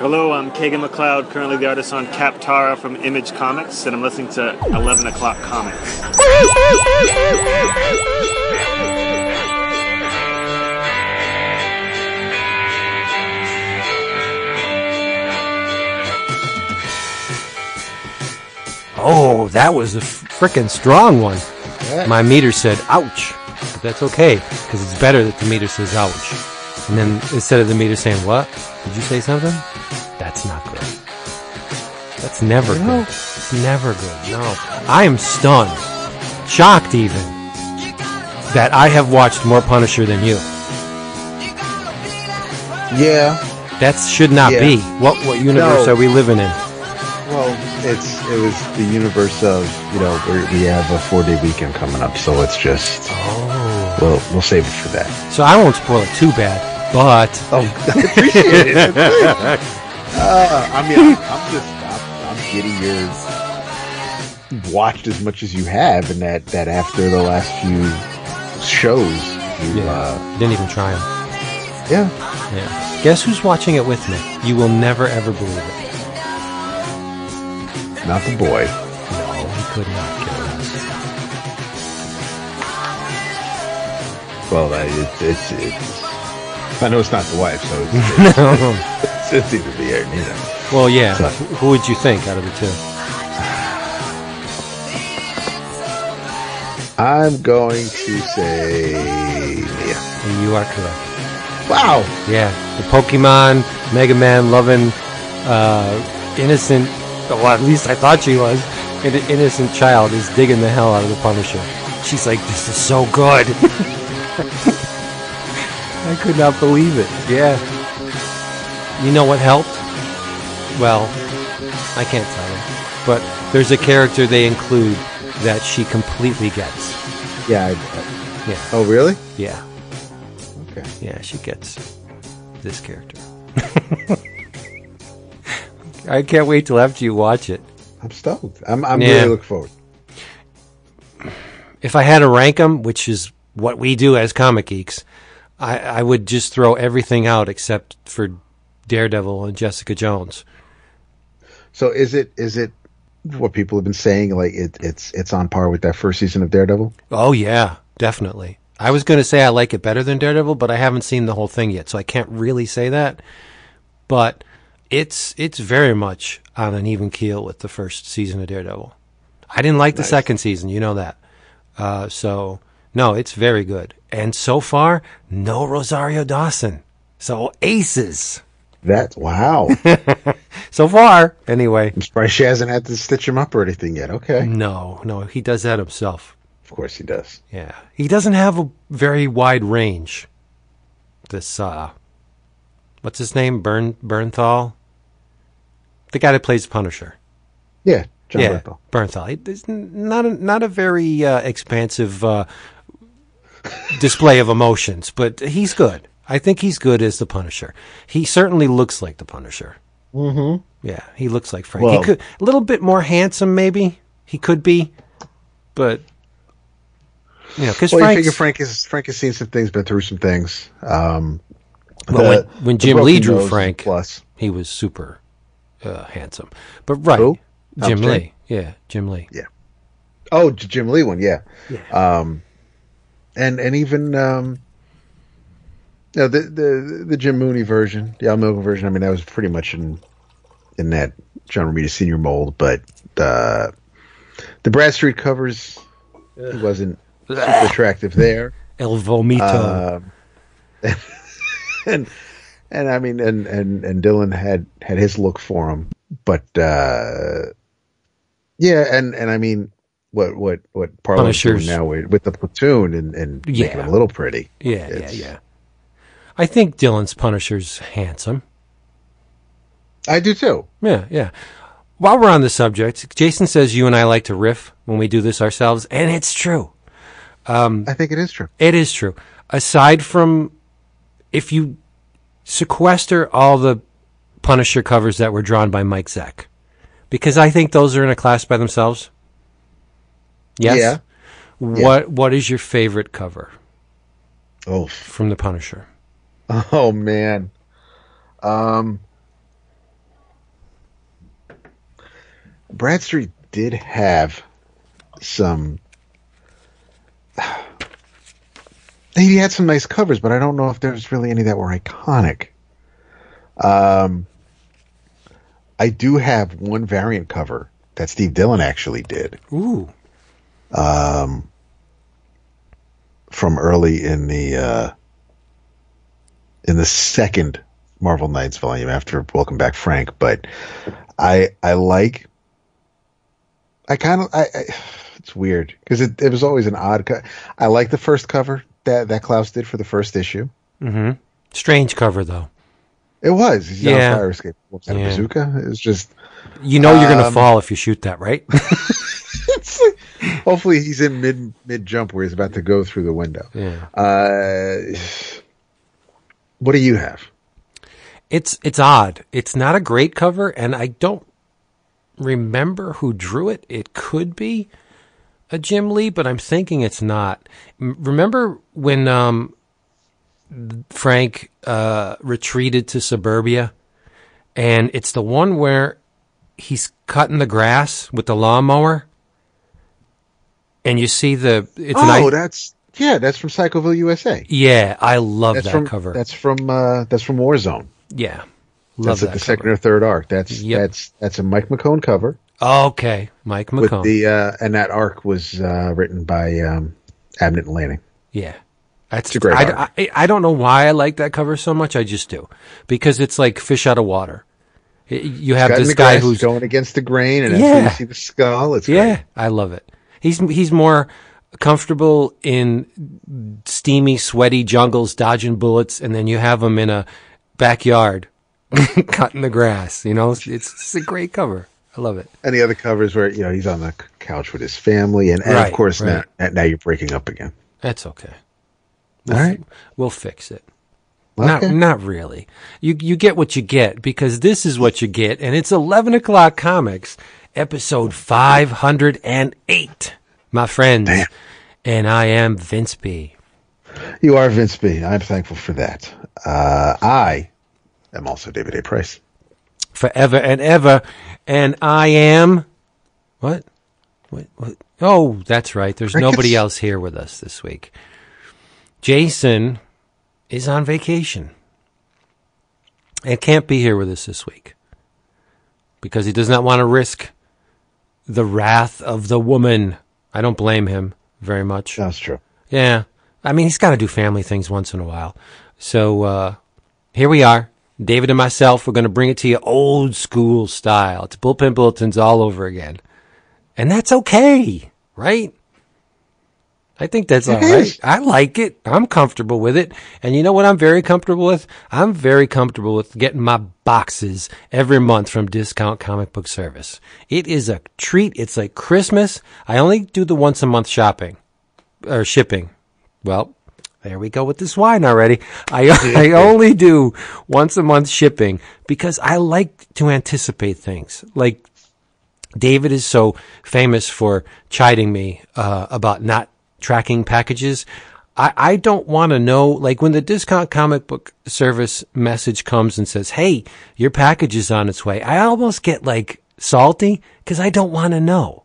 Hello, I'm Kagan McLeod, currently the artist on Kaptara from Image Comics, and I'm listening to 11 O'Clock Comics. Oh, that was a frickin' strong one. My meter said, ouch. But that's okay, because it's better that the meter says ouch. And then instead of the meter saying, what? Did you say something? That's not good. Never good. It's never good. No. I am stunned. Shocked even. That I have watched more Punisher than you. Yeah. That should not Yeah. be. What what universe No. are we living in? Well, it's it was the universe of you know we we have a four day weekend coming up, so it's just Oh. we'll we'll save it for that. So I won't spoil it too bad, but Oh, I appreciate it. uh, I mean, I'm, I'm just getting your watched as much as you have, and that that after the last few shows, you yeah, uh, didn't even try them. yeah. Yeah. Guess who's watching it with me? You will never ever believe it. Not the boy. No, he could not kill us. Well, uh, it's it's it's. I know it's not the wife, so it's, it's, it's either the air neither. Well, yeah. So- Who would you think out of the two? I'm going to say Mia. And you are correct. Wow. Yeah, the Pokemon, Mega Man loving, uh, innocent. Well, at least I thought she was. An innocent child is digging the hell out of the Punisher. She's like, "This is so good." I could not believe it. Yeah. You know what helped? Well, I can't tell you. But there's a character they include that she completely gets. Yeah. I, I- Yeah. oh, really? Yeah. Okay. Yeah, she gets this character. I can't wait till after you watch it. I'm stoked. I'm. I'm Yeah. really looking forward. If I had to rank them, which is what we do as comic geeks, I, I would just throw everything out except for Daredevil and Jessica Jones. So is it is it what people have been saying? Like it, it's it's on par with that first season of Daredevil. Oh yeah, definitely. I was going to say I like it better than Daredevil, but I haven't seen the whole thing yet, so I can't really say that. But it's it's very much on an even keel with the first season of Daredevil. I didn't like the second season, you know that. Uh, so no, it's very good. And so far, no Rosario Dawson. So aces. That wow. So far, anyway. I'm surprised she hasn't had to stitch him up or anything yet. Okay. No, no, he does that himself. Of course he does. Yeah. He doesn't have a very wide range. This uh what's his name? Burn Bernthal? The guy that plays Punisher. Yeah. Jon yeah. Bernthal. Bernthal. It's not a, not a very uh, expansive uh, display of emotions, but he's good. I think he's good as the Punisher. He certainly looks like the Punisher. Mm-hmm. Yeah, he looks like Frank. Well- he could a little bit more handsome, maybe. He could be, but you know, because Well, you figure Frank is Frank has seen some things, been through some things. Um, Well, the- when, when Jim Lee drew nose is a Frank, plus. he was super uh, handsome. But right, Who? Jim Lee. Yeah, Jim Lee. Yeah. Oh, Jim Lee one, yeah. Yeah. Um, and and even um, know, the the the Jim Mooney version, the Al Milgrom version. I mean, that was pretty much in in that John Romita Senior mold, but uh, the Bradstreet covers he wasn't super attractive there. El Vomito. Um, and and I mean, and and and Dillon had had his look for him, but uh, yeah, and and I mean, what what what Parliament's doing now with, with the platoon and and making Yeah. him a little pretty. yeah, yeah, yeah. I think Dillon's Punisher's handsome. I do too. Yeah, yeah. While we're on the subject, Jason says you and I like to riff when we do this ourselves, and it's true. Um, I think it is true. It is true. Aside from if you sequester all the Punisher covers that were drawn by Mike Zeck, because I think those are in a class by themselves. Yes. Yeah. What What is your favorite cover Oh, from the Punisher? oh man. Um, Bradstreet did have some. He had some nice covers, but I don't know if there's really any that were iconic. Um, I do have one variant cover that Steve Dillon actually did Ooh. from early in the uh, in the second Marvel Knights volume after Welcome Back Frank. But I I like I kind of I, I it's weird because it, it was always an odd. Co- I like the first cover that that Klaus did for the first issue. Mm-hmm. Strange cover though. It was he's Yeah. fire escape. That, a bazooka? It was just. You know you're gonna Um, fall if you shoot that, right? It's like, hopefully he's in mid mid jump where he's about to go through the window. yeah. Uh, what do you have? It's it's odd. It's not a great cover, and I don't remember who drew it. It could be a Jim Lee, but I'm thinking it's not. Remember when um, Frank uh, retreated to suburbia, and it's the one where he's cutting the grass with the lawnmower, and you see the it's oh, that's yeah, that's from Psychoville USA. yeah, I love That's that from cover. that's from uh, that's from Warzone. yeah, love That's at that the second or third arc. That's Yep. that's that's a Mike McKone cover Okay, Mike McKone. with the uh, and that arc was uh, written by um, Abnett and Lanning. Yeah. That's It's a great I. I, I don't know why I like that cover so much. I just do. Because it's like fish out of water. You have this guy grass, who's going against the grain, and Yeah. you see the skull. It's Yeah, great. I love it. He's he's more comfortable in steamy, sweaty jungles dodging bullets and then you have them in a backyard cutting the grass, you know? It's it's a great cover. I love it. And the other covers where you know he's on the couch with his family, and, and Right, of course right. now now you're breaking up again. That's okay. All right, We'll fix it. Okay. Not, not really. You you get what you get because this is what you get, and it's eleven o'clock comics, episode five hundred and eight, my friends. Damn. And I am Vince B. you are Vince B. I'm thankful for that. Uh, I am also David A. Price. forever and ever. And I am what? What? what? Oh, that's right. There's Crickets. nobody else here with us this week. Jason is on vacation and can't be here with us this week because he does not want to risk the wrath of the woman. I don't blame him very much. That's true. Yeah. I mean, he's got to do family things once in a while. So, uh, here we are. David and myself, we're going to bring it to you old school style. It's bullpen bulletins all over again. And that's okay, right? I think that's all right. I like it. I'm comfortable with it. And you know what I'm very comfortable with? I'm very comfortable with getting my boxes every month from Discount Comic Book Service. It is a treat. It's like Christmas. I only do the once a month shopping or shipping. Well, there we go with this wine already. I I only do once a month shipping because I like to anticipate things. Like David is so famous for chiding me uh, about not tracking packages. I, I don't want to know, like when the discount comic book service message comes and says, Hey, your package is on its way. I almost get like salty because I don't want to know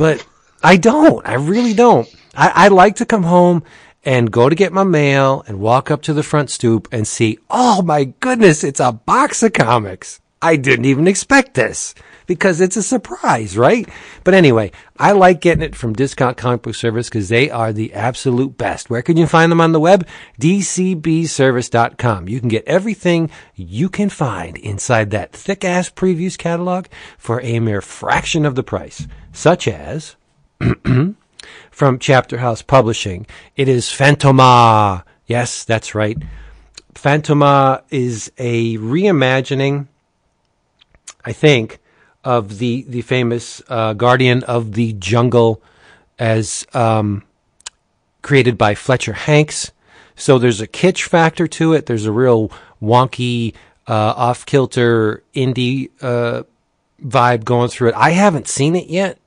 but I don't. I really don't. I, I like to come home and go to get my mail and walk up to the front stoop and see, oh my goodness, it's a box of comics. I didn't even expect this because it's a surprise, right? But anyway, I like getting it from Discount Comic Book Service because they are the absolute best. Where can you find them on the web? DCBService.com. You can get everything you can find inside that thick ass previews catalog for a mere fraction of the price, such as from Chapter House Publishing. It is Fantomah. Yes, that's right. Fantomah is a reimagining, I think, of the the famous uh, Guardian of the Jungle, as um, created by Fletcher Hanks. So there's a kitsch factor to it. There's a real wonky, uh, off kilter indie uh, vibe going through it. I haven't seen it yet,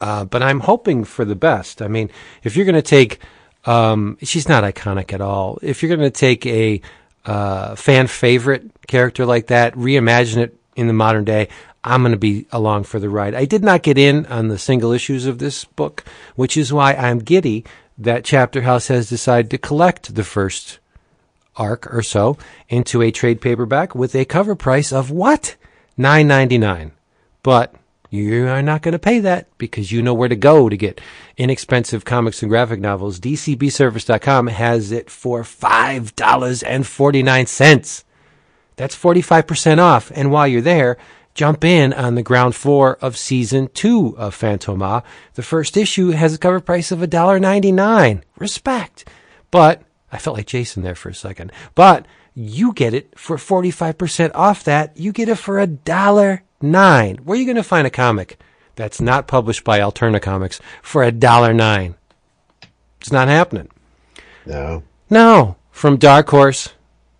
uh, but I'm hoping for the best. I mean, if you're going to take, um, she's not iconic at all. If you're going to take a uh, fan favorite character like that, reimagine it in the modern day, I'm going to be along for the ride. I did not get in on the single issues of this book, which is why I'm giddy that Chapter House has decided to collect the first arc or so into a trade paperback with a cover price of what? Nine ninety nine. But you are not going to pay that because you know where to go to get inexpensive comics and graphic novels. DCBService.com has it for $5.49. That's 45% off. And while you're there, jump in on the ground floor of season two of Fantomah. The first issue has a cover price of $1.99. Respect. But I felt like Jason there for a second. But you get it for 45% off that. You get it for a dollar nine. Where are you going to find a comic that's not published by Alterna Comics for a dollar nine? It's not happening. No. No. From Dark Horse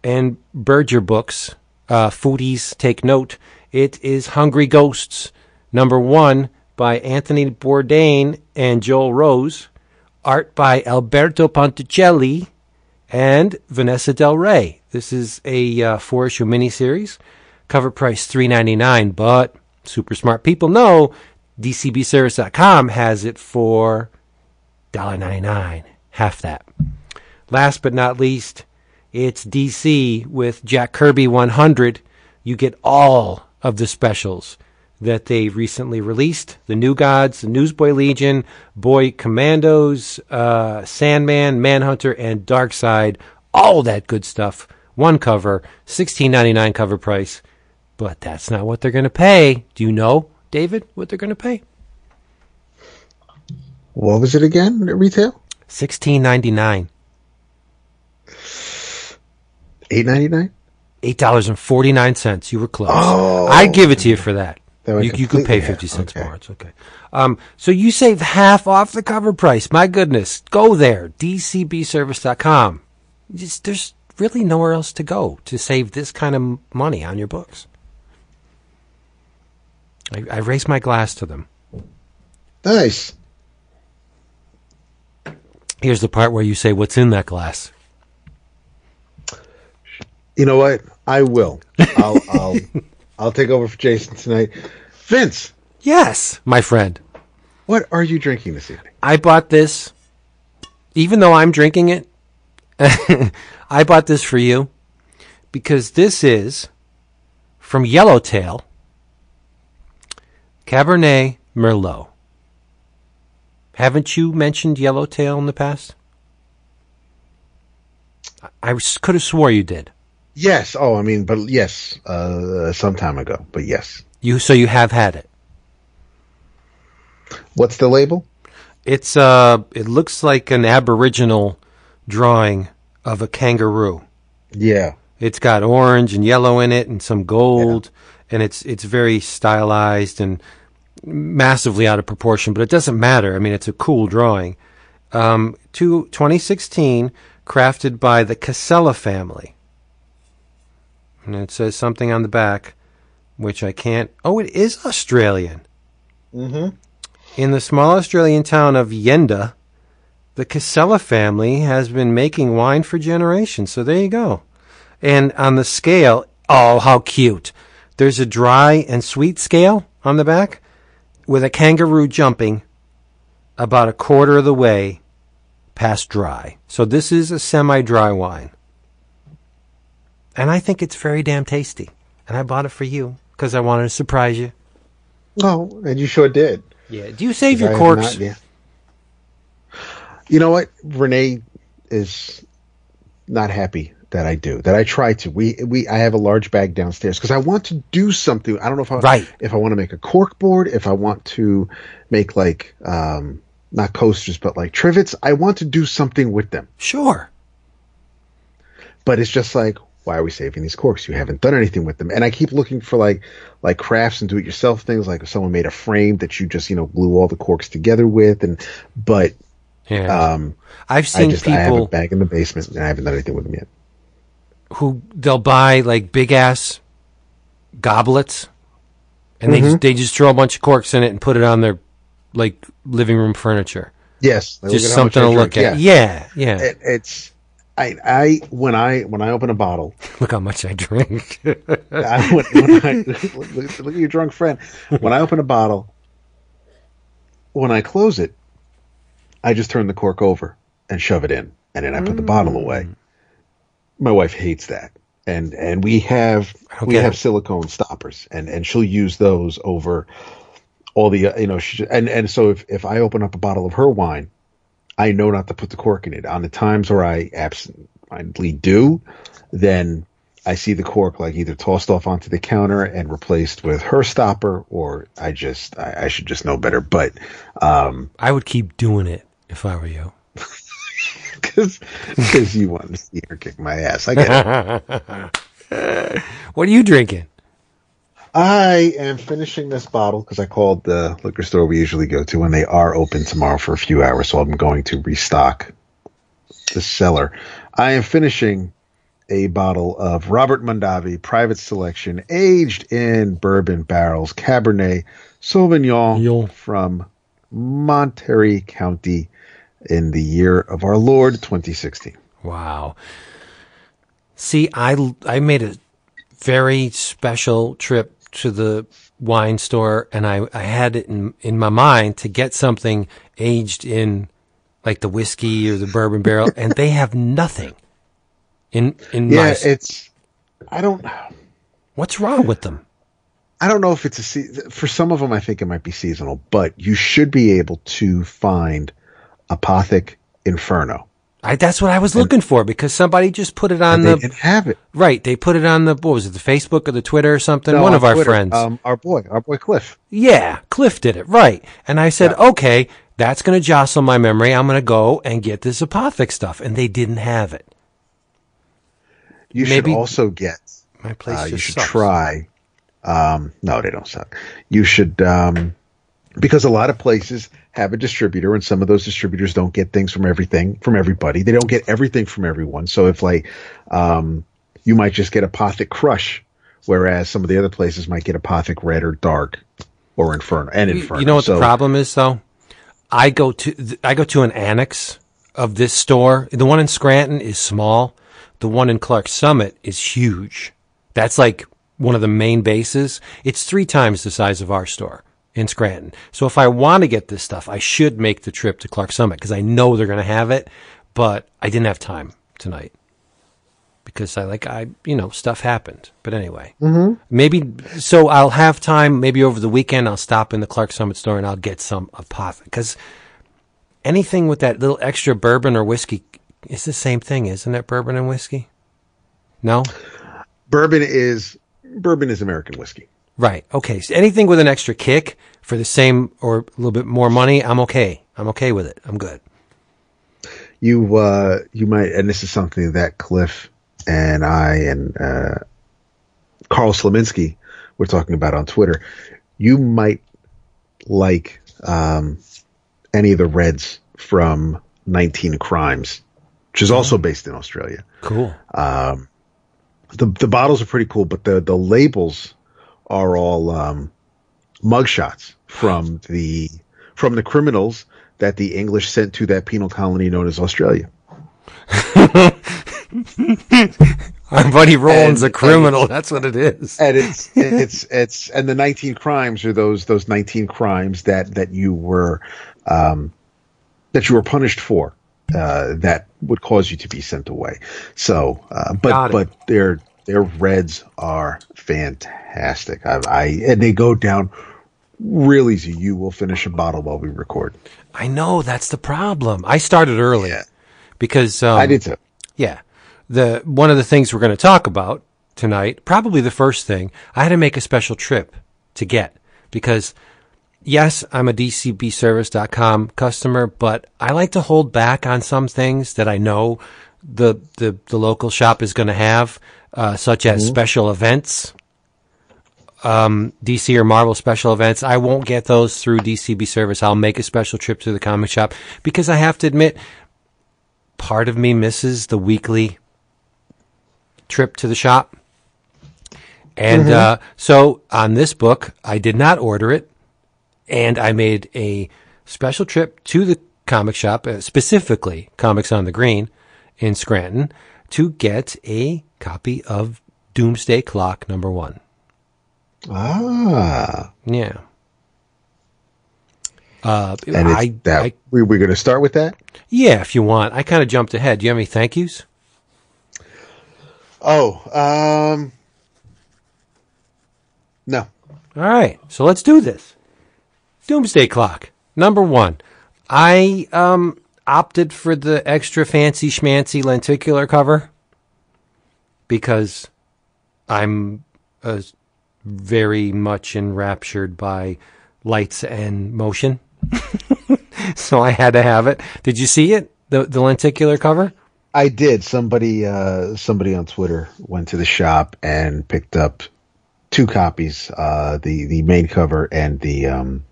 and Berger Books, uh, foodies take note. It is Hungry Ghosts, number one by Anthony Bourdain and Joel Rose, art by Alberto Ponticelli and Vanessa Del Rey. This is a uh, four issue miniseries. Cover price three ninety nine, but super smart people know DCBService.com has it for $1.99, half that. Last but not least, it's DC with Jack Kirby 100. You get all of the specials that they recently released the New Gods, the Newsboy Legion, Boy Commandos, uh, Sandman, Manhunter, and Darkseid. All that good stuff. One cover, sixteen ninety nine cover price. But that's not what they're going to pay. Do you know, David, what they're going to pay? What was it again at retail? Sixteen ninety nine. Eight ninety nine. Eight dollars and forty nine cents. You were close. Oh. I'd give it to you for that. That You, you could pay fifty half. cents Okay. more. It's okay. Um, so you save half off the cover price. My goodness, go there. DCBService.com. Just, there's really nowhere else to go to save this kind of money on your books. I, I raise my glass to them. Nice. Here's the part where you say, "What's in that glass?" You know what? I will. I'll I'll I'll take over for Jason tonight. Vince, Yes, my friend. what are you drinking this evening? I bought this, even though I'm drinking it. I bought this for you because this is from Yellowtail Cabernet Merlot. Haven't you mentioned Yellowtail in the past? I, could have swore you did. Yes. Oh, I mean, but yes, uh, some time ago. But yes. You so you have had it. What's the label? It's uh, it looks like an Aboriginal drawing of a kangaroo. Yeah. It's got orange and yellow in it and some gold and it's it's very stylized and massively out of proportion, but it doesn't matter. I mean, it's a cool drawing. Um, to 2016, crafted by the Casella family. And it says something on the back, which I can't. Oh, it is Australian. Mm-hmm. In the small Australian town of Yenda, the Casella family has been making wine for generations. So there you go. And on the scale, oh, how cute. There's a dry and sweet scale on the back with a kangaroo jumping about a quarter of the way past dry. So this is a semi dry wine. And I think it's very damn tasty. And I bought it for you because I wanted to surprise you. Oh, and you sure did. Yeah. Do you save your have corks? not- yeah. You know what? Renee is not happy that I do. That I try to. We we I have a large bag downstairs because I want to do something. I don't know if I Right. if I want to make a cork board, if I want to make like um not coasters but like trivets. I want to do something with them. Sure. But it's just like why are we saving these corks? You haven't done anything with them. And I keep looking for like like crafts and do it yourself things like if someone made a frame that you just, you know, glue all the corks together with and but Yeah. um I've I seen just I have a people bag in the basement and I haven't done anything with them yet. who they'll buy like big ass goblets, and they Mm-hmm. just, they just throw a bunch of corks in it and put it on their like living room furniture. Yes, just look at how much something to look at. Yeah, yeah. It, it's I, I when I when I open a bottle, Look how much I drink. I, when, when I, look, look at your drunk friend. When I open a bottle, when I close it, I just turn the cork over and shove it in, and then I put the bottle mm. away. My wife hates that, and and we have we have it. silicone stoppers, and and she'll use those over all the you know she, and and so if if I open up a bottle of her wine, I know not to put the cork in it. On the times where I absentmindedly do, then I see the cork like either tossed off onto the counter and replaced with her stopper, or I just I, I should just know better. But um, I would keep doing it if I were you. because because you want to see her kick my ass, I get it. What are you drinking? I am finishing this bottle because I called the liquor store we usually go to, and they are open tomorrow for a few hours, so I'm going to restock the cellar. I am finishing a bottle of Robert Mondavi Private Selection, aged in bourbon barrels, Cabernet Sauvignon Yo. from Monterey County in the year of our Lord 2016. Wow. See, I I made a very special trip to the wine store, and I I had it in in my mind to get something aged in like the whiskey or the bourbon barrel, and they have nothing. In in Yeah, my it's. I don't. what's wrong with them? I don't know if it's a se- for some of them. I think it might be seasonal, but you should be able to find Apothic Inferno. I, that's what I was looking for because somebody just put it on they the didn't have it. right. They put it on the what was it, the Facebook or the Twitter or something? No, One on of our Twitter, friends. um, our boy, our boy Cliff. Yeah, Cliff did it right. And I said, okay, that's going to jostle my memory. I'm going to go and get this apothic stuff. And they didn't have it. You Maybe- should also get. My place Uh, you should sucks. try. Um, no, they don't suck. You should um, because a lot of places have a distributor, and some of those distributors don't get things from everything from everybody. They don't get everything from everyone. So if like um, you might just get Apothic Crush, whereas some of the other places might get Apothic Red or Dark or Inferno and Inferno. You know what so, the problem is though? I go to I go to an annex of this store. The one in Scranton is small. The one in Clarks Summit is huge. That's like one of the main bases. It's three times the size of our store in Scranton. So if I want to get this stuff, I should make the trip to Clarks Summit because I know they're going to have it. But I didn't have time tonight because I like I you know stuff happened. But anyway, mm-hmm. maybe so I'll have time. Maybe over the weekend I'll stop in the Clarks Summit store and I'll get some apothic because anything with that little extra bourbon or whiskey is the same thing, isn't it? Bourbon and whiskey. No, Bourbon is bourbon is American whiskey. right? Okay, so anything with an extra kick for the same or a little bit more money, I'm okay. I'm okay with it. I'm good. you uh you might and this is something that cliff and i and uh carl slaminski were talking about on twitter you might like um any of the reds from 19 crimes which is also based in australia Cool. the the bottles are pretty cool but the the labels are all um mugshots from the from the criminals that the english sent to that penal colony known as australia. Our buddy Roland's a And- criminal. That's what it is. and it's it's it's and the 19 crimes are those those 19 crimes that that you were um that you were punished for uh that would cause you to be sent away. So uh but but their their reds are fantastic. I, I and they go down real easy you will finish a bottle while we record I know that's the problem. I started early Yeah. because um, i did too Yeah. The one of the things we're going to talk about tonight, probably the first thing, I had to make a special trip to get because yes, I'm a dcbservice.com customer, but I like to hold back on some things that I know the the, the local shop is going to have, uh, such as special events. Um, DC or Marvel special events. I won't get those through DCB service. I'll make a special trip to the comic shop because I have to admit, part of me misses the weekly trip to the shop. And uh, so on this book, I did not order it, and I made a special trip to the comic shop, uh, specifically Comics on the Green in Scranton to get a copy of Doomsday Clock number one. Ah. Yeah. Uh, And I, that I, we we're going to start with that. yeah, if you want. I kind of jumped ahead. Do you have any thank yous? Oh, um, no. All right, so let's do this. Doomsday Clock, number one. I um opted for the extra fancy schmancy lenticular cover because I'm uh, very much enraptured by lights and motion. so I had to have it. Did you see it? The the lenticular cover? I did. Somebody, uh, somebody on Twitter went to the shop and picked up two copies, uh, the, the main cover and the, um,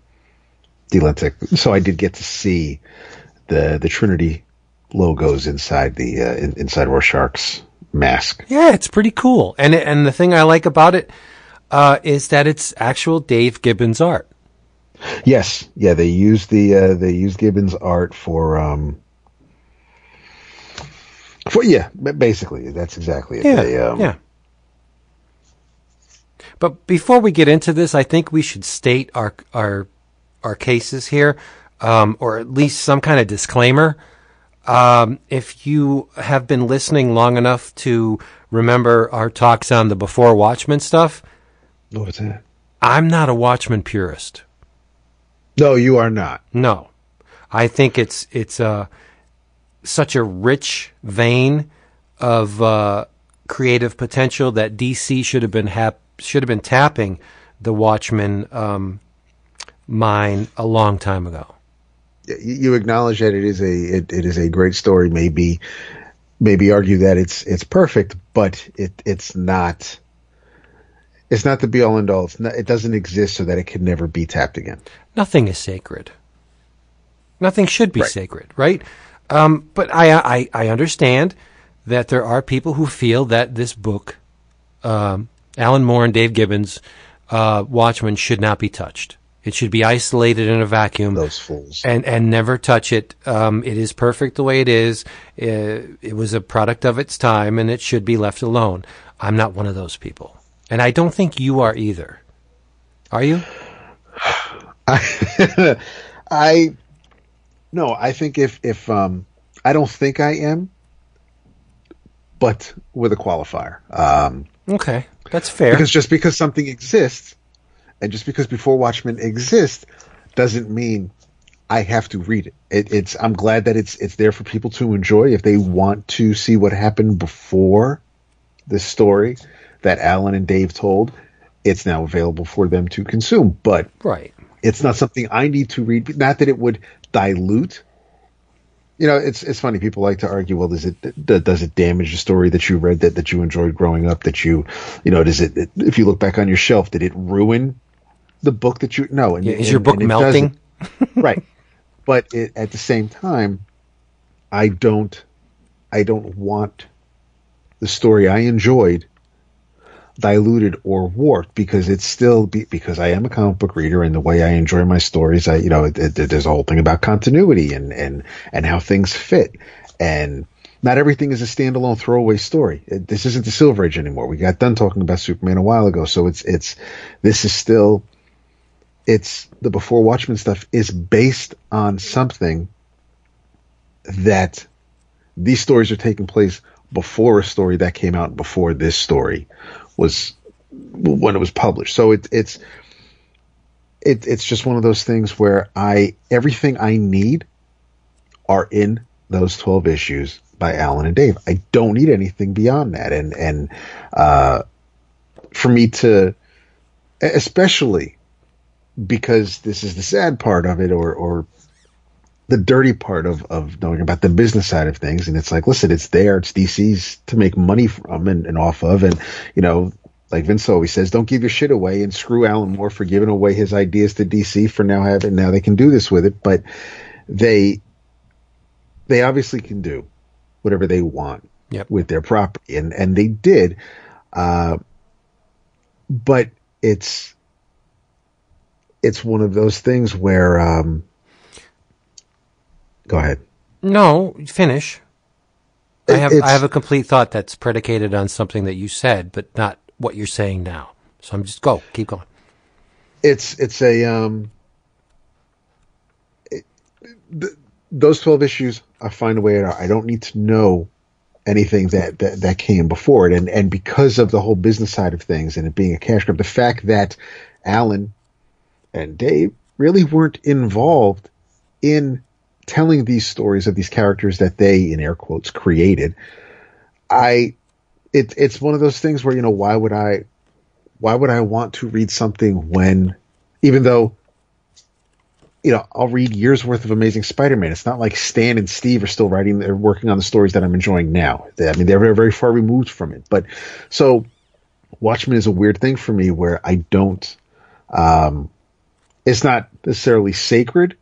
the lentic. So I did get to see the, the Trinity logos inside the, uh, in, inside Rorschach's mask. Yeah, it's pretty cool. And and the thing I like about it uh, is that it's actual Dave Gibbons art. Yes. Yeah. They used the, uh, they used Gibbons art for, um, for, yeah, basically that's exactly it. Yeah, They, um, yeah. But before we get into this, I think we should state our our our cases here, um, or at least some kind of disclaimer. Um, if you have been listening long enough to remember our talks on the before Watchmen stuff, What's that? I'm not a Watchmen purist. No, you are not. No, I think it's it's uh, such a rich vein of uh, creative potential that DC should have been hap- should have been tapping the Watchmen um, mine a long time ago. you you acknowledge that it is a it, it is a great story maybe maybe argue that it's it's perfect but it it's not it's not the be all and all it's not, it doesn't exist so that it can never be tapped again Nothing is sacred. Nothing should be Right. sacred, right? Um, but I, I I understand that there are people who feel that this book, um, Alan Moore and Dave Gibbons, uh, Watchmen, should not be touched. It should be isolated in a vacuum. those fools and and never touch it. Um, it is perfect the way it is. Uh, it was a product of its time, and it should be left alone. I'm not one of those people, and I don't think you are either. Are you? i I no i think if if um i don't think i am but with a qualifier um Okay, that's fair. Because just because something exists, and just because Before Watchmen exists, doesn't mean I have to read it. it. It's I'm glad that it's it's there for people to enjoy if they want to see what happened before the story that Alan and Dave told. It's now available for them to consume, but right. it's not something I need to read. Not that it would dilute. You know, it's it's funny. People like to argue. Well, does it does it damage the story that you read that, that you enjoyed growing up? That you, you know, does it? If you look back on your shelf, did it ruin the book that you? No. And, Yeah, is and- your book melting? right. But it, at the same time, I don't, I don't want the story I enjoyed diluted or warped because it's still be, because I am a comic book reader and the way I enjoy my stories, I you know it, it, there's a whole thing about continuity and and and how things fit and. Not everything is a standalone throwaway story. It, this isn't the Silver Age anymore. We got done talking about Superman a while ago, so it's it's this is still it's the before Watchmen stuff is based on something that these stories are taking place before a story that came out before this story was when it was published. So it, it's it, it's just one of those things where I everything I need are in those twelve issues by Alan and Dave. I don't need anything beyond that, and and uh, for me to, especially because this is the sad part of it, or or the dirty part of, of knowing about the business side of things. And it's like, listen, it's there. It's DC's to make money from and, and off of. And, you know, like Vince always says, don't give your shit away and screw Alan Moore for giving away his ideas to DC for now having, now they can do this with it. But they, they obviously can do whatever they want Yep. with their property. And, and they did. Uh, but it's, it's one of those things where, um, Go ahead. No, finish. I have I have a complete thought that's predicated on something that you said, but not what you're saying now. So I'm just go, keep going. it's it's a um it, th- those 12 issues i find a way out i don't need to know anything that, that that came before it and and because of the whole business side of things and it being a cash grab the fact that alan and dave really weren't involved in telling these stories of these characters that they in air quotes created i it, it's one of those things where you know why would i why would I want to read something when, even though, you know, I'll read years worth of Amazing Spider-Man. It's not like Stan and Steve are still writing, they're working on the stories that I'm enjoying now. I mean, they're very, very far removed from it. But so Watchmen is a weird thing for me where I don't, um, it's not necessarily sacred.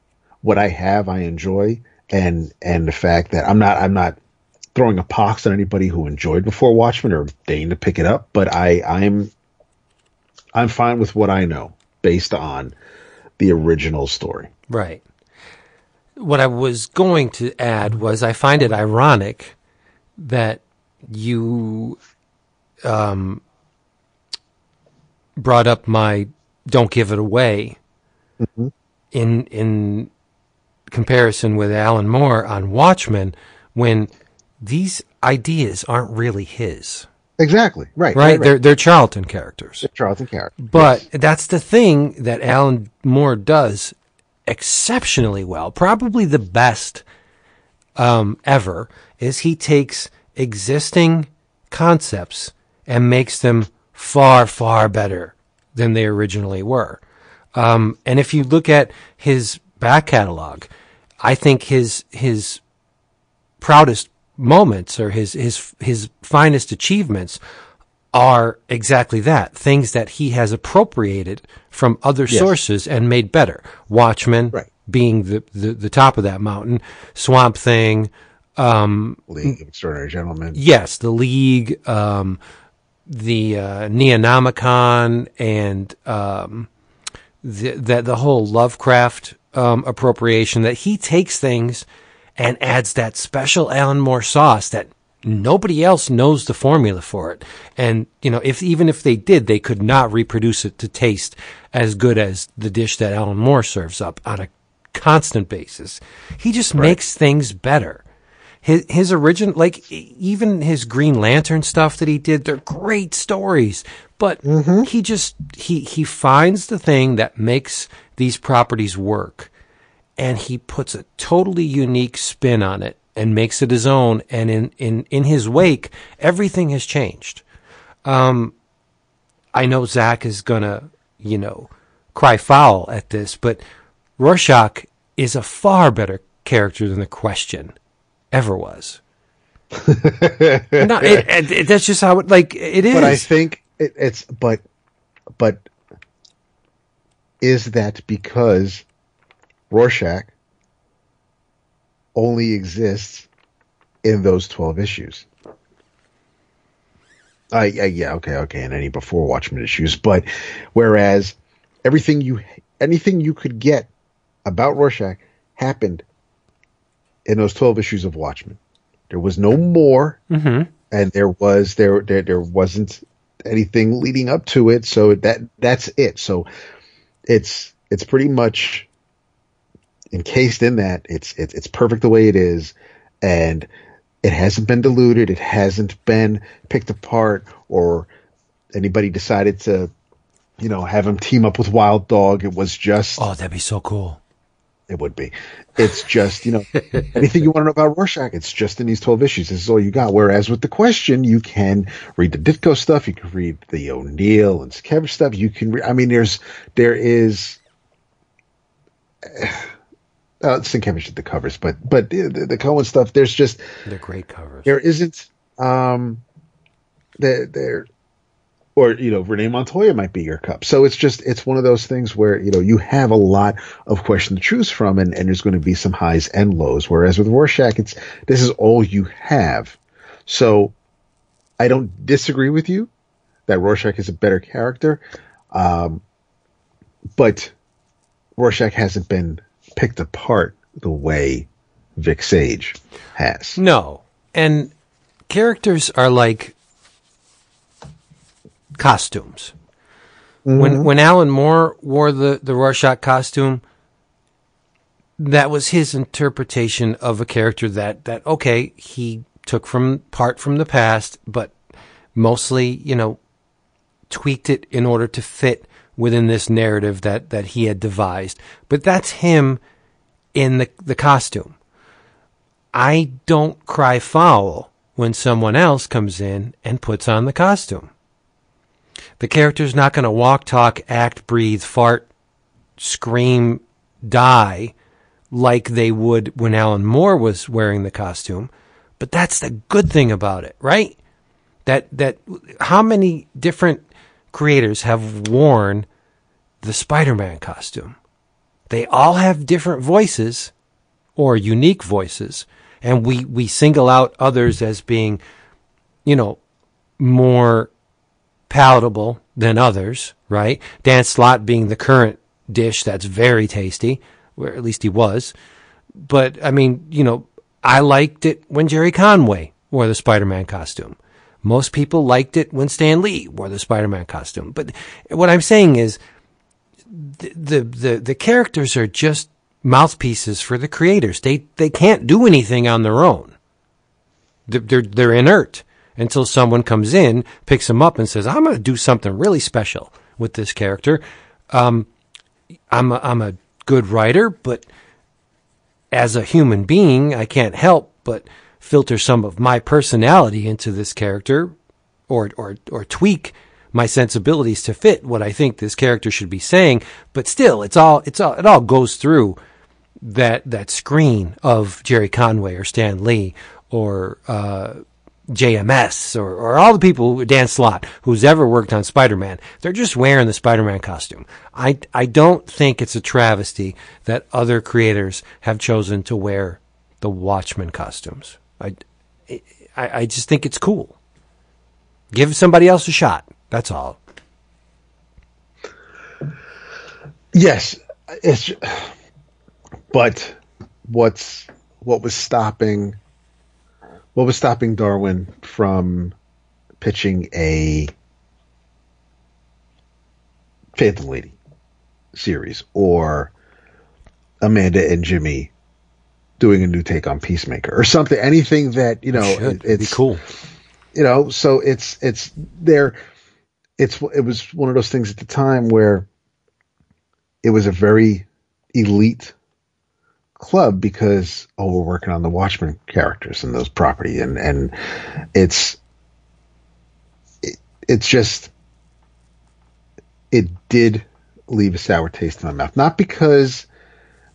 What I have, I enjoy. And, and the fact that I'm not, I'm not throwing a pox on anybody who enjoyed before Watchmen or deign to pick it up, but I, I'm, I'm fine with what I know based on the original story. Right. What I was going to add was I find it ironic that you um, brought up my "Don't Give It Away" in in comparison with Alan Moore on Watchmen, when these ideas aren't really his. Exactly. Right. Right? They're they're Charlton characters. Charlton character. But that's the thing that Alan Moore does exceptionally well, probably the best um, ever, is he takes existing concepts and makes them far, far better than they originally were. Um, and if you look at his back catalog, I think his his proudest moments or his his his finest achievements are exactly that things that he has appropriated from other Yes. sources and made better. Watchmen Right. being the, the the top of that mountain, Swamp Thing, um, League of Extraordinary Gentlemen. yes, the League, um, the uh, Neonomicon, and um, the, the the whole Lovecraft um, appropriation. That he takes things and adds that special Alan Moore sauce that nobody else knows the formula for it. And you know, if even if they did, they could not reproduce it to taste as good as the dish that Alan Moore serves up on a constant basis. He just makes things better his his original like even his Green Lantern stuff that he did they're great stories but he just he he finds the thing that makes these properties work and he puts a totally unique spin on it and makes it his own and in in in his wake everything has changed um I know Zach is gonna you know cry foul at this but Rorschach is a far better character than the question ever was. no, it, it, that's just how it like it is. But I think it, it's but but is that because Rorschach only exists in those twelve issues? I, yeah, yeah okay okay and any before Watchmen issues, but whereas everything you anything you could get about Rorschach happened in those 12 issues of Watchmen. There was no more, mm-hmm. and there was there there there wasn't anything leading up to it. So that that's it. So it's it's pretty much encased in that. It's it's it's perfect the way it is, and it hasn't been diluted. It hasn't been picked apart, or anybody decided to, you know, have him team up with Wild Dog. It was just oh, that'd be so cool. It would be. It's just, you know, anything you want to know about Rorschach, it's just in these 12 issues. This is all you got. Whereas with the question, you can read the Ditko stuff, you can read the O'Neil and Sienkiewicz stuff. You can, re- I mean, there's, there is, uh, Sienkiewicz did the covers, but, but the, the, the Cohen stuff, there's just, They're great covers. there isn't, um, there, there, or you know Renee Montoya might be your cup. So it's just it's one of those things where you know you have a lot of question to choose from, and, and there's going to be some highs and lows. Whereas with Rorschach, it's this is all you have. So I don't disagree with you that Rorschach is a better character, um, but Rorschach hasn't been picked apart the way Vic Sage has. No, and characters are like costumes. Mm-hmm. When when Alan Moore wore the the Rorschach costume, that was his interpretation of a character that that okay he took from part from the past, but mostly you know tweaked it in order to fit within this narrative that that he had devised. But that's him in the the costume. I don't cry foul when someone else comes in and puts on the costume. The character's not going to walk, talk, act, breathe, fart, scream, die like they would when Alan Moore was wearing the costume. But that's the good thing about it, right? That that how many different creators have worn the Spider-Man costume? They all have different voices or unique voices, and we we single out others as being, you know, more palatable than others, right? Dan Slott being the current dish that's very tasty, or at least he was. But I mean, you know, I liked it when Gerry Conway wore the Spider-Man costume. Most people liked it when Stan Lee wore the Spider-Man costume. But what I'm saying is the the the, the characters are just mouthpieces for the creators. They they can't do anything on their own. They're they're, they're inert until someone comes in, picks him up, and says, "I'm going to do something really special with this character." Um, I'm a, I'm a good writer, but as a human being, I can't help but filter some of my personality into this character, or or or tweak my sensibilities to fit what I think this character should be saying. But still, it's all it's all it all goes through that that screen of Gerry Conway or Stan Lee or uh, JMS or, or all the people, who, Dan Slott, who's ever worked on Spider-Man, they're just wearing the Spider-Man costume. I, I don't think it's a travesty that other creators have chosen to wear the Watchmen costumes. I, I, I just think it's cool. Give somebody else a shot. That's all. Yes, it's. But what's what was stopping what was stopping Darwyn from pitching a Phantom Lady series or Amanda and Jimmy doing a new take on Peacemaker or something anything that you know It'd it's cool. you know so it's it's there it's it was one of those things at the time where it was a very elite club because oh we're working on the Watchmen characters and those property and and it's it, it's just it did leave a sour taste in my mouth. Not because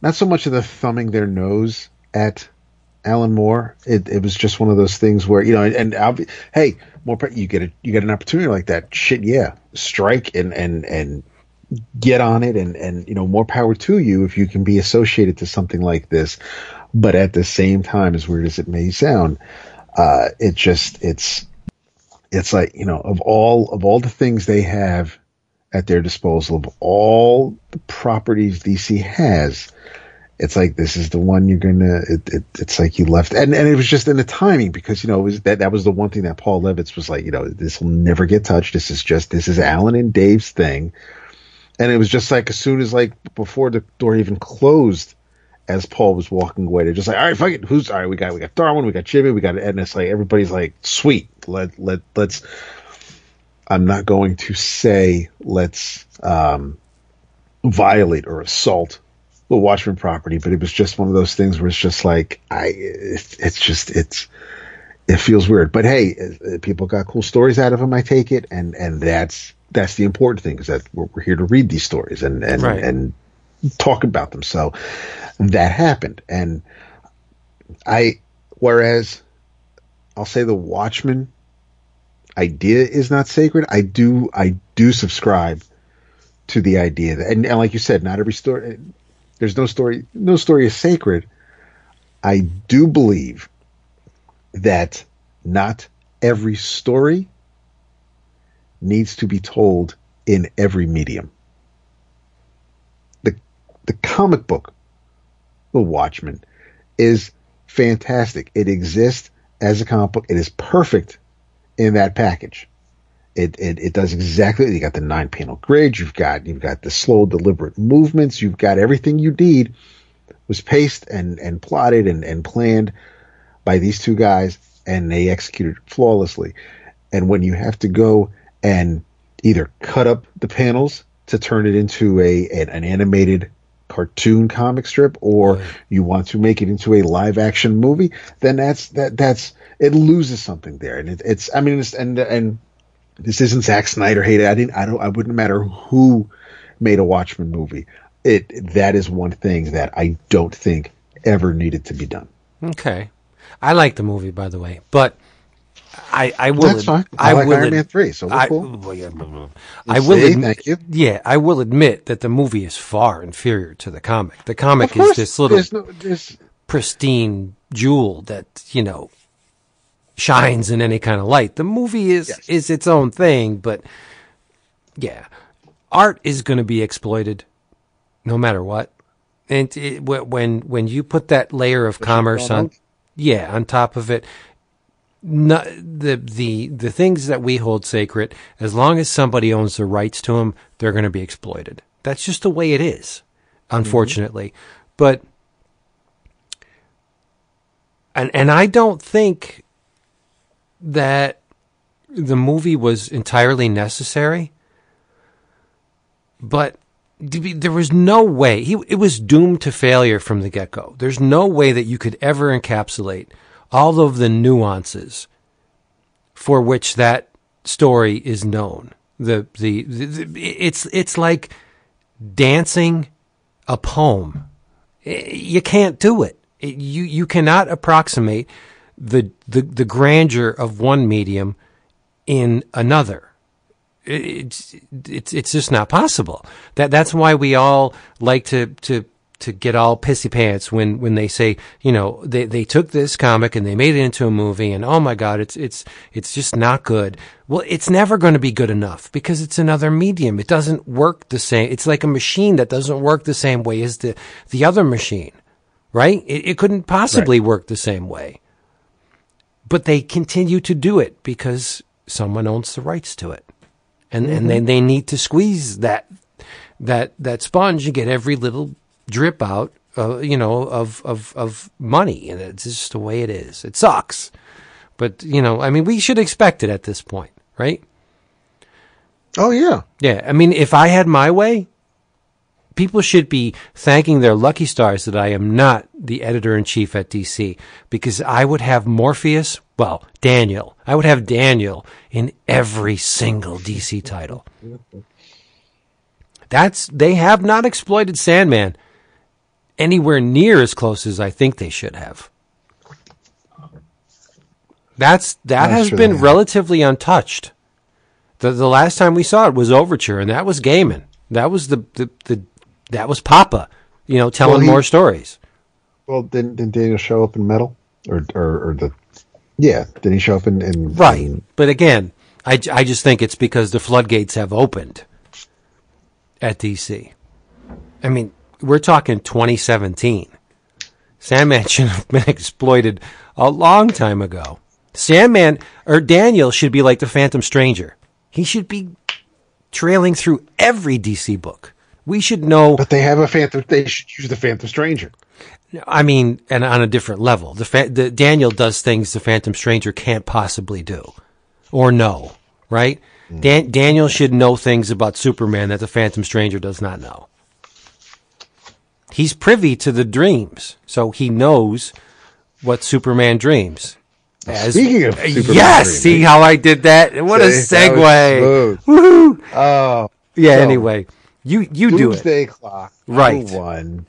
not so much of the thumbing their nose at Alan Moore. It it was just one of those things where you know and be, hey more you get a you get an opportunity like that. Shit yeah. Strike and and and get on it and and you know more power to you if you can be associated to something like this. But at the same time as weird as it may sound uh it just it's it's like you know of all of all the things they have at their disposal of all the properties DC has it's like this is the one you're gonna it, it, it's like you left. And and it was just in the timing because you know it was that that was the one thing that Paul Levitz was like you know this will never get touched. This is just this is Alan and Dave's thing and it was just like as soon as like before the door even closed, as Paul was walking away, they're just like, all right, fuck it, who's all right? We got we got Darwyn, we got Jimmy, we got and it's like everybody's like, sweet, let let let's. I'm not going to say let's um, violate or assault the Watchmen property, but it was just one of those things where it's just like I, it's, it's just it's it feels weird. But hey, uh, people got cool stories out of them. I take it, and and that's that's the important thing is that we're, we're, here to read these stories and and Right. and talk about them. So that happened, and I whereas I'll say the Watchmen idea is not sacred. I do I do subscribe to the idea that, and, and like you said, not every story. There's no story. No story is sacred. I do believe that not every story needs to be told in every medium. The the comic book, The Watchmen, is fantastic. It exists as a comic book. It is perfect in that package. It, it it does exactly. You got the nine panel grid. You've got you've got the slow, deliberate movements. You've got everything you need. Was paced and and plotted and and planned by these two guys, and they executed flawlessly. And when you have to go and either cut up the panels to turn it into a an, an animated cartoon comic strip or right. you want to make it into a live action movie then that's that that's it loses something there. And it, it's i mean it's, and and this isn't Zack Snyder hate I didn't I don't I wouldn't matter who made a Watchmen movie. It that is one thing that I don't think ever needed to be done. Okay. I like the movie by the way. But I, I will. That's fine. I, I like will Iron ad- Man three, so I, cool. I will. See, admit, thank you. Yeah, I will admit that the movie is far inferior to the comic. The comic is this little there's no, there's... pristine jewel that you know shines in any kind of light. The movie is yes. is its own thing, but yeah, art is going to be exploited no matter what. And it, when when you put that layer of commerce on, yeah, on top of it, not, the the the things that we hold sacred, as long as somebody owns the rights to them, they're going to be exploited. That's just the way it is, unfortunately. Mm-hmm. But and and I don't think that the movie was entirely necessary. But there was no way he it was doomed to failure from the get go. There's no way that you could ever encapsulate all of the nuances for which that story is known. The, the, the, the it's it's like dancing a poem. You can't do it. You you cannot approximate the the, the grandeur of one medium in another. It's it's it's just not possible. That that's why we all like to to to get all pissy pants when, when they say, you know, they, they took this comic and they made it into a movie and oh my God, it's, it's, it's just not good. Well, it's never going to be good enough because it's another medium. It doesn't work the same. It's like a machine that doesn't work the same way as the, the other machine, right? It, it couldn't possibly right. work the same way. But they continue to do it because someone owns the rights to it. And, mm-hmm. and they, they need to squeeze that, that, that sponge and get every little drip out, uh, you know, of, of, of money. And it's just the way it is. It sucks. But, you know, I mean, we should expect it at this point, right? Oh, yeah. Yeah. I mean, if I had my way, people should be thanking their lucky stars that I am not the editor in chief at DC because I would have Morpheus, well, Daniel. I would have Daniel in every single DC title. That's they have not exploited Sandman anywhere near as close as I think they should have. That's that has been relatively untouched. The the last time we saw it was Overture, and that was Gaiman. That was the the, the that was Papa, you know, telling well, he, more stories. Well, didn't, didn't Daniel show up in Metal, or or, or the yeah? Did he show up in, in right? In, but again, I I just think it's because the floodgates have opened at DC. I mean, we're talking 2017. Sandman should have been exploited a long time ago. Sandman or Daniel should be like the Phantom Stranger. He should be trailing through every DC book. We should know. But they have a Phantom. They should use the Phantom Stranger. I mean, and on a different level. The, the Daniel does things the Phantom Stranger can't possibly do, or know. Right? Mm. Dan, Daniel should know things about Superman that the Phantom Stranger does not know he's privy to the dreams, so he knows what Superman dreams. As, Speaking of Superman yes, see how I did that? What a segue! Woohoo! Oh, yeah. So, anyway, you you do it. Doomsday Clock, right? One,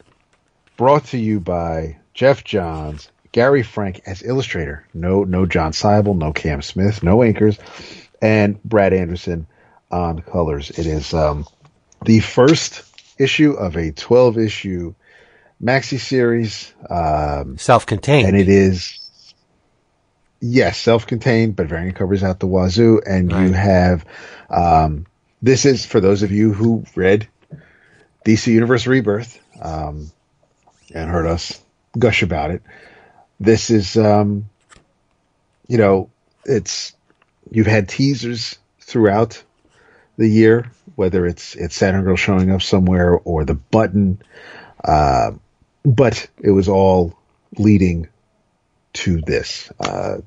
brought to you by Geoff Johns, Gary Frank as illustrator. No, no Jon Sibal, no Cam Smith, no anchors, and Brad Anderson on colors. It is um, the first issue of a 12 issue maxi series. Um, self contained. And it is, yes, self contained, but variant covers out the wazoo. And right. you have, um, this is for those of you who read DC Universe Rebirth um, and heard us gush about it. This is um, you know, it's you've had teasers throughout the year, whether it's it's Saturn Girl showing up somewhere or the button, uh, but it was all leading to this, uh,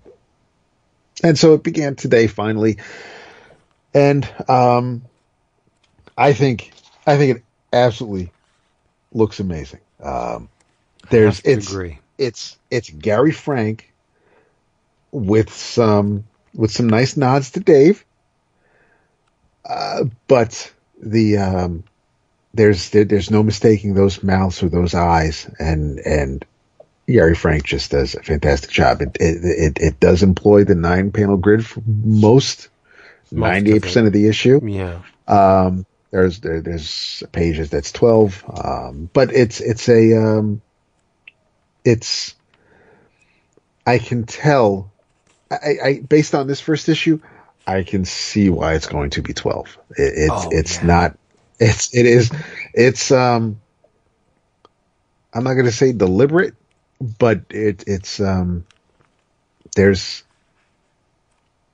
and so it began today finally, and um, I think I think it absolutely looks amazing. Um, there's it's agree. it's it's Gary Frank with some with some nice nods to Dave. Uh, but the um, there's there, there's no mistaking those mouths or those eyes, and and Gary Frank just does a fantastic job. It it it, it does employ the nine panel grid for most ninety eight percent of the issue. Yeah. Um, there's there, there's pages that's twelve, um, but it's it's a um, it's I can tell I, I based on this first issue, I can see why it's going to be twelve. It, it's Oh, it's yeah. not it's it is it's um I'm not going to say deliberate, but it it's um there's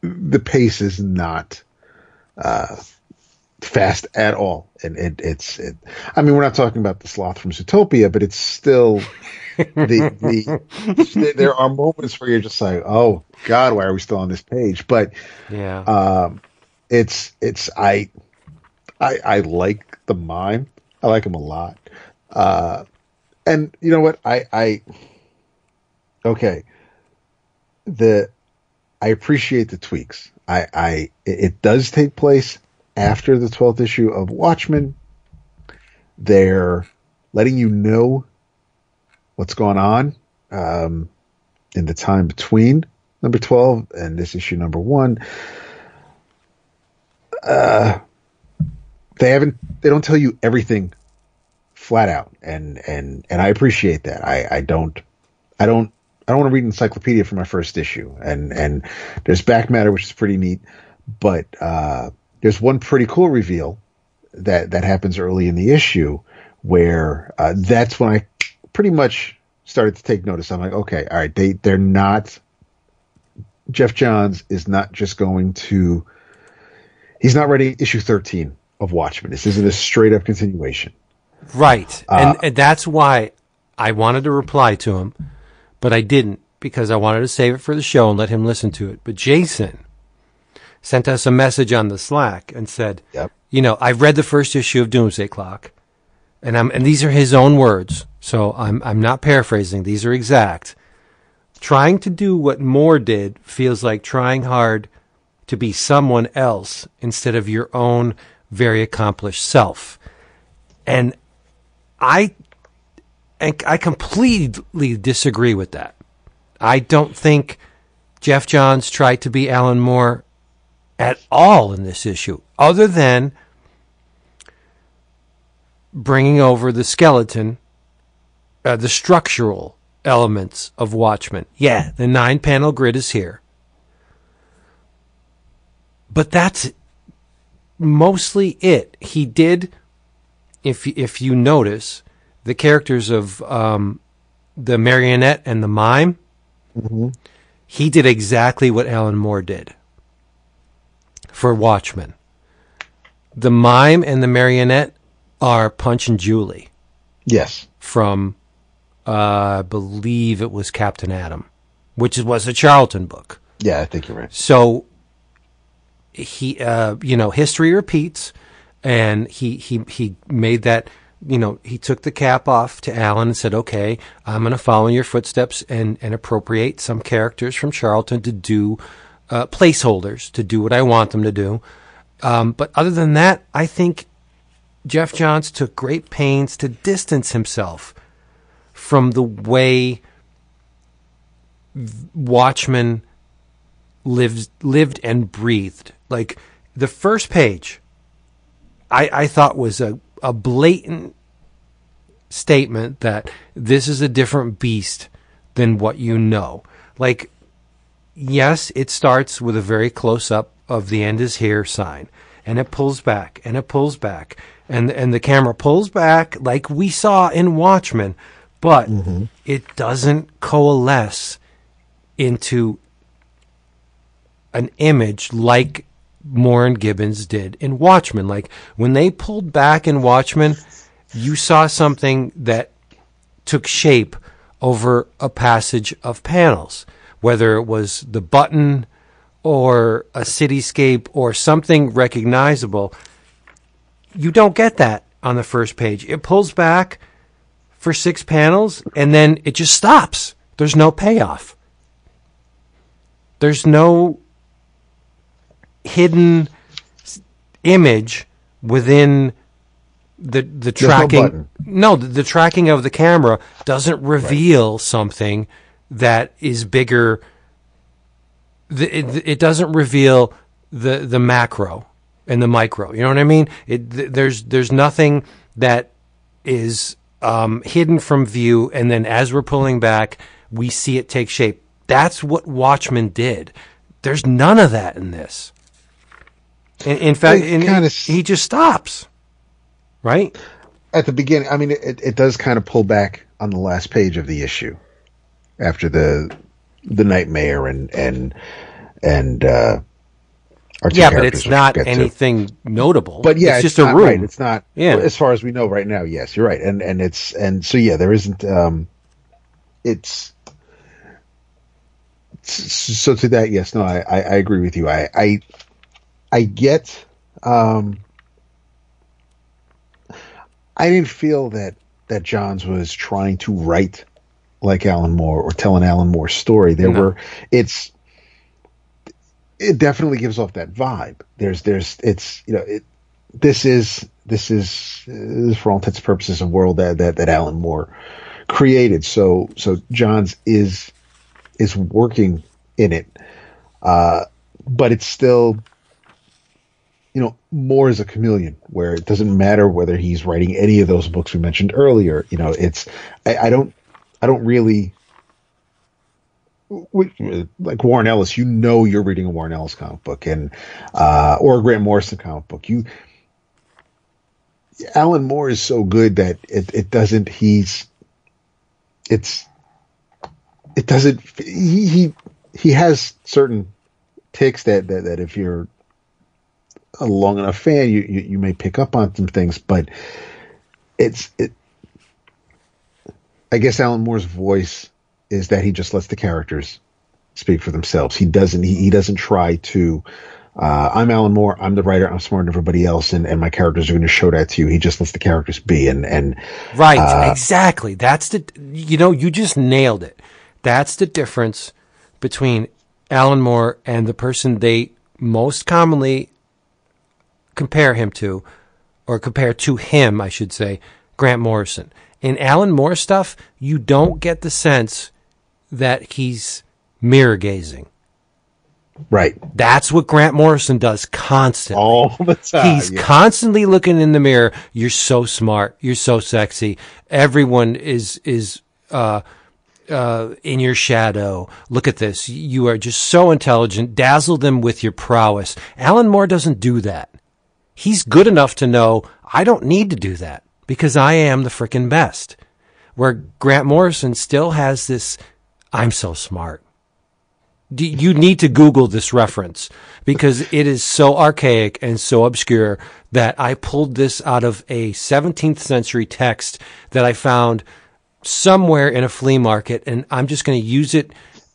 the pace is not uh fast at all and it, it's it, i mean we're not talking about the sloth from zootopia but it's still the the there are moments where you're just like oh god why are we still on this page? But Yeah. um it's it's i i i like the mime. I like him a lot. Uh and you know what? I i okay. The i appreciate the tweaks. I i it, it does take place after the 12th issue of watchmen they're letting you know what's going on um in the time between number 12 and this issue number 1 uh they haven't they don't tell you everything flat out and and and I appreciate that. I I don't I don't I don't want to read encyclopedia for my first issue and and there's back matter which is pretty neat, but uh there's one pretty cool reveal that that happens early in the issue where uh, that's when I pretty much started to take notice. I'm like, okay, all right, they they're not Geoff Johns is not just going to he's not writing issue 13 of Watchmen. This isn't a straight up continuation. Right. Uh, and, and that's why I wanted to reply to him, but I didn't because I wanted to save it for the show and let him listen to it. But Jason sent us a message on the Slack and said, Yep. you know, I've read the first issue of Doomsday Clock, and I'm and these are his own words, so I'm I'm not paraphrasing. These are exact. Trying to do what Moore did feels like trying hard to be someone else instead of your own very accomplished self. And I and I completely disagree with that. I don't think Geoff Johns tried to be Alan Moore at all in this issue, other than bringing over the skeleton, uh, the structural elements of Watchmen. Yeah, the nine panel grid is here. But that's mostly it. He did, if if you notice, the characters of um, the marionette and the mime. He did exactly what Alan Moore did for Watchmen. The mime and the marionette are Punch and Jewelee Yes. from, uh, I believe it was Captain Atom, which was a Charlton book. Yeah, I think you're right. So he, uh, you know, history repeats, and he he he made that. You know, he took the cap off to Alan and said, "Okay, I'm going to follow in your footsteps and and appropriate some characters from Charlton to do uh, placeholders to do what I want them to do." Um, but other than that, I think Geoff Johns took great pains to distance himself from the way Watchmen lived lived and breathed. Like the first page, I, I thought was a, a blatant statement that this is a different beast than what you know. Like, yes, it starts with a very close up of the end is here sign, and it pulls back and it pulls back, and and the camera pulls back like we saw in Watchmen, but mm-hmm. it doesn't coalesce into an image like Moore and Gibbons did in Watchmen. Like when they pulled back in Watchmen, you saw something that took shape over a passage of panels, whether it was the button or a cityscape or something recognizable. You don't get that on the first page. It pulls back for six panels and then it just stops. There's no payoff. There's no hidden image within the the tracking. No, no the, the, tracking of the camera doesn't reveal right. something that is bigger. The, it, it, doesn't reveal the the macro and the micro. You know what I mean? It, there's there's nothing that is um, hidden from view, and then as we're pulling back, we see it take shape. That's what Watchmen did. There's none of that in this. In, in fact, in, kinda, he just stops, right? At the beginning, I mean, it, it does kind of pull back on the last page of the issue after the the nightmare and and and uh, yeah, but it's not anything to. notable. But yeah, it's, it's just a room. Right. It's not. Yeah. As far as we know right now, yes, you're right. And and it's and so yeah, there isn't. Um, it's so to that, yes, no, I, I, I agree with you. I I, I get. Um, I didn't feel that that Johns was trying to write like Alan Moore or tell an Alan Moore story. There no. were it's it definitely gives off that vibe. There's there's it's you know it this is this is, for all intents and purposes a world that, that that Alan Moore created. So so Johns is is working in it, uh, but it's still you know Moore is a chameleon where it doesn't matter whether he's writing any of those books we mentioned earlier. You know, it's I, I don't I don't really like Warren Ellis, you know you're reading a Warren Ellis comic book and uh, or a Grant Morrison comic book. You Alan Moore is so good that it, it doesn't. He's it's it doesn't. He he, he has certain tics that, that that if you're a long enough fan, you, you you may pick up on some things, but it's it. I guess Alan Moore's voice is that he just lets the characters speak for themselves. He doesn't. He, he doesn't try to. Uh, I'm Alan Moore. I'm the writer. I'm smarter than everybody else, and, and my characters are going to show that to you. He just lets the characters be, and and right, uh, exactly. That's the. You know, you just nailed it. That's the difference between Alan Moore and the person they most commonly compare him to, or compare to him, I should say, Grant Morrison. In Alan Moore stuff, you don't get the sense that he's mirror gazing. Right. That's what Grant Morrison does constantly. All the time. He's yeah. constantly looking in the mirror. You're so smart. You're so sexy. Everyone is is uh, uh, in your shadow. Look at this. You are just so intelligent. Dazzle them with your prowess. Alan Moore doesn't do that. He's good enough to know I don't need to do that because I am the frickin' best. Where Grant Morrison still has this I'm so smart. You need to Google this reference because it is so archaic and so obscure that I pulled this out of a 17th century text that I found somewhere in a flea market and I'm just going to use it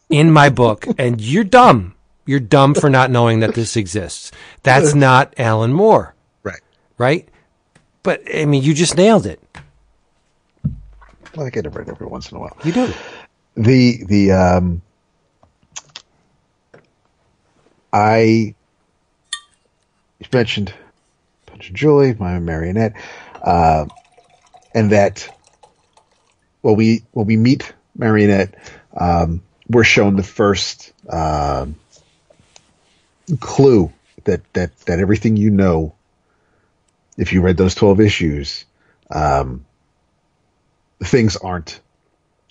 in my book. And you're dumb. You're dumb for not knowing that this exists. That's not Alan Moore. Right. Right? But I mean, you just nailed it. Well, I get it right every once in a while. You do the the um, I you mentioned Punch and Jewelee, my marionette, uh, and that when we when we meet marionette, um, we're shown the first uh, clue that that that everything you know, if you read those twelve issues, um, things aren't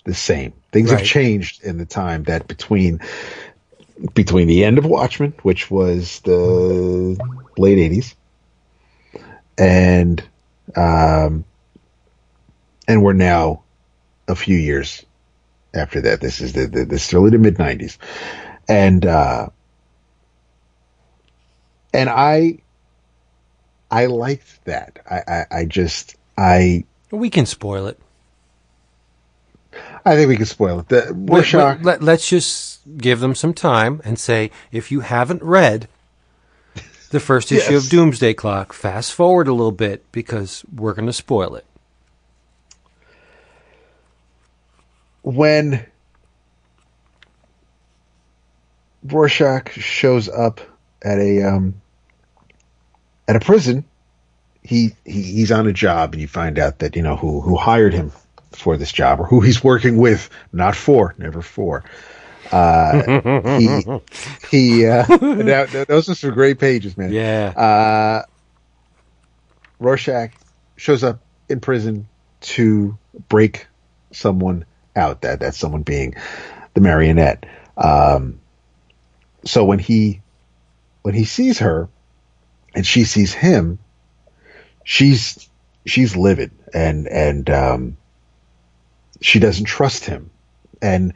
the same. Things right. have changed in the time that between between the end of Watchmen, which was the late eighties, and um, and we're now a few years after that. This is the, the this early to mid nineties, and uh, and I, I liked that. I, I, I just, I, We can spoil it. I think we can spoil it. The Let, Rorschach, let, let, us just give them some time and say if you haven't read the first issue Yes. of Doomsday Clock, fast forward a little bit because we're going to spoil it. when Rorschach shows up at a um, at a prison, he, he he's on a job, and you find out that you know who who hired him for this job or who he's working with, not for, never for. Uh, he he uh, that- those are some great pages, man. Yeah. Uh, Rorschach shows up in prison to break someone out. That that someone being the marionette. Um, so when he when he sees her and she sees him, she's she's livid and and um, she doesn't trust him. And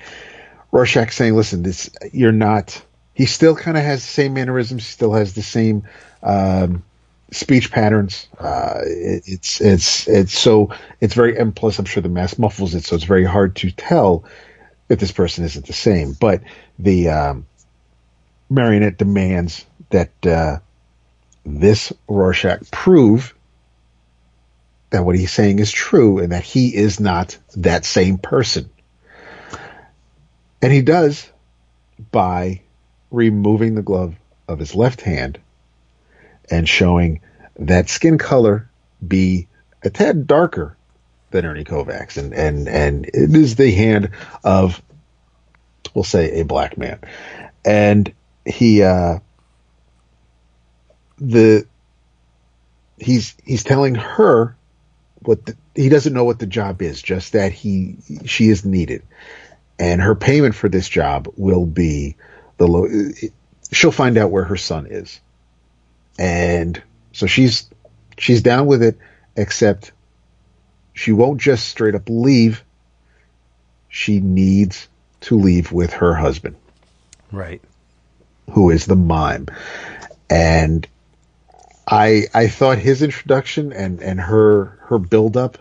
Rorschach saying, "Listen, this you're not." He still kind of has the same mannerisms. He still has the same um, speech patterns. Uh, it, it's it's it's so it's very and plus I'm sure the mask muffles it, so it's very hard to tell if this person isn't the same. But the um, marionette demands that uh, this Rorschach prove that what he's saying is true and that he is not that same person. And he does by removing the glove of his left hand and showing that skin color be a tad darker than Ernie Kovacs, and and and it is the hand of, we'll say, a black man, and he uh, the he's he's telling her what the, he doesn't know what the job is, just that he she is needed, and her payment for this job will be the low. She'll find out where her son is, and so she's she's down with it, except she won't just straight up leave. She needs to leave with her husband, Right. who is the mime, and I I thought his introduction and and her her build up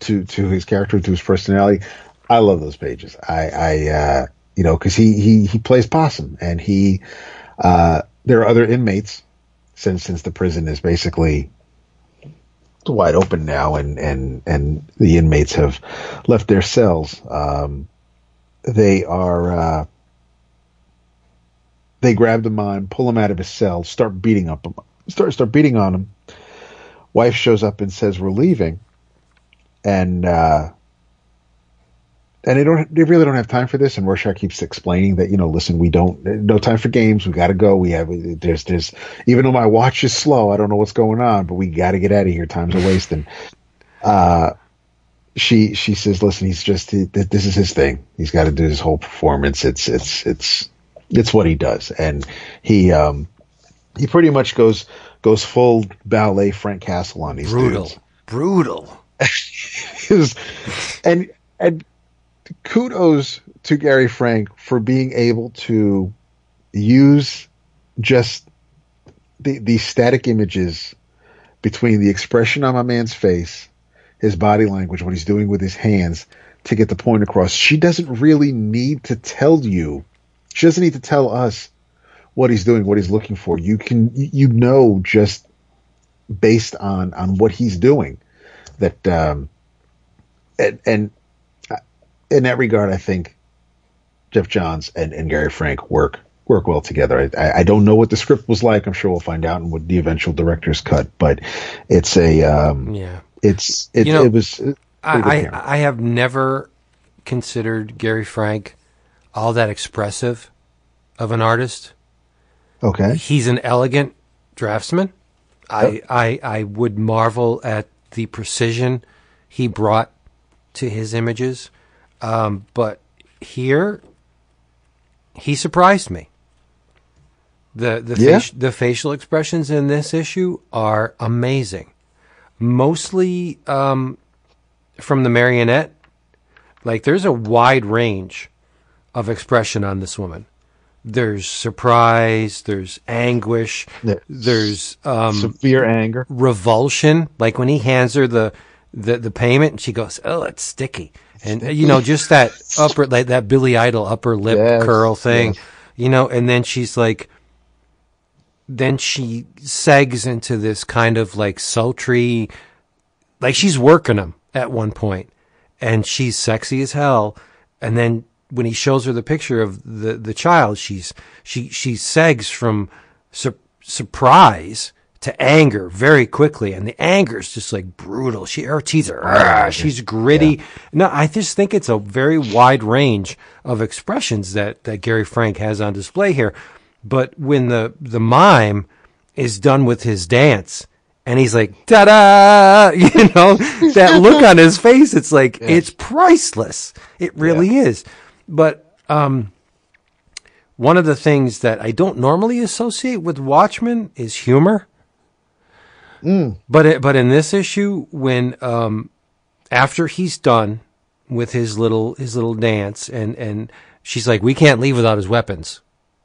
to to his character to his personality. I love those pages. I I uh, you know because he he he plays possum and he uh, there are other inmates since since the prison is basically wide open now and and and the inmates have left their cells. Um, they are. Uh, they grab the mime, pull him out of his cell, start beating up him, start start beating on him. Wife shows up and says we're leaving, and uh, and they don't they really don't have time for this. And Rorschach keeps explaining that you know, listen, we don't no time for games. We got to go. We have there's there's even though my watch is slow, I don't know what's going on, but we got to get out of here. Time's a wasting. Uh, she she says, listen, he's just he, this is his thing. He's got to do his whole performance. It's it's it's it's what he does, and he um he pretty much goes goes full ballet Frank Castle on these Brutal. dudes. Brutal. Is- and and kudos to Gary Frank for being able to use just the the static images between the expression on my man's face, his body language, what he's doing with his hands to get the point across. She doesn't really need to tell you. She doesn't need to tell us what he's doing, what he's looking for. You can you know just based on on what he's doing that um and and uh, in that regard, I think Geoff Johns and, and Gary Frank work work well together. I, I don't know what the script was like. I'm sure we'll find out in what the eventual director's cut. But it's a um, Yeah. it's it, You know, it was. uh, pretty good I. I I have never considered Gary Frank all that expressive of an artist. Okay. He's an elegant draftsman. I, I I would marvel at the precision he brought to his images, um, but here he surprised me. the the Yeah. faci- the facial expressions in this issue are amazing, mostly um, from the marionette. Like there's a wide range of expression on this woman there's surprise, there's anguish, there's um, Severe anger. revulsion. Like when he hands her the, the, the payment and she goes, Oh, it's sticky. And uh, you know, just that upper, like that Billy Idol upper lip Yes, curl thing, yes. you know, and then she's like, then she segs into this kind of like sultry, like she's working him at one point and she's sexy as hell. And then when he shows her the picture of the, the child, she's, she, she segs from sur- surprise to anger very quickly. And the anger is just like brutal. She, her teeth are, ah, "Argh," she's gritty. No, I just think it's a very wide range of expressions that, that Gary Frank has on display here. But when the, the mime is done with his dance, and he's like, ta da! You know, that look on his face, it's like, it's priceless. It really is. But, um, one of the things that I don't normally associate with Watchmen is humor. But, it, but in this issue, when, um, after he's done with his little, his little dance and, and she's like, we can't leave without his weapons.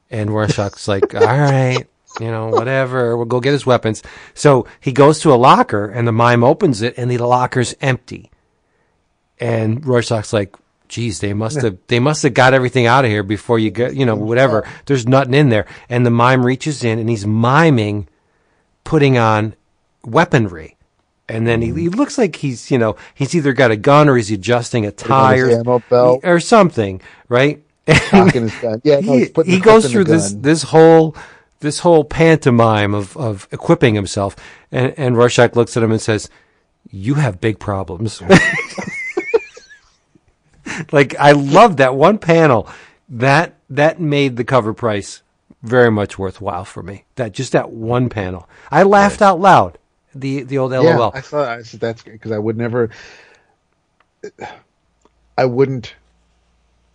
And Rorschach's like, all right, you know, whatever, we'll go get his weapons. So he goes to a locker and the mime opens it and the locker's empty. And Rorschach's like, geez, they must have, they must have got everything out of here before you get, you know, whatever. There's nothing in there. And the mime reaches in and he's miming putting on weaponry. And then he, he looks like he's, you know, he's either got a gun or he's adjusting a tire belt. or something, right? Yeah, no, he, he goes through this this whole this whole pantomime of of equipping himself, and and Rorschach looks at him and says, "You have big problems." like I love that one panel. That that made the cover price very much worthwhile for me. That just that one panel, I laughed out loud. The the old LOL. Yeah, I thought I said that's because I would never. I wouldn't.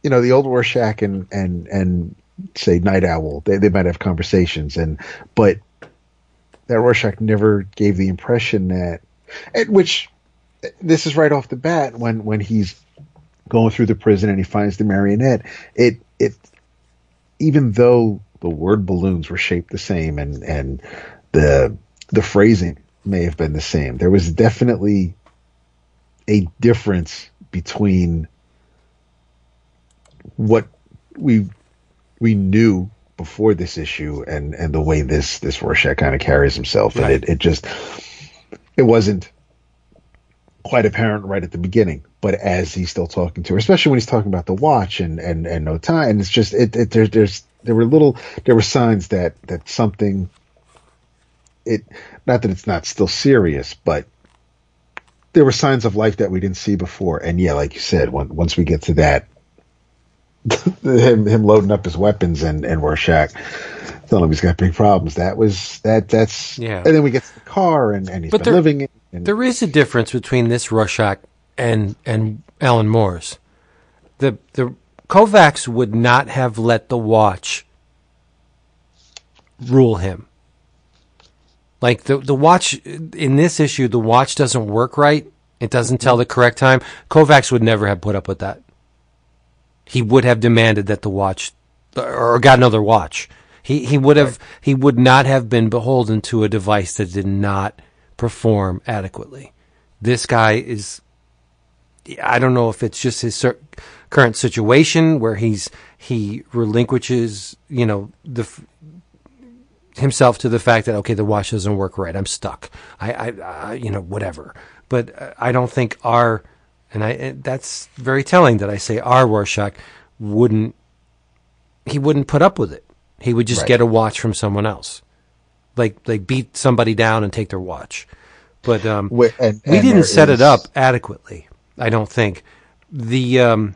You know, the old Rorschach and and and say Nite Owl, they they might have conversations, and but that Rorschach never gave the impression that, at which this is right off the bat when when he's going through the prison and he finds the marionette. It it even though the word balloons were shaped the same and and the the phrasing may have been the same, there was definitely a difference between what we we knew before this issue and and the way this this Rorschach kind of carries himself, and it it just it wasn't quite apparent right at the beginning, but as he's still talking to her, especially when he's talking about the watch and and and no time, and it's just it, it there, there's there were little there were signs that that something it not that it's not still serious, but there were signs of life that we didn't see before, and yeah, like you said, when, once we get to that, him him loading up his weapons and and Rorschach telling him he's got big problems. That was that that's Yeah. And then we get to the car and and he's But been there- living in. And, There is a difference between this Rorschach and and Alan Moore's. The the Kovacs would not have let the watch rule him. Like the the watch in this issue, the watch doesn't work right. It doesn't tell the correct time. Kovacs would never have put up with that. He would have demanded that the watch or got another watch. He he would have he would not have been beholden to a device that did not perform adequately. This guy is I don't know if it's just his current situation where he's he relinquishes, you know, the f- himself to the fact that okay, the watch doesn't work right. I'm stuck. I, I, I you know, whatever. But uh, I don't think our, and I and that's very telling that I say our Rorschach wouldn't. He wouldn't put up with it. He would just Right. get a watch from someone else, like like beat somebody down and take their watch. But um, Wi- and- we didn't set is- it up adequately. I don't think the um,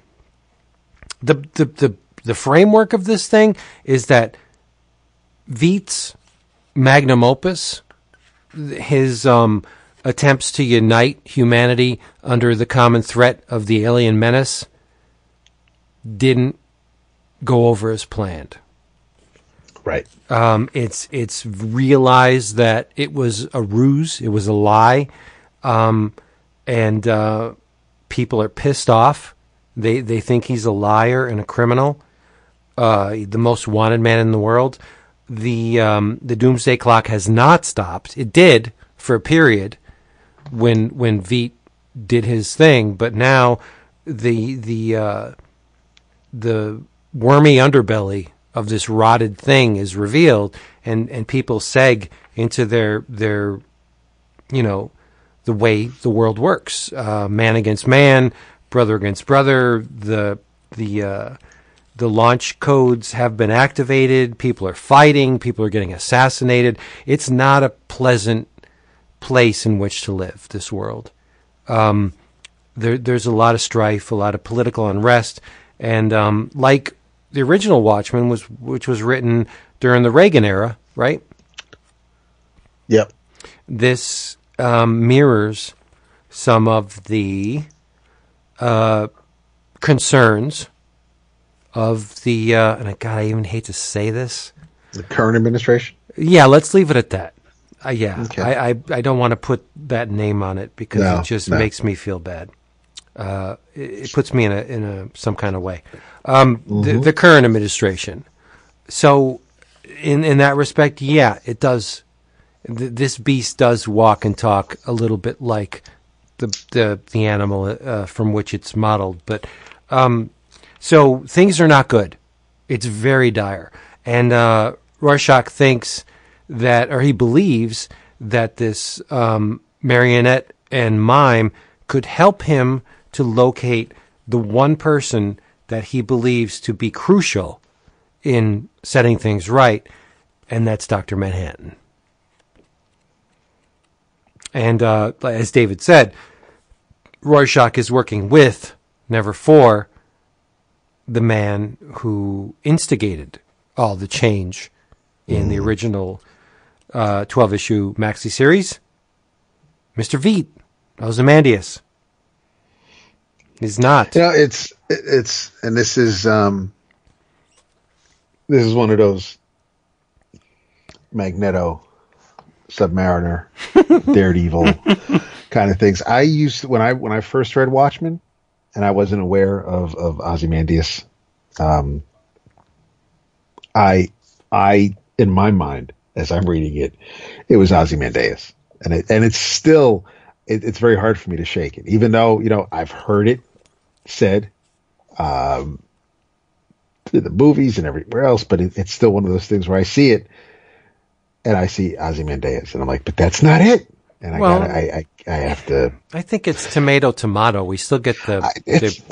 the the the the framework of this thing is that Veidt's magnum opus, his um, attempts to unite humanity under the common threat of the alien menace, didn't go over as planned. right. Um, it's it's realized that it was a ruse, it was a lie, um, and uh, people are pissed off. They they think he's a liar and a criminal. uh, the most wanted man in the world. The um, the doomsday clock has not stopped. It did for a period when when Veidt did his thing, but now the the uh, the wormy underbelly of this rotted thing is revealed, and and people seg into their their you know the way the world works, uh, man against man, brother against brother. The the uh, the launch codes have been activated. People are fighting. People are getting assassinated. It's not a pleasant place in which to live. This world. Um, there, there's a lot of strife, a lot of political unrest, and um, like the original Watchmen was, which was written during the Reagan era, right? Yep. This um, mirrors some of the uh, concerns of the, uh, and God, I even hate to say this. The current administration. Yeah, let's leave it at that. Uh, yeah, Okay. I, I I don't want to put that name on it because No, it just no. makes me feel bad. Uh, it, it puts me in a in a some kind of way. Um, the, Mm-hmm. the current administration. So, in in that respect, yeah, it does. Th- this beast does walk and talk a little bit like the the the animal uh, from which it's modeled, but um, so things are not good. It's very dire, and uh, Rorschach thinks that, or he believes that this um, marionette and mime could help him to locate the one person that he believes to be crucial in setting things right, and that's Doctor Manhattan. And uh, as David said, Rorschach is working with, never for, the man who instigated all the change in the original uh, 12 issue maxi series, Mr. Veidt, Ozymandias. He's not. You know, it's it's and this is um this is one of those Magneto, Submariner, Daredevil kind of things. I used when I when I first read Watchmen, and I wasn't aware of of Ozymandias. Um, I I in my mind as I'm reading it, it was Ozymandias, and it and it's still it, it's very hard for me to shake it, even though you know I've heard it said um, in the movies and everywhere else, but it, it's still one of those things where I see it and I see Ozymandias, and I'm like, but that's not it. And I Well- gotta, I, I, I have to. I think it's tomato tomato. We still get the I- the,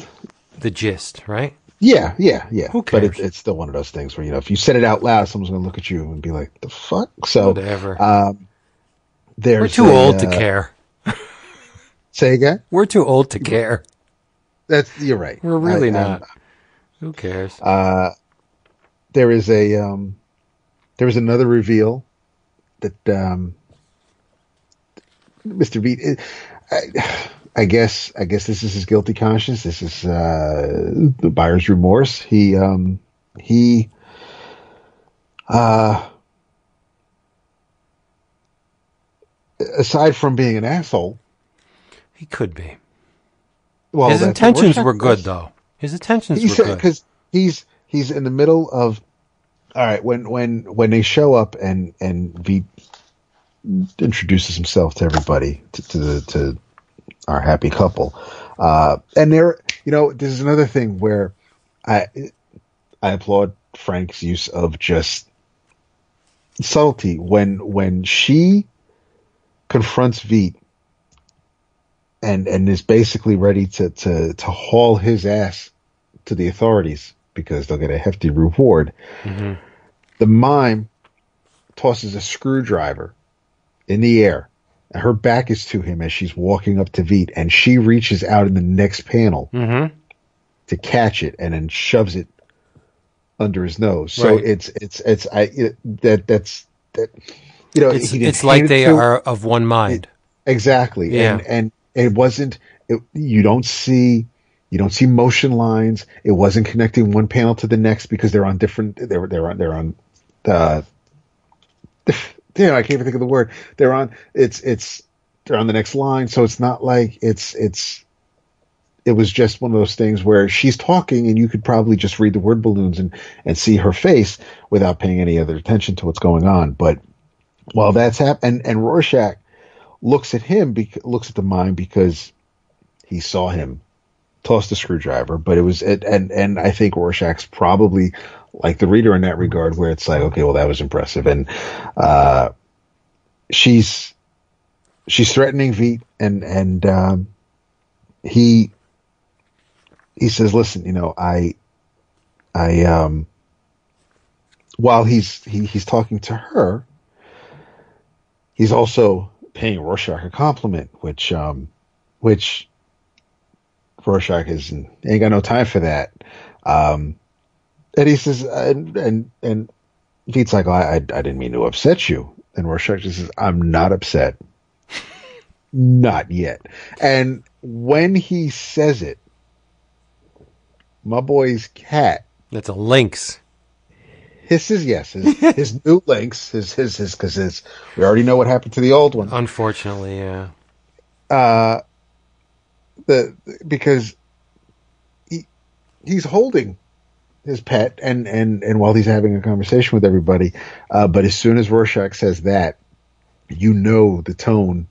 the gist, right? Yeah, yeah, yeah. Who cares? But it, it's still one of those things where you know, if you said it out loud, someone's going to look at you and be like, "The fuck." So Whatever. um, there's We're too a, old to uh, care. Say again. We're too old to care. That's you're right. We're really I- I'm- not. Who cares? Uh, there is a um, there was another reveal that um, Mr. Veidt. I, I guess I guess this is his guilty conscience. This is uh, the buyer's remorse. He um, he uh, aside from being an asshole. he could be. Well, His intentions were good, though. His intentions he were said good. because he's he's in the middle of all right when when when they show up and and V introduces himself to everybody to, to to our happy couple uh and there you know this is another thing where i i applaud frank's use of just subtlety. When when she confronts Veidt and and is basically ready to to to haul his ass to the authorities because they'll get a hefty reward. Mhm. The mime tosses a screwdriver in the air. Her back is to him as she's walking up to Veidt, and she reaches out in the next panel Mm-hmm. to catch it and then shoves it under his nose. So Right. it's it's it's I it, that that's that you know It's, it's like it they to- are of one mind. Exactly. Yeah. And and it wasn't it, you don't see you don't see motion lines. It wasn't connecting one panel to the next because they're on different they're they're on they're on uh damn, I can't even think of the word. They're on it's it's they're on the next line, so it's not like it's it's it was just one of those things where she's talking and you could probably just read the word balloons and, and see her face without paying any other attention to what's going on. But while that's happening, and, Rorschach looks at him, looks at the mime because he saw him toss the screwdriver. But it was, it, and and I think Rorschach's probably like the reader in that regard, where it's like, okay, well, that was impressive, and uh, she's she's threatening Veidt, and and um, he he says, "Listen, you know, I I um." While he's he, he's talking to her, he's also paying Rorschach a compliment, which um, which Rorschach is ain't got no time for that. Um, and he says, and and and Veidt's like, I, I, I didn't mean to upset you, and Rorschach just says, I'm not upset, not yet. And when he says it, my boy's cat That's a lynx. hisses yes, his, his new lynx, his his his because his we already know what happened to the old one. Unfortunately, yeah. uh, the because he he's holding his pet and and and while he's having a conversation with everybody, uh, but as soon as Rorschach says that, you know the tone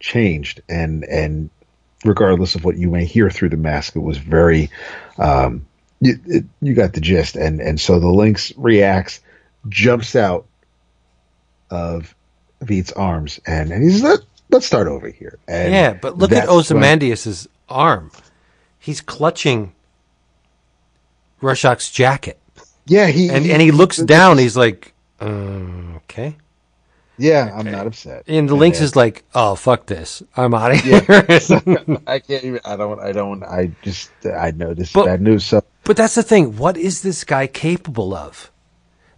changed and and regardless of what you may hear through the mask, it was very um, you, it, you got the gist. And and so the lynx reacts, jumps out of Veidt's arms and and he's let let's start over here. And yeah, but look at that's when- Ozymandias' arm. He's clutching Rorschach's jacket. Yeah, he And and he looks down, he's like, uh, okay. Yeah, I'm not upset. And the lynx Yeah. is like, oh, fuck this. I'm out of here. I can't even. I don't. I don't. I just. I know this is But- bad news. So But that's the thing. What is this guy capable of?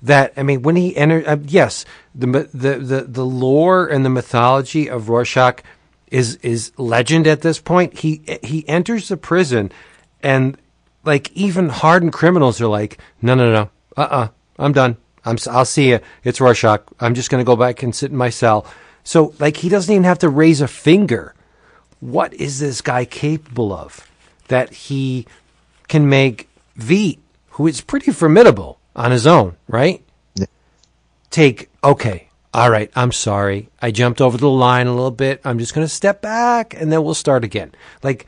That I mean, when he entered, uh, yes, the, the the the lore and the mythology of Rorschach is is legend at this point. He he enters the prison, and like even hardened criminals are like, no, no, no, uh, uh-uh, uh, I'm done. I'm I'll see you. It's Rorschach. I'm just gonna go back and sit in my cell. So like he doesn't even have to raise a finger. What is this guy capable of? That he can make Veidt, who is pretty formidable on his own, right? Take, okay, all right, I'm sorry. I jumped over the line a little bit. I'm just going to step back and then we'll start again. Like,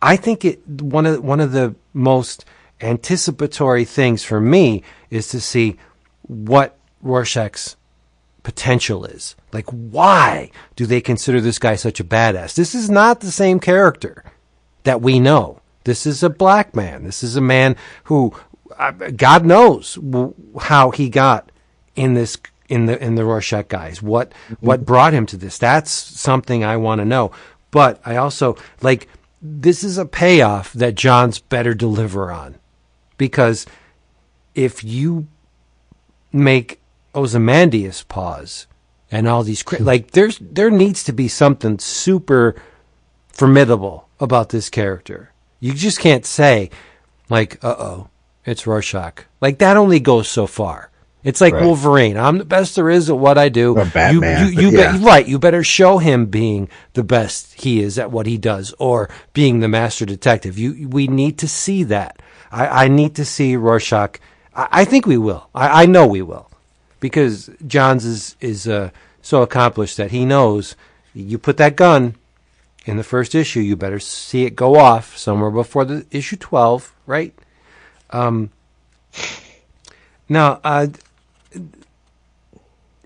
I think it, one of, one of the most anticipatory things for me is to see what Rorschach's potential is. Like, why do they consider this guy such a badass? This is not the same character that we know. This is a black man. This is a man who, uh, God knows how he got in this in the in the Rorschach guys. What what brought him to this? That's something I want to know. But I also like this is a payoff that Johns better deliver on, because if you make Ozymandias pause and all these cri- like there's there needs to be something super formidable about this character. You just can't say like, "Uh oh, it's Rorschach." Like that only goes so far. It's like Right. Wolverine. I'm the best there is at what I do. Or Batman, you, you, you yeah. right. You better show him being the best he is at what he does, or being the master detective. You, we need to see that. I, I need to see Rorschach. I, I think we will. I, I know we will, because Johns is is uh, so accomplished that he knows you put that gun in the first issue, you better see it go off somewhere before the issue twelve, right? Um, now, uh,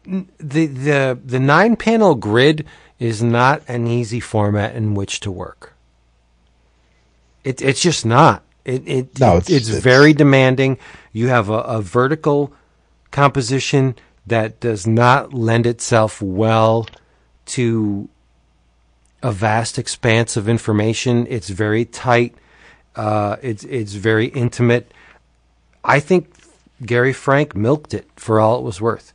the the the nine panel grid is not an easy format in which to work. It it's just not. It it No, it's, it's- it's it's- very demanding. You have a, a vertical composition that does not lend itself well to a vast expanse of information. It's very tight. Uh, it's it's very intimate. I think Gary Frank milked it for all it was worth.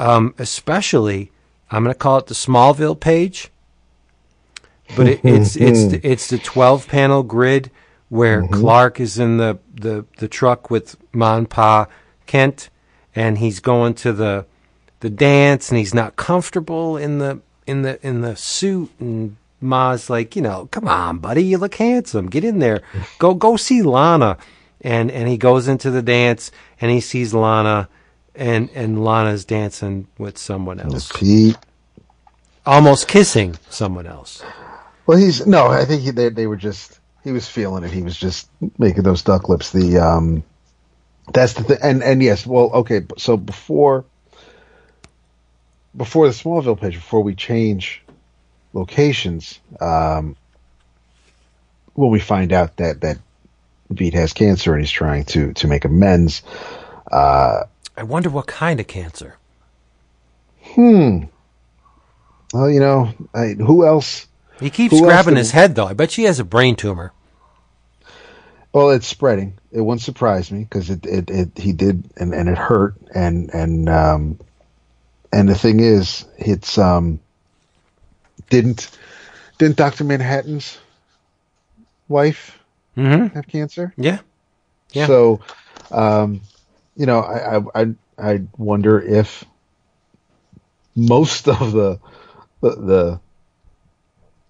Um, especially, I'm going to call it the Smallville page, but it, it's it's the, it's the 12 panel grid where Clark is in the, the, the truck with Ma and Pa Kent, and he's going to the the dance, and he's not comfortable in the in the in the suit, and Ma's like, you know, come on, buddy, you look handsome. Get in there. Go go see Lana. And and he goes into the dance and he sees Lana and and Lana's dancing with someone else. Pete. Almost kissing someone else. Well, he's no. I think he, they they were just he was feeling it. He was just making those duck lips. The um, that's the thing. And and yes, well, okay. So before before the Smallville page, before we change locations, um, when we find out that that Veidt has cancer and he's trying to to make amends. Uh, I wonder what kind of cancer. hmm. Well, you know, I, who else? He keeps Who grabbing his head though. I bet she has a brain tumor. Well, it's spreading. It wouldn't surprise me because it, it, it he did and, and it hurt and and um and the thing is, it's um didn't didn't Doctor Manhattan's wife Mm-hmm. have cancer? Yeah. Yeah. So, um, you know, I, I I wonder if most of the the, the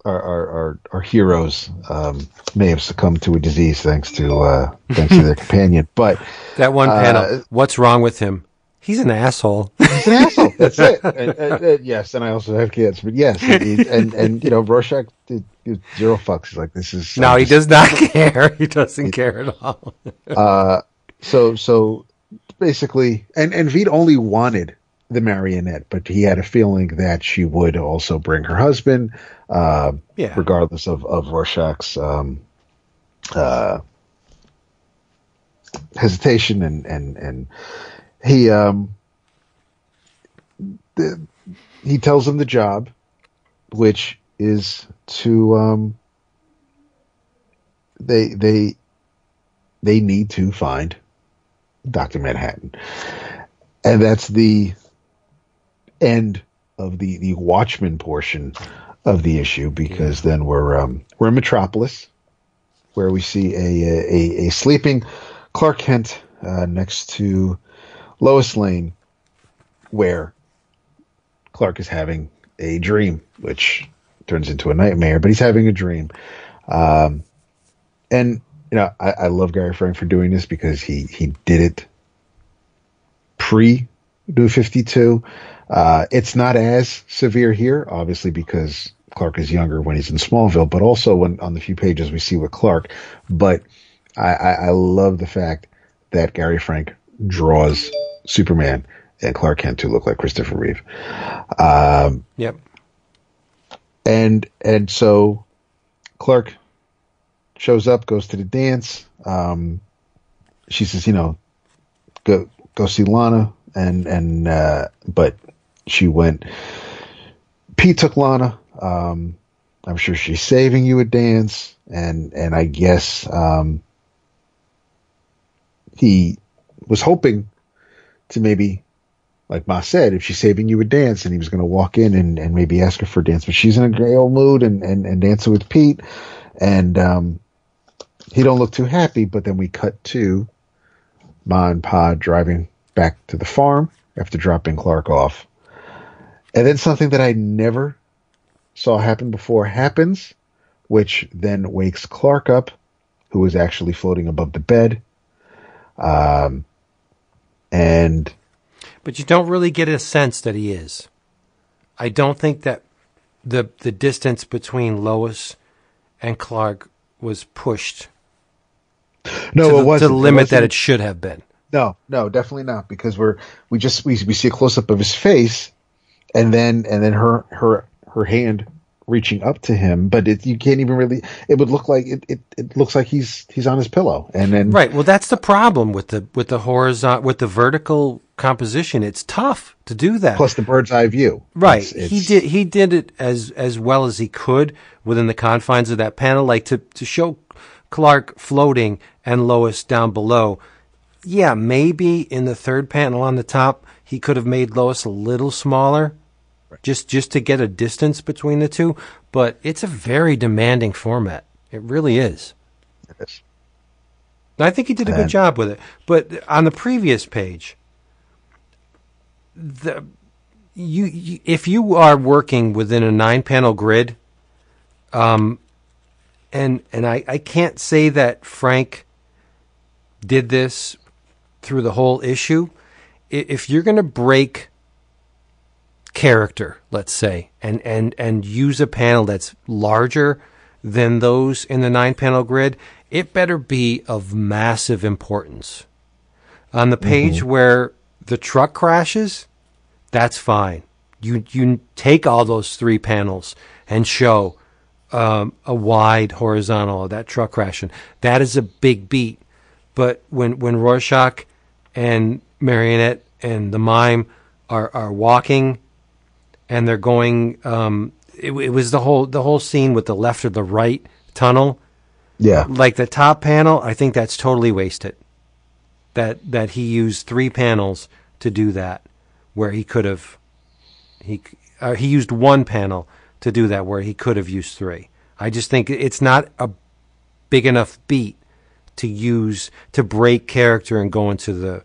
our, our our our heroes um, may have succumbed to a disease thanks to uh, thanks to their companion. But That one Uh, panel. What's wrong with him? He's an asshole. he's an asshole. That's it. And, and, and, yes, and I also have kids. But yes, and and you know, Rorschach did, did zero fucks. He's like, this is no, he does not care. He doesn't care at all. Uh, so so basically, and and Veidt only wanted the marionette, but he had a feeling that she would also bring her husband, uh, Yeah. regardless of of Rorschach's um, uh, hesitation, and and and he um, the, he tells him the job, which is to um, they they they need to find Dr. Manhattan. And that's the end of the, the Watchmen portion of the issue because then we're um, we're in Metropolis where we see a a, a sleeping Clark Kent uh, next to Lois Lane where Clark is having a dream which turns into a nightmare but he's having a dream um, and you know, I, I love Gary Frank for doing this because he he did it pre New Fifty Two. Uh, it's not as severe here, obviously, because Clark is younger when he's in Smallville, but also when on the few pages we see with Clark. But I, I, I love the fact that Gary Frank draws Superman and Clark Kent to look like Christopher Reeve. Um, Yep. and and so Clark shows up, goes to the dance. Um, she says, you know, go go see Lana, and and uh, but she went. Pete took Lana. Um, I'm sure she's saving you a dance, and and I guess um, he was hoping to maybe like Ma said, if she's saving you a dance, and he was going to walk in and, and maybe ask her for a dance, but she's in a great old mood and, and, and dancing with Pete, and um, he don't look too happy. But then we cut to Ma and Pa driving back to the farm after dropping Clark off, and then something that I never saw happen before happens, which then wakes Clark up, who is actually floating above the bed, um, and But you don't really get a sense that he is. I don't think that the the distance between Lois and Clark was pushed no, to, it wasn't to the limit that it should have been. No, no, definitely not because we're we just we we see a close up of his face, and then and then her her her hand reaching up to him, but it, you can't even really. It would look like it, it. It looks like he's he's on his pillow, and then Right. Well, that's the problem with the with the horizontal with the vertical composition. It's tough to do that. plus the bird's eye view. Right. It's- he did he did it as as well as he could within the confines of that panel like to to show Clark floating and Lois down below. Yeah, maybe in the third panel on the top he could have made Lois a little smaller just just to get a distance between the two, but it's a very demanding format. It really is. Yes. I think he did a good And- job with it. But on the previous page, the you, you if you are working within a nine panel grid, Um, and and I, I can't say that Frank did this through the whole issue. If you're going to break character, let's say, and, and, and use a panel that's larger than those in the nine panel grid, it better be of massive importance. On the mm-hmm. page where the truck crashes, that's fine. You you take all those three panels and show um, a wide horizontal of that truck crashing. That is a big beat. But when when Rorschach and Marionette and the mime are are walking and they're going, um, it, it was the whole the whole scene with the left or the right tunnel. Yeah. Like the top panel, I think that's totally wasted. That that he used three panels to do that, where he could have he uh, he used one panel to do that where he could have used three. I just think it's not a big enough beat to use to break character and go into the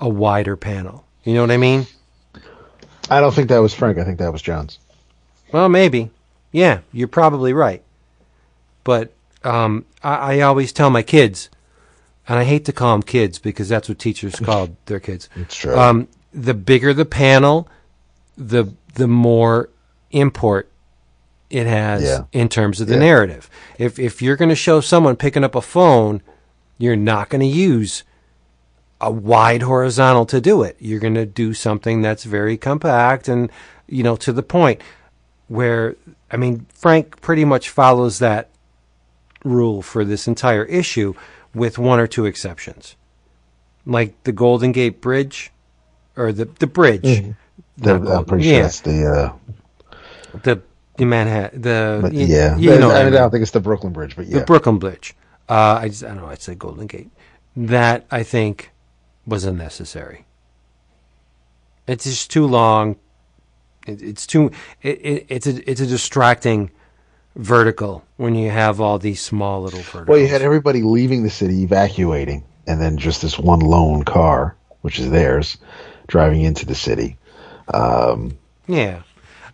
a wider panel. You know what I mean? I don't think that was Frank. I think that was Johns. Well, maybe. Yeah, you're probably right. But um, I, I always tell my kids, and I hate to call them kids because that's what teachers call their kids. It's true. Um, the bigger the panel, the the more import it has Yeah. in terms of the Yeah. narrative. If if you're going to show someone picking up a phone, you're not going to use a wide horizontal to do it. You're going to do something that's very compact and you know to the point. Where I mean, Frank pretty much follows that rule for this entire issue, with one or two exceptions, like the Golden Gate Bridge, or the the bridge. The- I'm pretty sure yeah. that's the. Uh, the the Manhattan the but yeah, you know I, mean, I don't think it's the Brooklyn Bridge, but yeah, the Brooklyn Bridge. Uh, I just I don't know. I'd say Golden Gate. That I think was unnecessary. It's just too long. It, it's too. It, it, it's a it's a distracting vertical when you have all these small little verticals. Well, you had everybody leaving the city, evacuating, and then just this one lone car, which is theirs, driving into the city. yeah.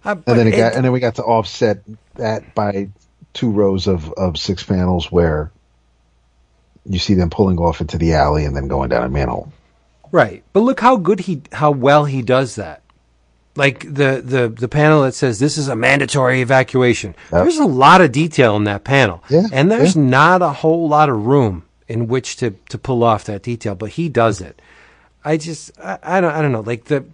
Uh, And then it but got, and then we got to offset that by two rows of, of six panels where you see them pulling off into the alley and then going down a manhole. Right. But look how good he how well he does that. Like the the the panel that says this is a mandatory evacuation. Yep. There's a lot of detail in that panel. Yeah, And there's not a whole lot of room in which to to pull off that detail, but he does it. I just I, I don't I don't know. Like the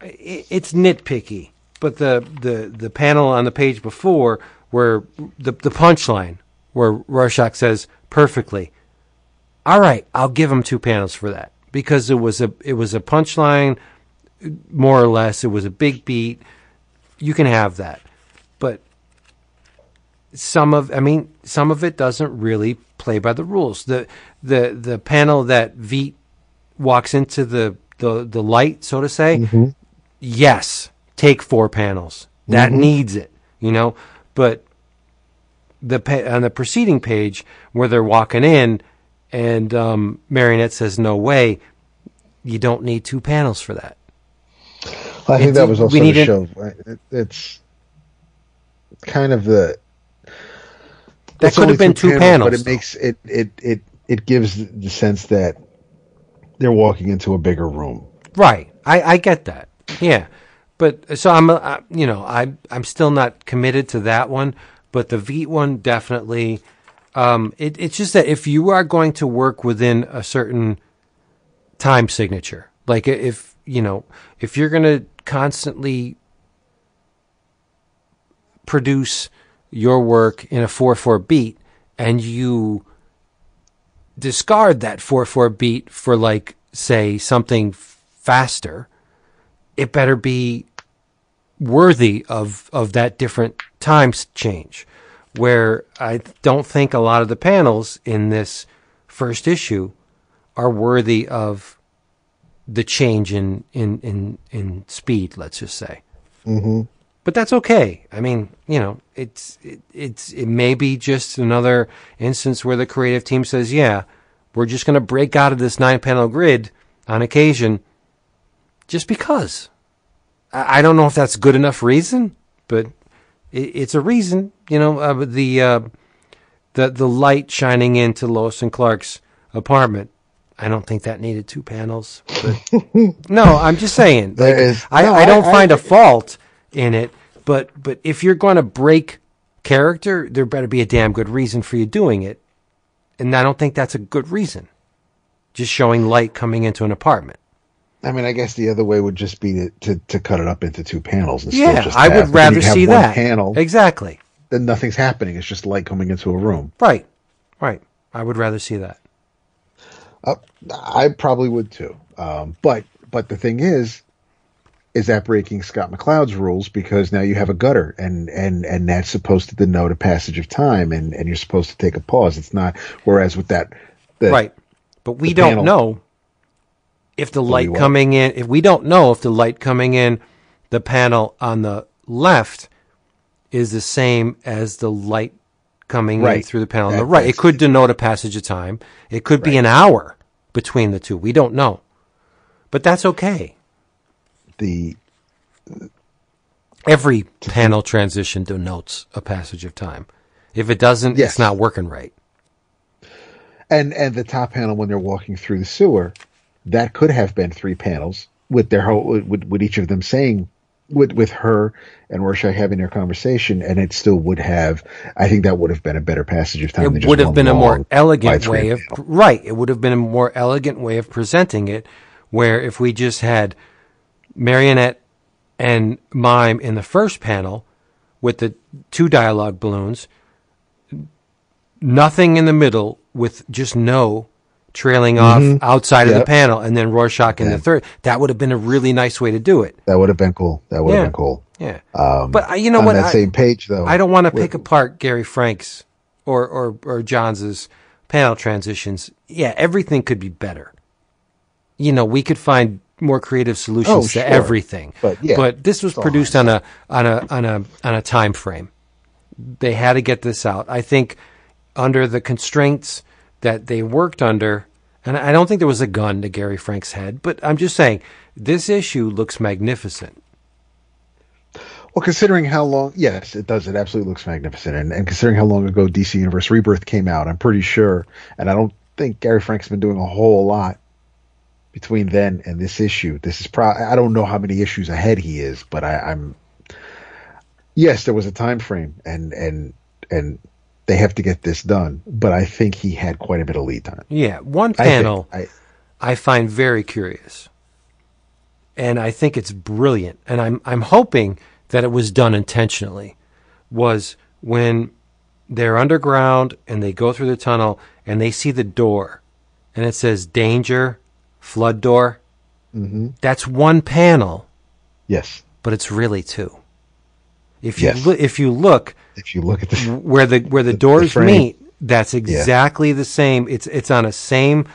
it, it's nitpicky, but the the the panel on the page before where the the punchline where Rorschach says perfectly all right, I'll give him two panels for that because it was a it was a punchline, more or less. It was a big beat. You can have that, but some of I mean some of it doesn't really play by the rules. The the the panel that Veidt walks into the the the light, so to say. Mm-hmm. Yes, take four panels. That needs it, you know. But the pa- on the preceding page where they're walking in and um, Marionette says no way you don't need two panels for that I think It's- that was we also to needed- show it, it's kind of the That could have been two but panels, but it makes it it it it gives the sense that they're walking into a bigger room. right I, I get that yeah but so I'm uh, you know I I'm still not committed to that one but the Veidt one definitely. Um, it, it's just that if you are going to work within a certain time signature like if you know if you're going to constantly produce your work in a 4-4 beat and you discard that 4-4 beat for like say something faster it better be worthy of of that different time s- change where i don't think a lot of the panels in this first issue are worthy of the change in in in, in speed let's just say mm-hmm. but that's okay. I mean, you know, it's it, it's it may be just another instance where the creative team says, "Yeah, we're just going to break out of this nine-panel grid on occasion, just because." I, don't know if that's good enough reason, but it's a reason, you know. Uh, the uh, the the light shining into Lois and Clark's apartment. I don't think that needed two panels. But no, I'm just saying. Like, is- I, no, I don't I find a fault in it, but but if you're going to break character, there better be a damn good reason for you doing it, and I don't think that's a good reason. Just showing light coming into an apartment. I mean, I guess the other way would just be to, to, to cut it up into two panels. And Yeah, just I would then rather see that. panel. Exactly. Then nothing's happening. It's just light coming into a room. Right. Right. I would rather see that. Uh, I probably would too. Um, but but the thing is, is that breaking Scott McCloud's rules because now you have a gutter and and and that's supposed to denote a passage of time and and you're supposed to take a pause. It's not. Whereas with that, the, Right. But we don't panel- know if the light coming in, if we don't know if the light coming in the panel on the left is the same as the light coming in Right. through the panel on the right. It could denote a passage of time. It could be an hour between the two. We don't know. But that's okay. the Every panel transition denotes a passage of time. If it doesn't, Yes. it's not working right. and and the top panel when they're walking through the sewer, that could have been three panels with their whole with, with each of them saying with with her and Rorschach having their conversation, and it still would have. I think that would have been a better passage of time. than it just would have been a more elegant way of panel. right it would have been a more elegant way of presenting it where if we just had marionette and mime in the first panel with the two dialogue balloons nothing in the middle with just no trailing off outside of the Mm-hmm. Panel and then rorschach in the third that would have been a really nice way to do it That would have been cool. That would Yeah. have been cool. yeah Um, but uh, you know on what that I- same page though, I don't want to pick apart Gary Frank's or, or, or Johns's panel transitions. Yeah, everything could be better. You know, we could find more creative solutions Oh, to sure. everything. But, yeah, but this was produced on a on a on a on a time frame. They had to get this out. I think under the constraints that they worked under, and I don't think there was a gun to Gary Frank's head, but I'm just saying this issue looks magnificent. Well, considering how long, yes, it does. It absolutely looks magnificent, and, and considering how long ago DC Universe Rebirth came out, I'm pretty sure, and I don't think Gary Frank's been doing a whole lot between then and this issue. This is probably I don't know how many issues ahead he is, but I, I'm yes, there was a time frame, and and and they have to get this done, but I think he had quite a bit of lead time. Yeah, one panel. I, I find very curious. And I think it's brilliant. And I'm I'm hoping that it was done intentionally. Was when they're underground and they go through the tunnel and they see the door and it says danger, flood door. Mm-hmm. That's one panel, yes, but it's really two. If you Yes. if you look if you look at the where the where the doors frame. meet, that's exactly the same. It's it's on a same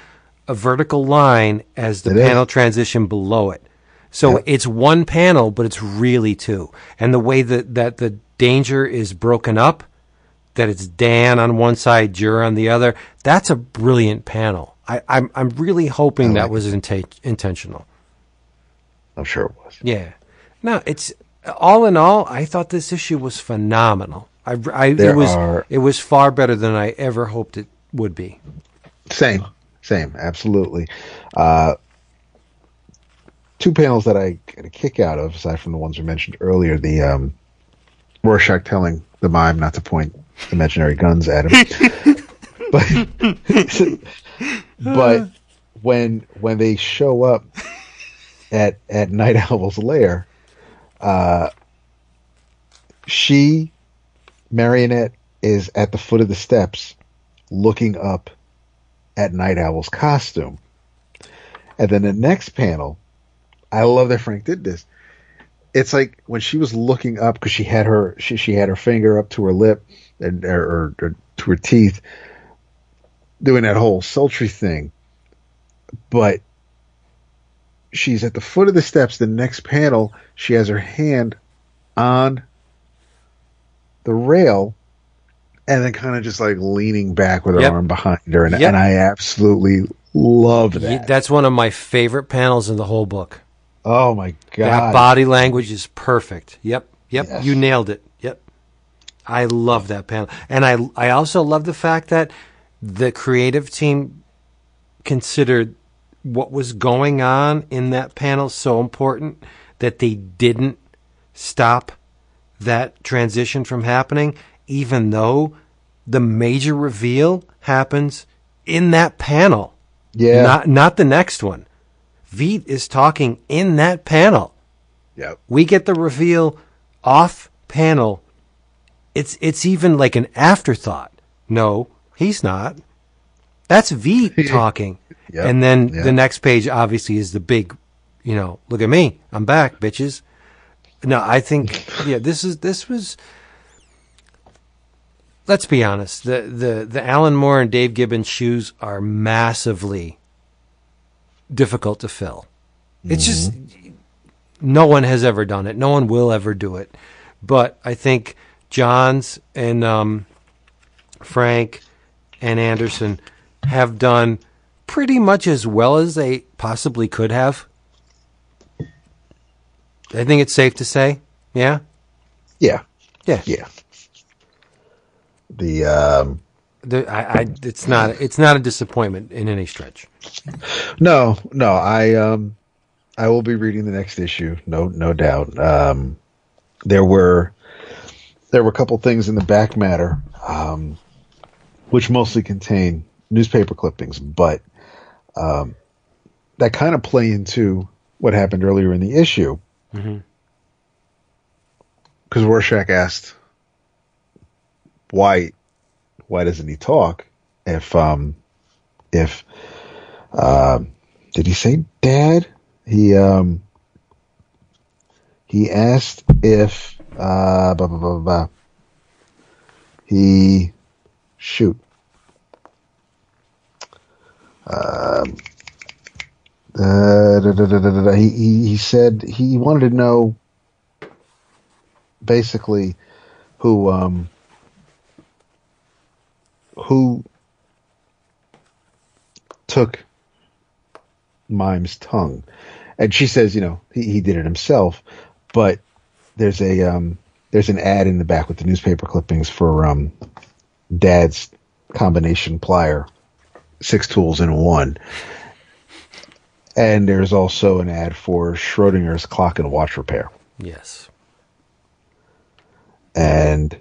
a vertical line as the It is. panel transition below it. So Yep. it's one panel, but it's really two. And the way that, that the danger is broken up, that it's Dan on one side, Jur on the other, that's a brilliant panel. I, I'm I'm really hoping that like was inta- intentional. I'm sure it was. Yeah. No, it's all in all. I thought this issue was phenomenal. I, I it was are- it was far better than I ever hoped it would be. Same, same, absolutely. Uh, two panels that I get a kick out of, aside from the ones we mentioned earlier, the um, Rorschach telling the mime not to point imaginary guns at him. but but when when they show up at at Nite Owl's lair, uh, she Marionette is at the foot of the steps, looking up at Nite Owl's costume. And then the next panel, I love that Frank did this. It's like when she was looking up because she had her she, she had her finger up to her lip and or, or, to her teeth, doing that whole sultry thing. But she's at the foot of the steps. The next panel, she has her hand on the rail and then kind of just like leaning back with her Yep. arm behind her. And, Yep. and I absolutely love that. That's one of my favorite panels in the whole book. oh my God. That body language is perfect. Yep, yep. Yes. You nailed it. Yep. I love that panel, and I I also love the fact that the creative team considered what was going on in that panel so important that they didn't stop that transition from happening, even though the major reveal happens in that panel. Yeah. Not not the next one. Veidt is talking in that panel. Yep. We get the reveal off panel. It's it's even like an afterthought. No, he's not. That's Veidt talking. Yep. And then Yeah. the next page obviously is the big, you know, look at me. I'm back, bitches. No, I think yeah, this is this was let's be honest. The the the Alan Moore and Dave Gibbons shoes are massively difficult to fill. It's just no one has ever done it. No one will ever do it. But I think Johns and um, Frank and Anderson have done pretty much as well as they possibly could have. I think it's safe to say, yeah, Yeah. yeah. Yeah. The um The, I, I, it's not, it's not a disappointment in any stretch. no, no, I um I will be reading the next issue, no no doubt. Um there were there were a couple things in the back matter um which mostly contain newspaper clippings, but um that kind of play into what happened earlier in the issue. Because Rorschach asked why why doesn't he talk if um if um did he say dad he um he asked if uh blah, blah, blah, blah. he shoot um uh, da, da, da. He, he he said he wanted to know basically who um who took Mime's tongue. And she says, you know, he, he did it himself, but there's a um there's an ad in the back with the newspaper clippings for um dad's combination plier, six tools in one. And there's also an ad for Schrodinger's clock and watch repair. Yes. and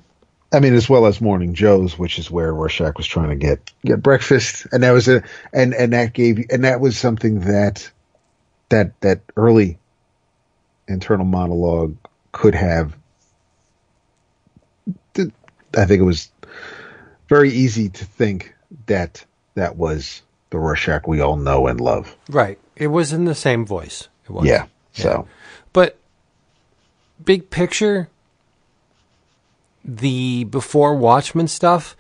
I mean, as well as Morning Joe's, which is where Rorschach was trying to get get breakfast, and that was a and and that gave you- and that was something that that that early internal monologue could have. I think it was very easy to think that that was the Rorschach we all know and love. Right. It was in the same voice. It was. Yeah. So But big picture, the before Watchmen stuff,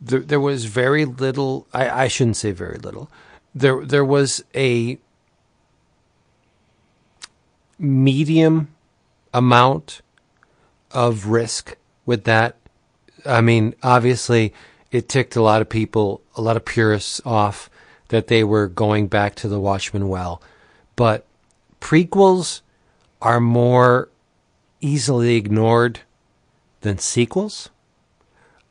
there, there was very little. I, I shouldn't say very little. There there was a medium amount of risk with that. I mean, obviously, it ticked a lot of people, a lot of purists off that they were going back to the Watchmen well. But prequels are more easily ignored than sequels.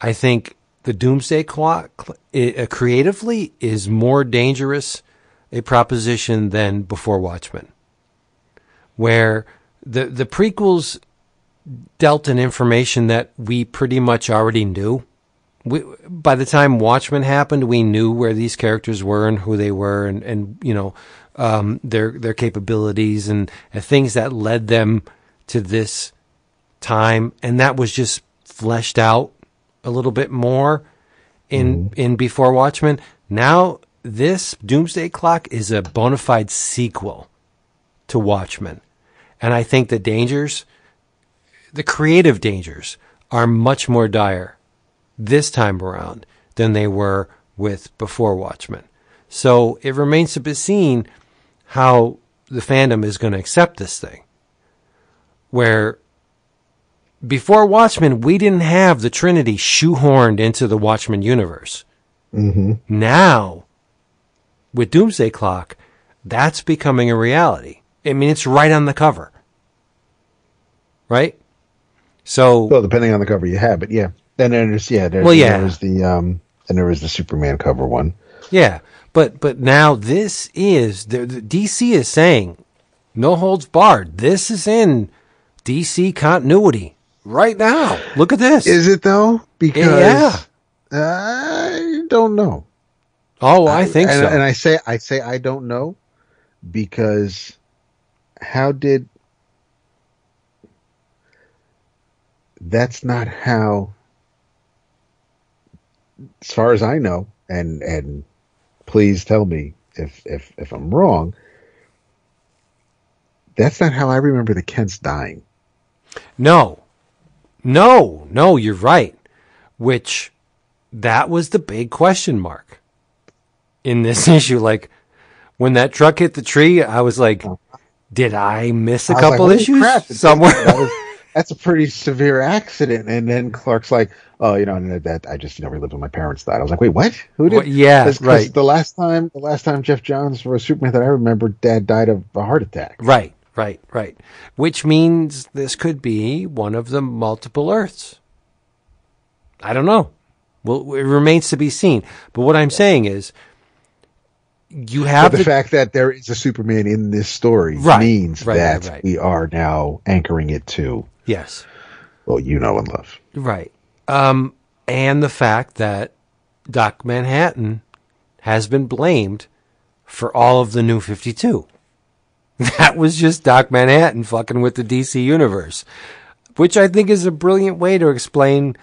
I think the Doomsday Clock uh, creatively is more dangerous a proposition than before Watchmen, where the the prequels dealt in information that we pretty much already knew. We, by the time Watchmen happened, we knew where these characters were and who they were, and, and you know um, their their capabilities and, and things that led them to this time, and that was just fleshed out a little bit more in in Before Watchmen. Now this Doomsday Clock is a bona fide sequel to Watchmen, and I think the dangers, the creative dangers, are much more dire this time around than they were with Before Watchmen. So it remains to be seen how the fandom is going to accept this thing. Where before Watchmen, we didn't have the Trinity shoehorned into the Watchmen universe. Mm-hmm. Now, with Doomsday Clock, that's becoming a reality. I mean, it's right on the cover. Right? So Well, depending on the cover you have, but yeah. And then there's yeah, there's, Well, yeah. there was the um, and there was the Superman cover one. Yeah, but but now this is the, the DC is saying no holds barred. This is in DC continuity right now. Look at this. Is it though? Because Yeah. I don't know. oh, I think and, so. And I say I say I don't know because how did that's not how as far as I know and and please tell me if if if I'm wrong that's not how I remember the Kents dying. no, no, no. You're right. Which that was the big question mark in this issue. Like when that truck hit the tree, I was like, uh-huh. did I miss a I was like, couple issues crap, somewhere? that was- that's a pretty severe accident. And then Clark's like, oh, you know, and that I just you know relived when my parents died. I was like, wait, what? Who did? Yeah, 'Cause- 'cause right. The last time, the last time Geoff Johns was Superman that I remember, Dad died of a heart attack. Right, right, right. Which means this could be one of the multiple Earths. I don't know. Well, it remains to be seen. But what I'm saying is, you have But the the, fact that there is a Superman in this story Right, means right, that right. we are now anchoring it to yes, well, you know and love. right, um, and the fact that Doc Manhattan has been blamed for all of the New Fifty Two. That was just Doc Manhattan fucking with the DC universe, which I think is a brilliant way to explain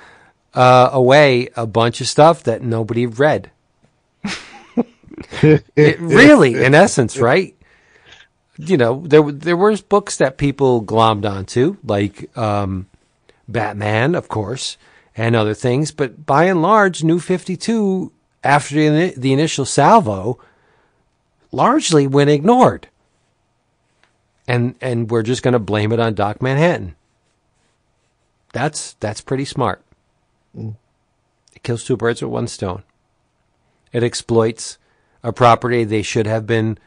uh, away a bunch of stuff that nobody read. it, really, in essence, right? You know, there there was books that people glommed onto, like um, Batman, of course, and other things. But by and large, New Fifty Two, after the, the initial salvo, largely went ignored, and and we're just going to blame it on Doc Manhattan. That's that's pretty smart. Mm. It kills two birds with one stone. It exploits a property they should have been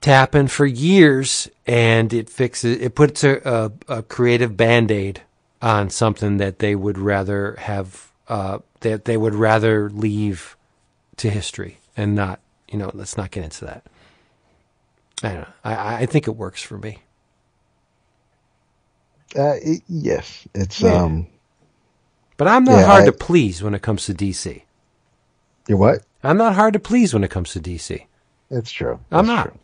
tapping for years, and it fixes. It puts a, a, a creative band aid on something that they would rather have. Uh, that they would rather leave to history and not. You know, let's not get into that. I don't know. I, I think it works for me. Uh, it, yes, it's Yeah. um, But I'm not Yeah, hard I- to please when it comes to DC. you're what? I'm not hard to please when it comes to DC. It's true. I'm That's not. true.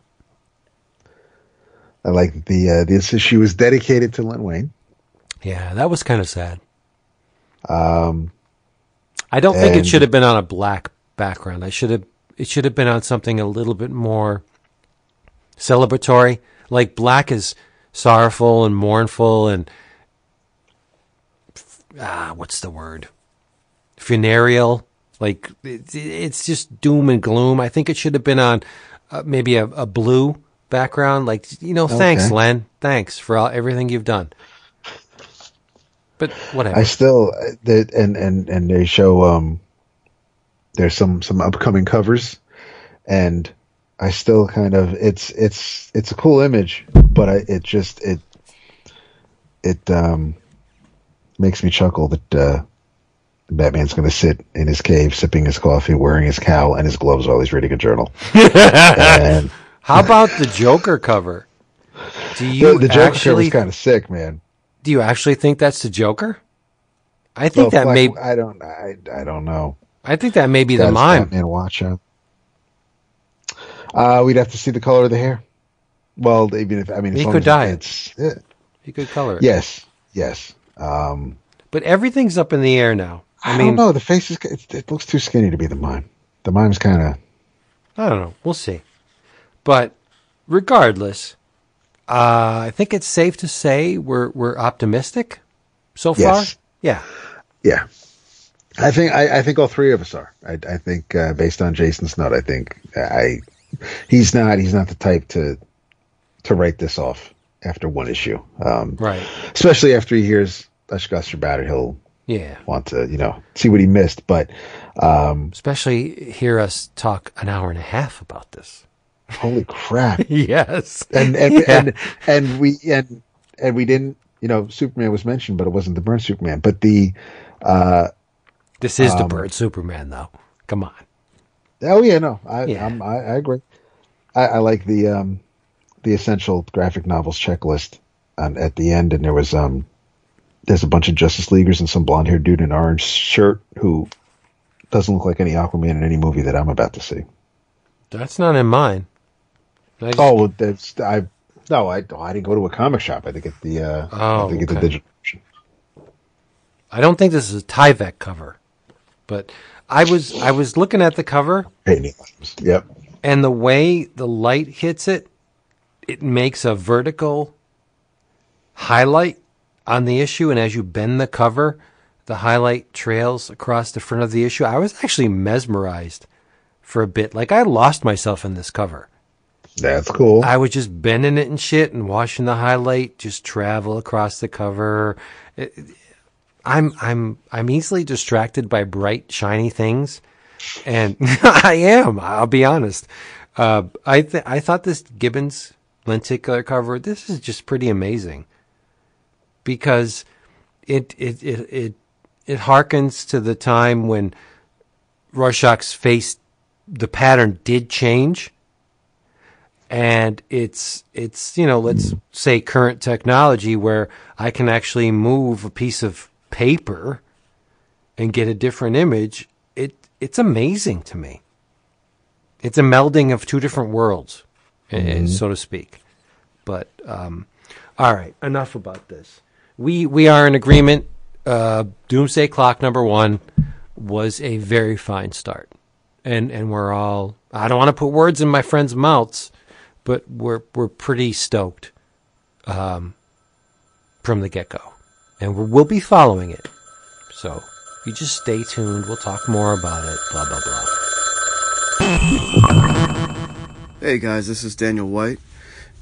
I like the uh, this issue was dedicated to Len Wein. Yeah, that was kind of sad. Um, I don't think it should have been on a black background. I should have. It should have been on something a little bit more celebratory. Like black is sorrowful and mournful and ah, what's the word? Funereal. Like it, it's just doom and gloom. I think it should have been on uh, maybe a, a blue background. Like you know, thanks, Len. Thanks for all, everything you've done. But whatever. I still that and and and they show um, there's some some upcoming covers, and I still kind of it's it's it's a cool image, but I it just it it um makes me chuckle that uh, Batman's going to sit in his cave sipping his coffee, wearing his cowl and his gloves while he's reading a journal. and How about the Joker cover? Do you the, the Joker cover actually is kind of sick, man. Do you actually think that's the Joker? I think Well, that Fleck- may I don't I I don't know. I think that may be the mime. Batman watch out. Uh, we'd have to see the color of the hair. Well, even if I mean, He could dye it. Yeah. You could color it. Yes, yes. Um, But everything's up in the air now. I, I, mean, don't know. The face is it, it looks too skinny to be the mime. The mime's kind of I don't know. We'll see. But regardless, uh, I think it's safe to say we're we're optimistic so far. Yes. Yeah. yeah. I think I, I think all three of us are. I, I think uh, based on Jason's note, I think I he's not he's not the type to to write this off after one issue. Um, Right. especially after he hears about it, he'll Yeah. want to you know see what he missed. But um, Especially hear us talk an hour and a half about this. Holy crap! yes. and and, Yeah. and and we and and we didn't you know, Superman was mentioned, but it wasn't the burn Superman. But the uh, This is the Um, bird Superman, though. Come on. oh yeah, no, I Yeah. I'm, I, I agree. I, I like the um, the essential graphic novels checklist um, at the end, and there was um, there's a bunch of Justice Leaguers and some blonde haired dude in an orange shirt who doesn't look like any Aquaman in any movie that I'm about to see. That's not in mine. I just- Oh, that's I. No, I, I didn't go to a comic shop. I think at the uh, Oh, I think at the okay. digital. I don't think this is a Tyvek cover, but I was I was looking at the cover Yep. and the way the light hits it, it makes a vertical highlight on the issue, and as you bend the cover, the highlight trails across the front of the issue. I was actually mesmerized for a bit, like I lost myself in this cover. That's cool. I was just bending it and shit and watching the highlight just travel across the cover. I'm I'm I'm easily distracted by bright shiny things, and I am. I'll be honest. Uh, I th- I thought this Gibbons lenticular cover. This is just pretty amazing because it it it it it harkens to the time when Rorschach's face, the pattern did change and it's it's you know let's say current technology where I can actually move a piece of paper and get a different image. It it's amazing to me. It's a melding of two different worlds, eh, so to speak. But um, all right, enough about this. We we are in agreement. Uh, Doomsday Clock number one was a very fine start, and and we're all. I don't want to put words in my friends' mouths, but we're we're pretty stoked um, from the get go, and we'll be following it. So you just stay tuned. We'll talk more about it. Blah blah blah. Hey guys, this is Daniel White,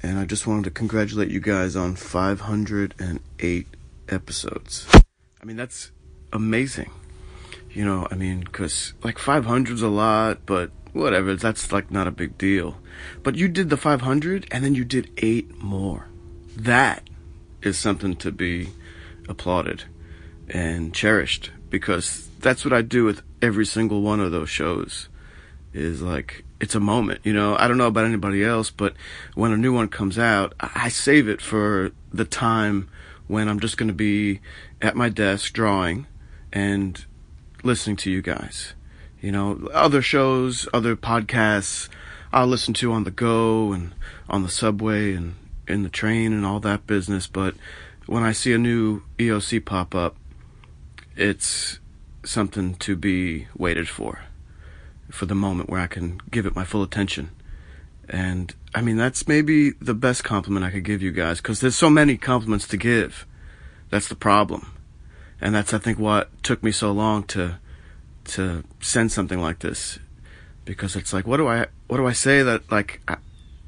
and I just wanted to congratulate you guys on 508 episodes. I mean, that's amazing. You know, I mean, because like 500's a lot, but whatever, that's like not a big deal. But you did the 500, and then you did eight more. That is something to be applauded and cherished because that's what I do with every single one of those shows is like it's a moment you know i don't know about anybody else but when a new one comes out i save it for the time when i'm just going to be at my desk drawing and listening to you guys you know other shows other podcasts i'll listen to on the go and on the subway and in the train and all that business but when i see a new eoc pop up it's something to be waited for for the moment where I can give it my full attention. And I mean, that's maybe the best compliment I could give you guys because there's so many compliments to give. That's the problem. And that's, I think, what took me so long to, to send something like this. Because it's like, what do I, what do I say that, like, I,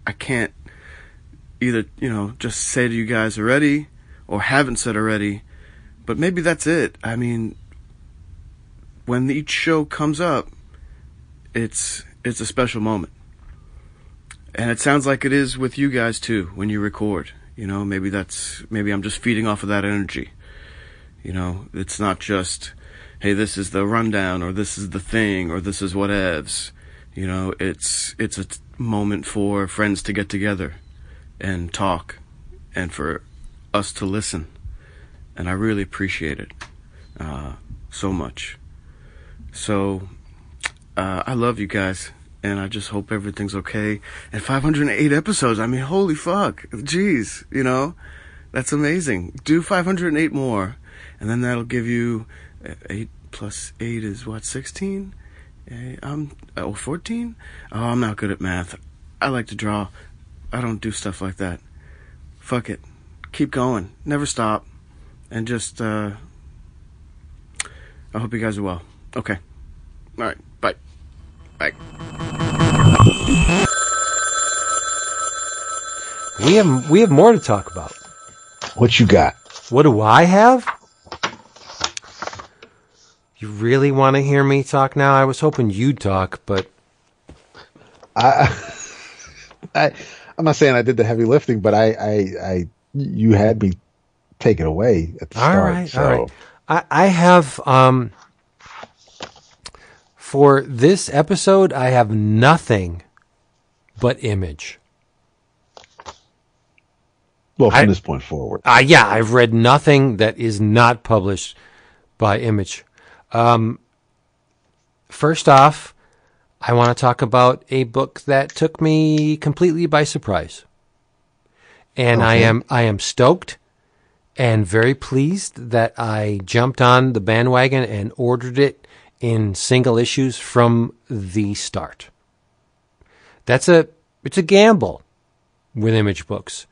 I can't either, you know, just say to you guys already or haven't said already. But maybe that's it. I mean, when each show comes up, it's it's a special moment. And it sounds like it is with you guys too when you record. You know, maybe that's maybe I'm just feeding off of that energy. You know, it's not just hey, this is the rundown or this is the thing or this is whatevs. You know, it's it's a t- moment for friends to get together and talk and for us to listen. And I really appreciate it uh, so much. So uh, I love you guys, and I just hope everything's okay. And 508 episodes, I mean, holy fuck. Jeez, you know? That's amazing. Do 508 more, and then that'll give you 8 plus 8 is what, 16? Uh, I'm, oh, 14? Oh, I'm not good at math. I like to draw. I don't do stuff like that. Fuck it. Keep going. Never stop. And just, uh, I hope you guys are well. Okay. All right. Bye. Bye. We have we have more to talk about. What you got? What do I have? You really want to hear me talk now? I was hoping you'd talk, but I, I, I'm not saying I did the heavy lifting, but I, I, I, you had me take it away at the All start. right, so all right. I, I have um for this episode I have nothing but image. well, from I- this point forward, Uh, yeah, I've read nothing that is not published by Image. Um, first off, I want to talk about a book that took me completely by surprise, and I am I am stoked and very pleased that I jumped on the bandwagon and ordered it in single issues from the start. That's a it's a gamble with Image books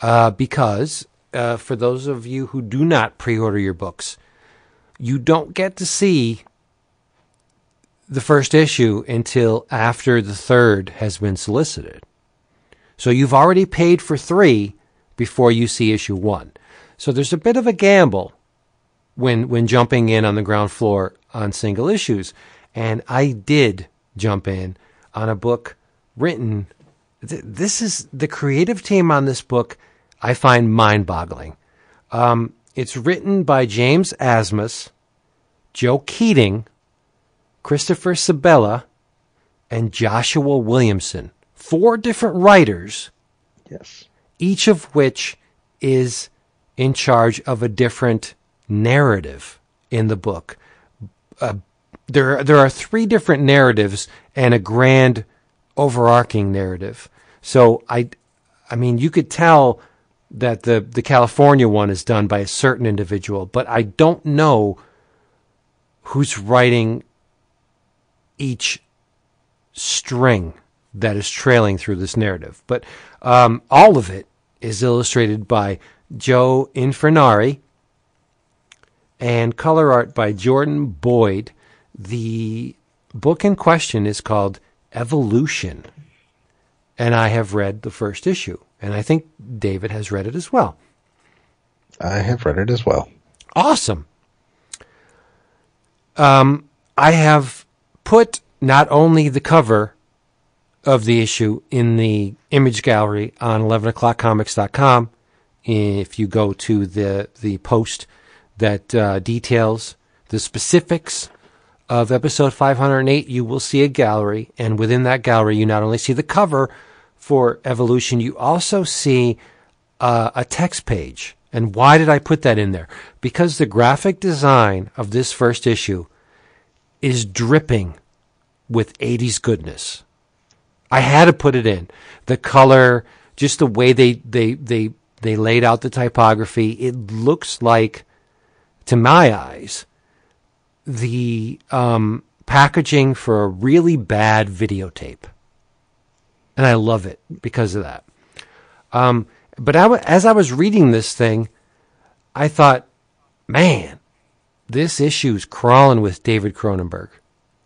uh, because uh, for those of you who do not pre-order your books, you don't get to see the first issue until after the third has been solicited. So you've already paid for three before you see issue one. So there's a bit of a gamble when when jumping in on the ground floor on single issues, and I did jump in on a book written. th- This is the creative team on this book. I find mind-boggling. Um, it's written by James Asmus, Joe Keatinge, Christopher Sebela, and Joshua Williamson. Four different writers yes, each of which is in charge of a different narrative in the book. Uh, there, there are three different narratives and a grand overarching narrative. So I, I mean, you could tell that the the California one is done by a certain individual, but I don't know who's writing each string that is trailing through this narrative. But um, all of it is illustrated by Joe Infurnari and color art by Jordan Boyd. The book in question is called Evolution. And I have read the first issue. And I think David has read it as well. I have read it as well. Awesome. Um, I have put not only the cover of the issue in the image gallery on 11o'clockcomics.com. If you go to the, the post that uh, details the specifics of episode 508, you will see a gallery. And within that gallery, you not only see the cover for Evolution, you also see uh, a text page. And why did I put that in there? Because the graphic design of this first issue is dripping with 80s goodness. I had to put it in. The color, just the way they, they, they, they laid out the typography, it looks like, to my eyes, the um, packaging for a really bad videotape. And I love it because of that. Um, but I, as I was reading this thing, I thought, man, this issue's crawling with David Cronenberg.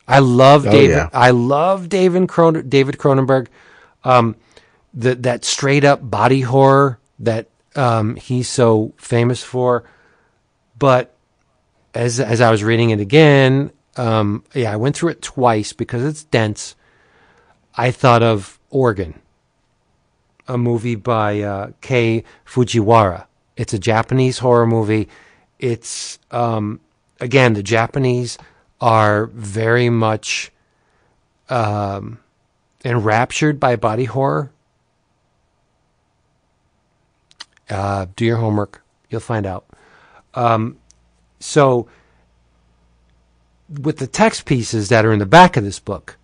I love Oh, David. yeah. I love David Cron- David Cronenberg. Um, the, that straight up body horror that um, he's so famous for. But as as I was reading it again, um, yeah, I went through it twice because it's dense. I thought of Organ, a movie by uh, Kei Fujiwara. It's a Japanese horror movie. It's um, again the Japanese are very much um, enraptured by body horror. Uh, do your homework; you'll find out. Um, so, with the text pieces that are in the back of this book,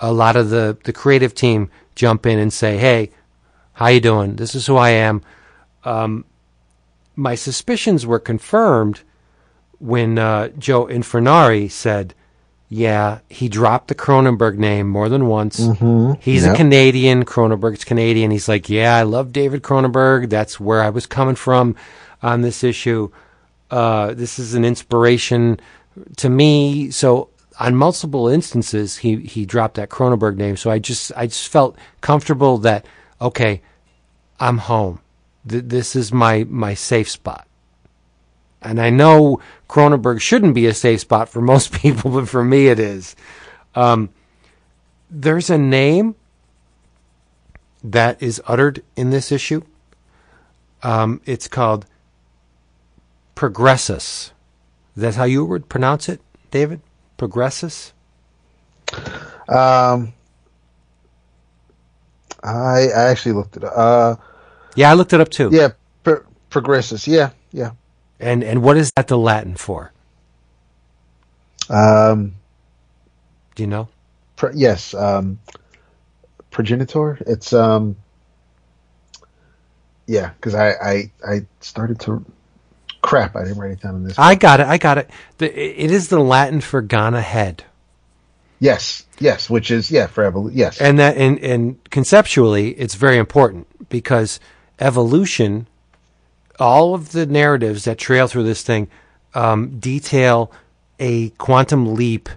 a lot of the the creative team jump in and say, "Hey, how you doing? This is who I am." Um, my suspicions were confirmed when uh, Joe Infurnari said, "Yeah, he dropped the Cronenberg name more than once. He's a Yep. Canadian. Cronenberg's Canadian. He's like, yeah, I love David Cronenberg. That's where I was coming from on this issue. Uh, this is an inspiration to me. So." On multiple instances, he, he dropped that Cronenberg name. So I just I just felt comfortable that okay, I'm home. Th- this is my my safe spot. And I know Cronenberg shouldn't be a safe spot for most people, but for me it is. Um, there's a name that is uttered in this issue. Um, it's called progressus. That's how you would pronounce it, David? Progressus? Um, I I actually looked it up. Uh, Yeah, I looked it up too. yeah, pro- progressus. Yeah, yeah. And and what is that the Latin for? Um, Do you know? pro- yes. Um, progenitor. It's um. Yeah, because I, I I started to crap. I didn't write it down in this. I got it. I got it. The, it is the Latin for Ghana head. Yes, yes, which is yeah for evol- Yes, and that and, and conceptually it's very important because evolution all of the narratives that trail through this thing um, detail a quantum leap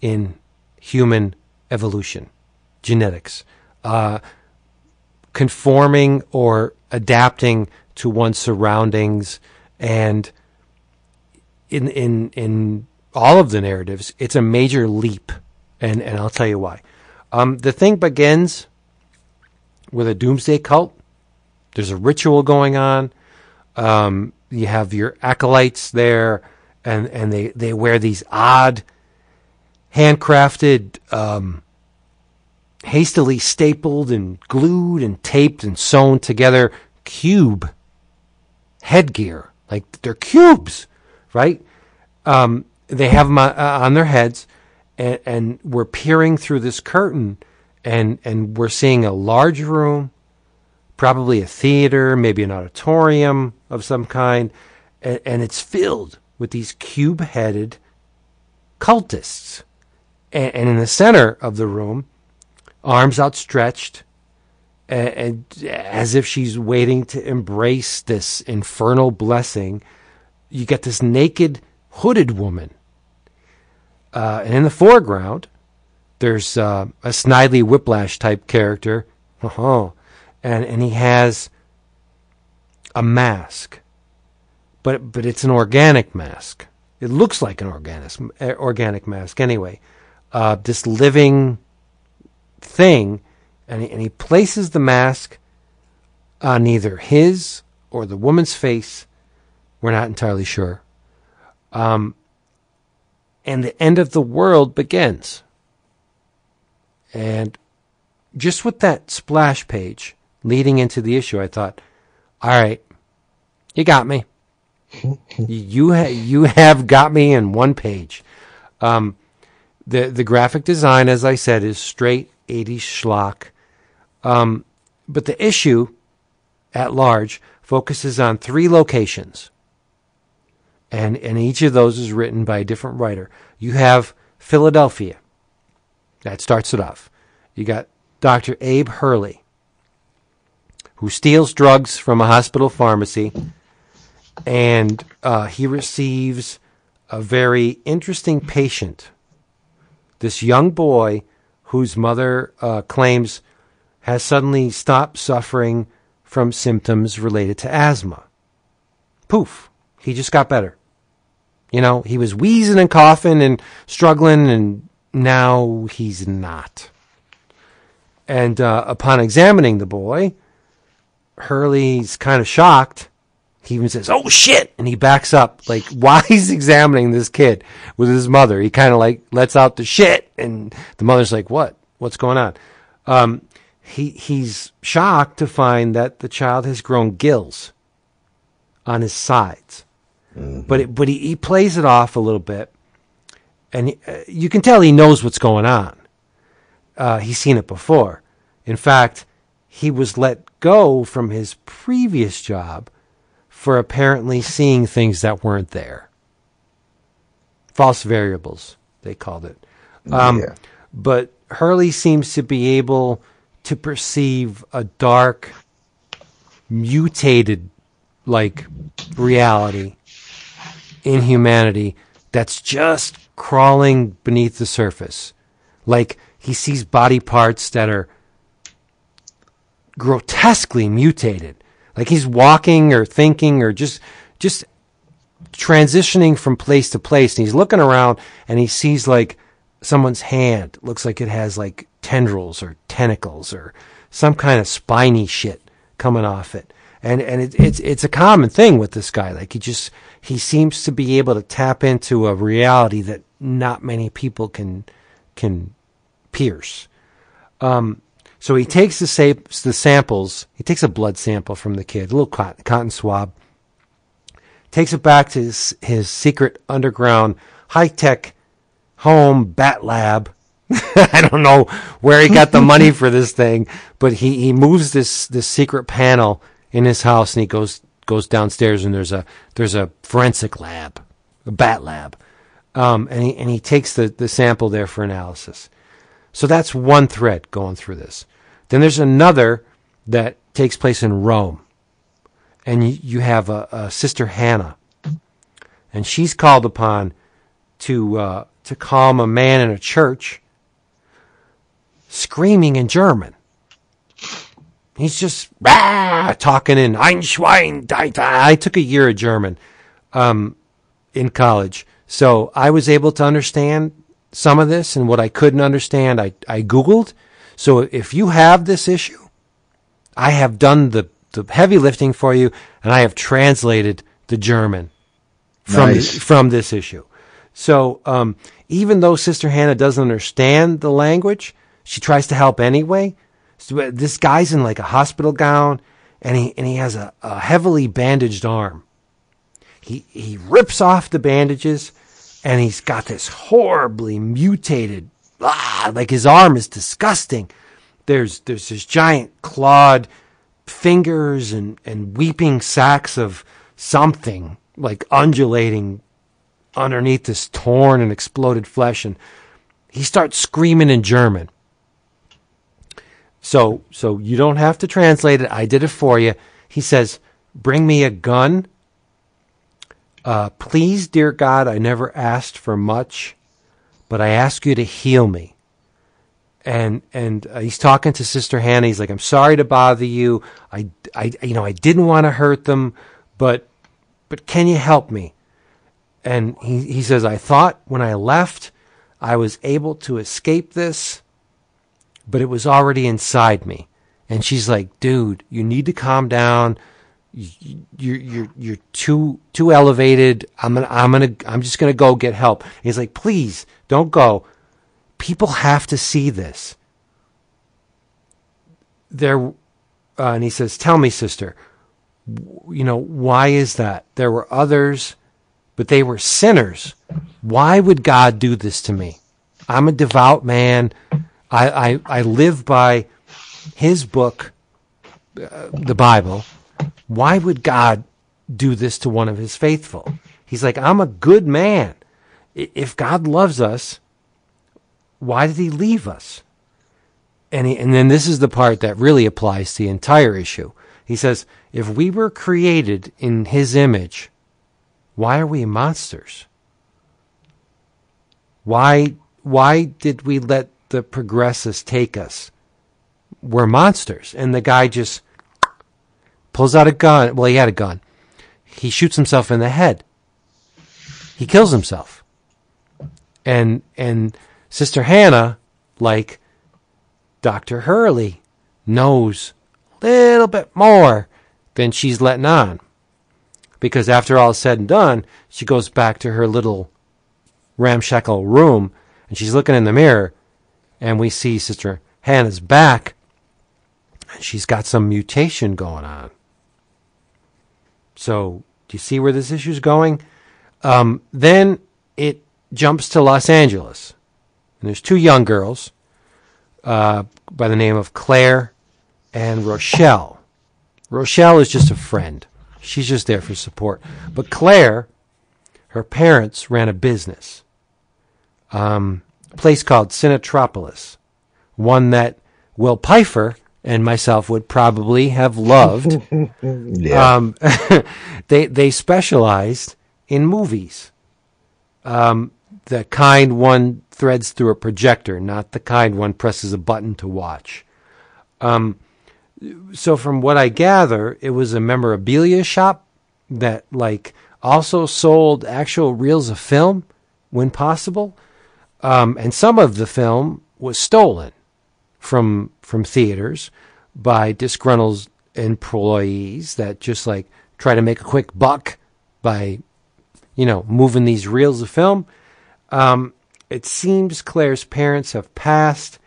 in human evolution genetics uh, conforming or adapting to one's surroundings and in in in all of the narratives it's a major leap and and I'll tell you why um, the thing begins with a doomsday cult. There's a ritual going on. Um, you have your acolytes there, and, and they, they wear these odd, handcrafted, um, hastily stapled and glued and taped and sewn together cube headgear. Like they're cubes, right? Um, they have them on, uh, on their heads, and, and we're peering through this curtain, and and we're seeing a large room, probably a theater, maybe an auditorium of some kind, and, and it's filled with these cube-headed cultists, and, and in the center of the room, arms outstretched, and, and as if she's waiting to embrace this infernal blessing, you get this naked, hooded woman. Uh, and in the foreground, there's uh, a Snidely Whiplash type character, uh-huh. and and he has a mask, but but it's an organic mask. It looks like an organic organic mask anyway. Uh, this living thing, and he, and he places the mask on either his or the woman's face. We're not entirely sure. Um, and the end of the world begins. And just with that splash page leading into the issue, I thought, all right, you got me. you ha- you have got me in one page. Um, the the graphic design, as I said, is straight 80s schlock. Um, but the issue at large focuses on three locations. And, and each of those is written by a different writer. You have Philadelphia. That starts it off. You got Dr. Abe Hurley, who steals drugs from a hospital pharmacy, and uh, he receives a very interesting patient. This young boy whose mother uh, claims has suddenly stopped suffering from symptoms related to asthma. Poof, he just got better. You know, he was wheezing and coughing and struggling, and now he's not. And uh, upon examining the boy, Hurley's kind of shocked. He even says, "Oh shit!" and he backs up. Like while he's examining this kid with his mother, he kind of like lets out the shit, and the mother's like, "What? What's going on?" Um, he he's shocked to find that the child has grown gills on his sides, but it, but he, he plays it off a little bit, and he, uh, you can tell he knows what's going on. Uh, he's seen it before. In fact, he was let go from his previous job for apparently seeing things that weren't there. False variables, they called it. Um, Yeah. But Hurley seems to be able to perceive a dark, mutated, like, reality in humanity that's just crawling beneath the surface. Like, he sees body parts that are grotesquely mutated. Like he's walking or thinking or just just transitioning from place to place and he's looking around and he sees like someone's hand looks like it has like tendrils or tentacles or some kind of spiny shit coming off it and and it, it's it's a common thing with this guy. Like he just he seems to be able to tap into a reality that not many people can can pierce. Um, so he takes the, sa- the samples. He takes a blood sample from the kid, a little cotton, cotton swab. Takes it back to his, his secret underground high tech home bat lab. I don't know where he got the money for this thing, but he, he moves this, this secret panel in his house and he goes goes downstairs and there's a there's a forensic lab, a bat lab, um, and he and he takes the the sample there for analysis. So that's one thread going through this. Then there's another that takes place in Rome, and you, you have a, a sister Hannah, and she's called upon to uh, to calm a man in a church screaming in German. He's just rah, talking in Einschwein. I took a year of German um, in college, so I was able to understand some of this, and what I couldn't understand, I, I Googled. So if you have this issue, I have done the, the heavy lifting for you, and I have translated the German from Nice. from this issue. So um, even though Sister Hannah doesn't understand the language, she tries to help anyway. Uh, this guy's in like a hospital gown, and he and he has a, a heavily bandaged arm. He he rips off the bandages, and he's got this horribly mutated. Ah, like his arm is disgusting. There's there's this giant clawed fingers and and weeping sacks of something like undulating underneath this torn and exploded flesh, and he starts screaming in German. So so you don't have to translate it. I did it for you. He says, "Bring me a gun." Uh, please, dear God, I never asked for much, but I ask you to heal me. And and uh, he's talking to Sister Hannah. He's like, "I'm sorry to bother you. I, I you know I didn't want to hurt them, but but can you help me?" And he he says, "I thought when I left, I was able to escape this." But it was already inside me. And she's like, dude, you need to calm down. You- You're, you're, you're too, too elevated. I'm gonna, I'm gonna, I'm just gonna go get help. And he's like, please don't go. People have to see this. There, uh, and he says, tell me, sister, you know, why is that? There were others, but they were sinners. Why would God do this to me? I'm a devout man. I, I, I live by his book, uh, the Bible. Why would God do this to one of his faithful? He's like, I'm a good man. If God loves us, why did he leave us? And, he, and then this is the part that really applies to the entire issue. He says, if we were created in his image, why are we monsters? Why why did we let the progressives take us? We're monsters. And the guy just pulls out a gun. Well, he had a gun. He shoots himself in the head. He kills himself. And and Sister Hannah, like Dr. Hurley, knows a little bit more than she's letting on. Because after all is said and done, she goes back to her little ramshackle room and she's looking in the mirror and we see Sister Hannah's back and she's got some mutation going on. So, do you see where this issue's going? Um, then it jumps to Los Angeles. And there's two young girls uh, by the name of Claire and Rochelle. Rochelle is just a friend. She's just there for support. But Claire, her parents ran a business, um, a place called Cinetropolis, one that Will Pfeifer and myself would probably have loved. Yeah. Um, they they specialized in movies. Um, the kind one threads through a projector, not the kind one presses a button to watch. Um, so from what I gather, it was a memorabilia shop that like also sold actual reels of film when possible, um, and some of the film was stolen from from theaters by disgruntled employees that just like try to make a quick buck by, you know, moving these reels of film. Um, it seems Claire's parents have passed,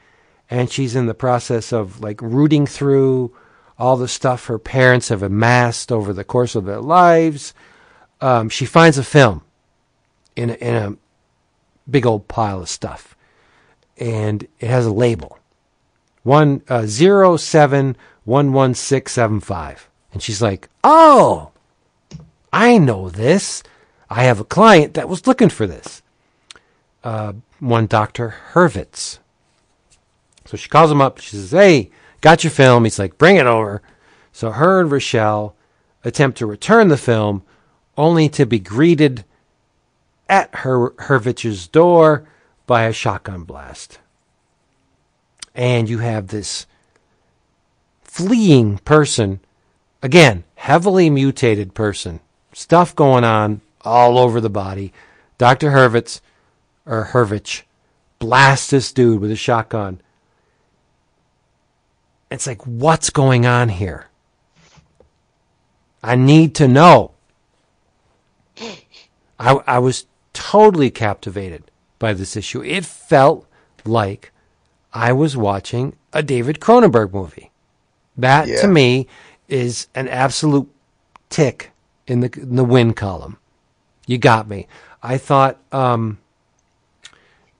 and she's in the process of like rooting through all the stuff her parents have amassed over the course of their lives. Um, she finds a film in a, in a big old pile of stuff, and it has a label one uh, zero seven one one six seven five, and she's like, "Oh, I know this. I have a client that was looking for this." Uh, one Doctor Hurwitz. So she calls him up. She says, "Hey, got your film." He's like, "Bring it over." So her and Rochelle attempt to return the film, only to be greeted at her Hurwitz's door by a shotgun blast and you have this fleeing person, again, heavily mutated person, stuff going on all over the body. Dr. Hurwitz, or Hurwitz, blasts this dude with a shotgun. It's like, what's going on here? I need to know. I, I was totally captivated by this issue. It felt like I was watching a David Cronenberg movie. That Yeah. to me is an absolute tick in the in the win column. You got me. I thought um,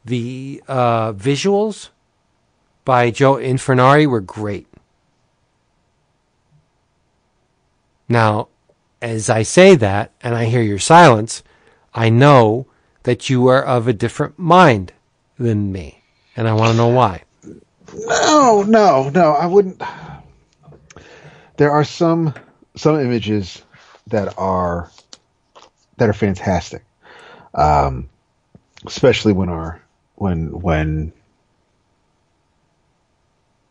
the uh, visuals by Joe Infurnari were great. Now, as I say that and I hear your silence, I know that you are of a different mind than me, and I want to know why. No, no, no. I wouldn't. There are some some images that are that are fantastic, um, especially when our when when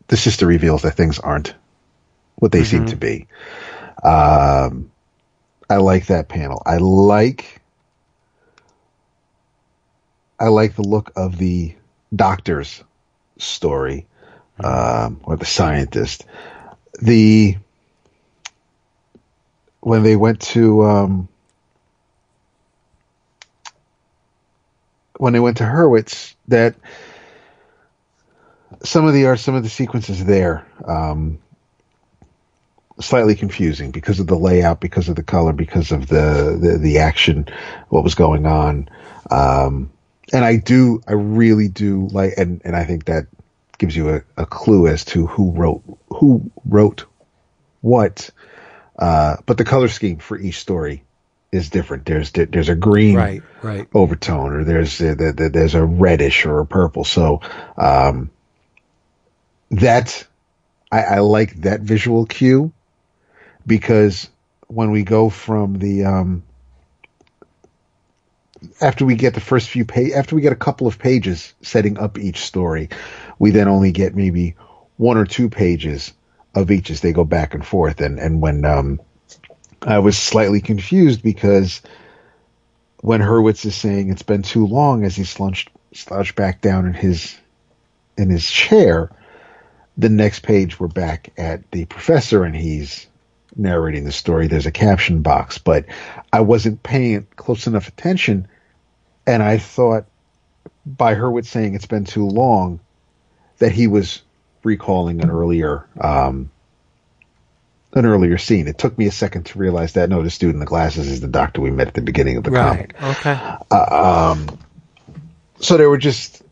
the sister reveals that things aren't what they seem to be. Um, I like that panel. I like I like the look of the doctor's story, um, or the scientist. The when they went to um, when they went to Hurwitz, that some of the art, some of the sequences there, um, slightly confusing because of the layout, because of the color, because of the the, the action, what was going on. Um, and I do, I really do like, and, and I think that gives you a, a clue as to who wrote, who wrote what. Uh, but the color scheme for each story is different. There's, there's a green Right, right. overtone or there's, a, the- the- there's a reddish or a purple. So, um, that, I, I like that visual cue because when we go from the, um, after we get the first few page after we get a couple of pages setting up each story we then only get maybe one or two pages of each as they go back and forth. And and when um i was slightly confused because when hurwitz is saying it's been too long as he slouched slouched back down in his in his chair the next page we're back at the professor and he's narrating the story there's a caption box but i wasn't paying close enough attention and i thought by hurwitz saying it's been too long that he was recalling an earlier um an earlier scene it took me a second to realize that no the dude in the glasses is the doctor we met at the beginning of the Right. comic Okay. so there were just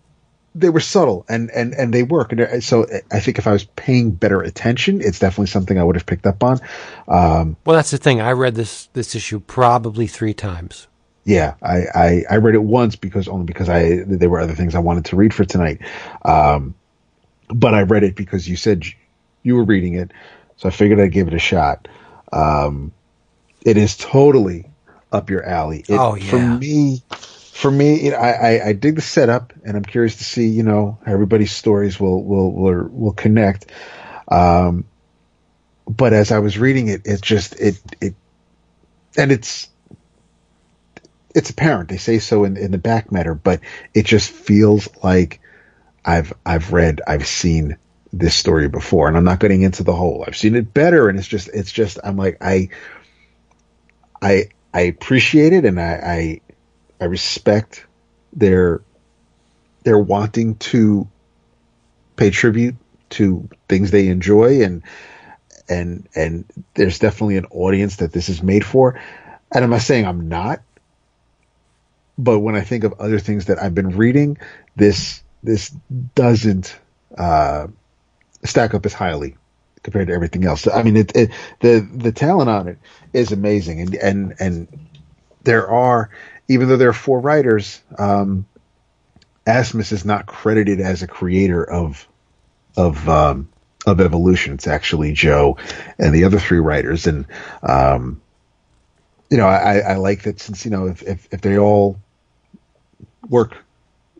they were subtle and and and they work. And so i think if i was paying better attention it's definitely something i would have picked up on. Um Well, that's the thing. I read this this issue probably three times. yeah I, I i read it once because only because i there were other things i wanted to read for tonight. Um but i read it because you said you were reading it so i figured i'd give it a shot. Um it is totally up your alley. It, Oh, for me for me it, I, I i dig the setup and i'm curious to see you know everybody's stories will will will, will connect um but as i was reading it it just it it and it's it's apparent they say so in, in the back matter but it just feels like i've i've read i've seen this story before, and I'm not getting into the whole. I've seen it better, and it's just it's just I'm like I I I appreciate it, and I I, I respect their their wanting to pay tribute to things they enjoy and and and there's definitely an audience that this is made for. And i'm not saying i'm not but when i think of other things that i've been reading this this doesn't uh, stack up as highly compared to everything else. I mean it, it the the talent on it is amazing. And and and there are even though there are four writers um Asmus is not credited as a creator of of um, of evolution. It's actually Joe and the other three writers, and um, you know, I, I like that since you know if, if, if they all work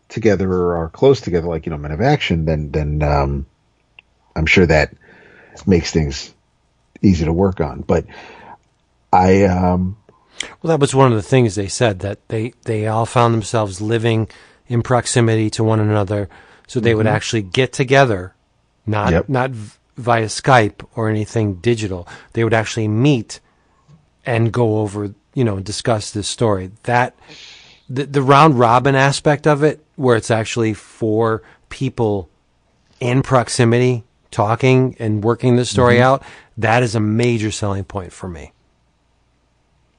together or are close together, like you know, Men of Action, then then um, I'm sure that makes things easy to work on. But I um, well, that was one of the things they said that they they all found themselves living in proximity to one another, so they mm-hmm. would actually get together not yep. not via Skype or anything digital. They would actually meet and go over, you know, discuss this story. That the the round robin aspect of it, where it's actually four people in proximity talking and working the story mm-hmm. out, that is a major selling point for me.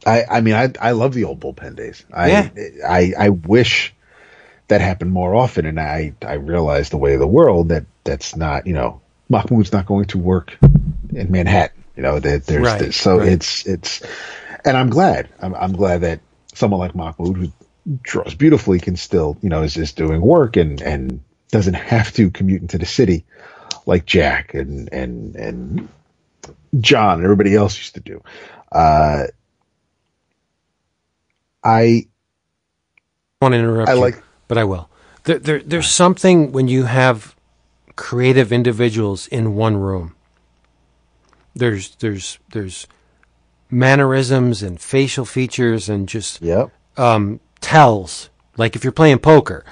I, I mean, I, I love the old bullpen days. I, yeah. I, I wish that happened more often. And I, I realized the way of the world that that's not, you know, Mahmoud's not going to work in Manhattan. You know, that there's right, this, so right. it's it's, and I'm glad. I'm, I'm glad that someone like Mahmoud who draws beautifully can still, you know, is just doing work and and doesn't have to commute into the city like Jack and and and John and everybody else used to do. Uh, I want to interrupt. I you. like but I will. There, there, there's something when you have creative individuals in one room. There's, there's, there's mannerisms and facial features and just yep. um, tells. Like if you're playing poker,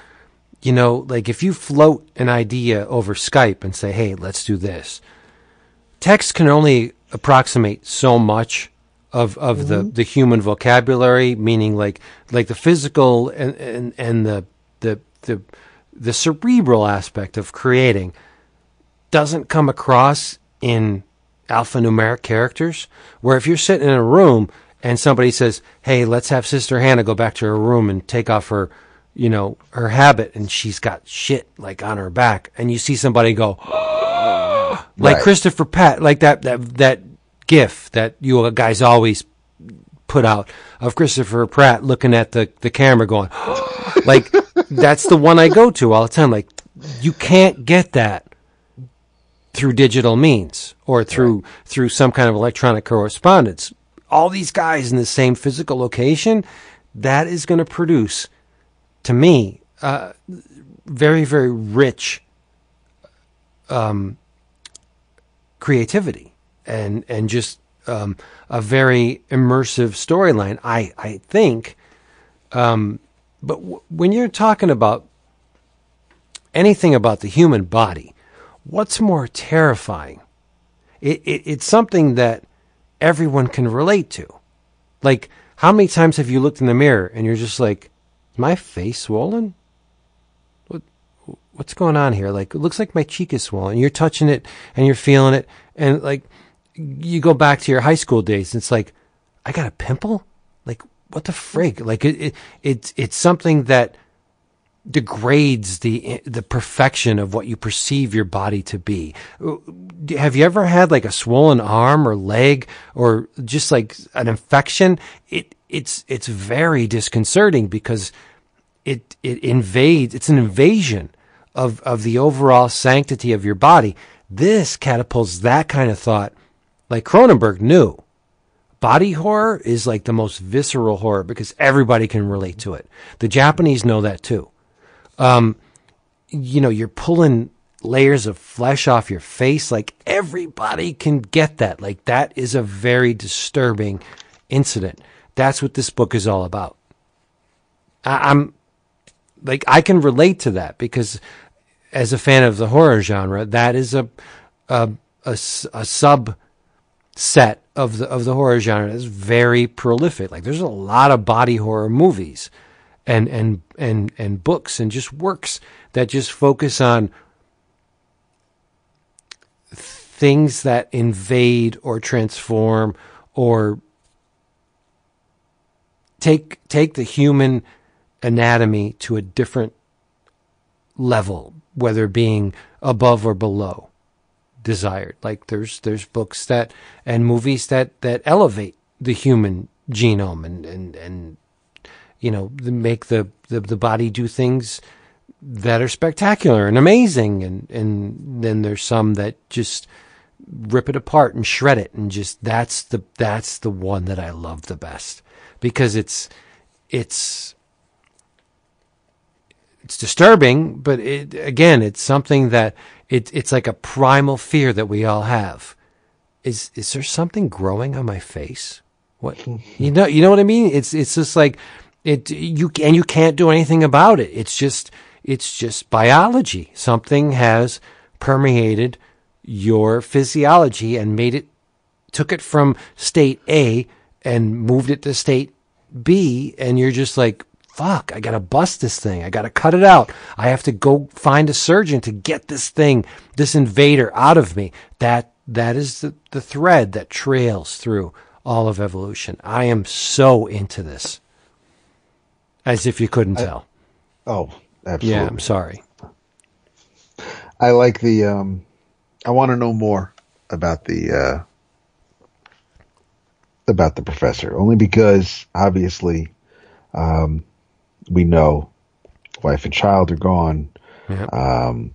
you know, like if you float an idea over Skype and say, "Hey, let's do this," text can only approximate so much of of mm-hmm. the the human vocabulary, meaning like like the physical and and and the the the the cerebral aspect of creating doesn't come across in alphanumeric characters. Where if you're sitting in a room and somebody says, "Hey, let's have Sister Hannah go back to her room and take off her, you know, her habit," and she's got shit like on her back, and you see somebody go, like right. Christopher Pratt, like that that that gif that you guys always put out of Christopher Pratt looking at the the camera, going, like that's the one I go to all the time. Like, you can't get that through digital means or through right. through some kind of electronic correspondence. All these guys in the same physical location, that is going to produce, to me, uh, very very rich um, creativity and and just um, a very immersive storyline. I I think um, but w- when you're talking about anything about the human body, what's more terrifying? It, it, it's something that everyone can relate to. Like, how many times have you looked in the mirror and you're just like, my face swollen? What, what's going on here? Like, it looks like my cheek is swollen. You're touching it and you're feeling it. And like, you go back to your high school days and it's like, I got a pimple? Like, what the frig? Like it, it, it's it's something that degrades the the perfection of what you perceive your body to be. Have you ever had like a swollen arm or leg or just like an infection? It it's it's very disconcerting because it it invades. It's an invasion of of the overall sanctity of your body. This catapults that kind of thought, like Cronenberg knew body horror is like the most visceral horror because everybody can relate to it. The Japanese know that too. Um, you know, you're pulling layers of flesh off your face. Like everybody can get that. Like that is a very disturbing incident. That's what this book is all about. I- I'm like, I can relate to that because as a fan of the horror genre, that is a a a sub set of the of the horror genre is very prolific. Like there's a lot of body horror movies and and and and books and just works that just focus on things that invade or transform or take take the human anatomy to a different level whether being above or below desired. Like there's there's books that and movies that that elevate the human genome and and and you know make the the, the body do things that are spectacular and amazing. And and then there's some that just rip it apart and shred it and just that's the that's the one that I love the best. Because it's it's it's disturbing but it again it's something that it it's like a primal fear that we all have. Is is there something growing on my face? What you know you know what I mean? It's it's just like it you and you can't do anything about it. It's just it's just biology. Something has permeated your physiology and made it took it from state A and moved it to state B and you're just like fuck I got to bust this thing. I got to cut it out. I have to go find a surgeon to get this thing this invader out of me. That that is the, the thread that trails through all of evolution. I am so into this. As if you couldn't tell. Oh, absolutely. yeah I'm sorry. I like the. Um, I want to know more about the uh, about the professor, only because obviously um, we know wife and child are gone. Yeah. Um,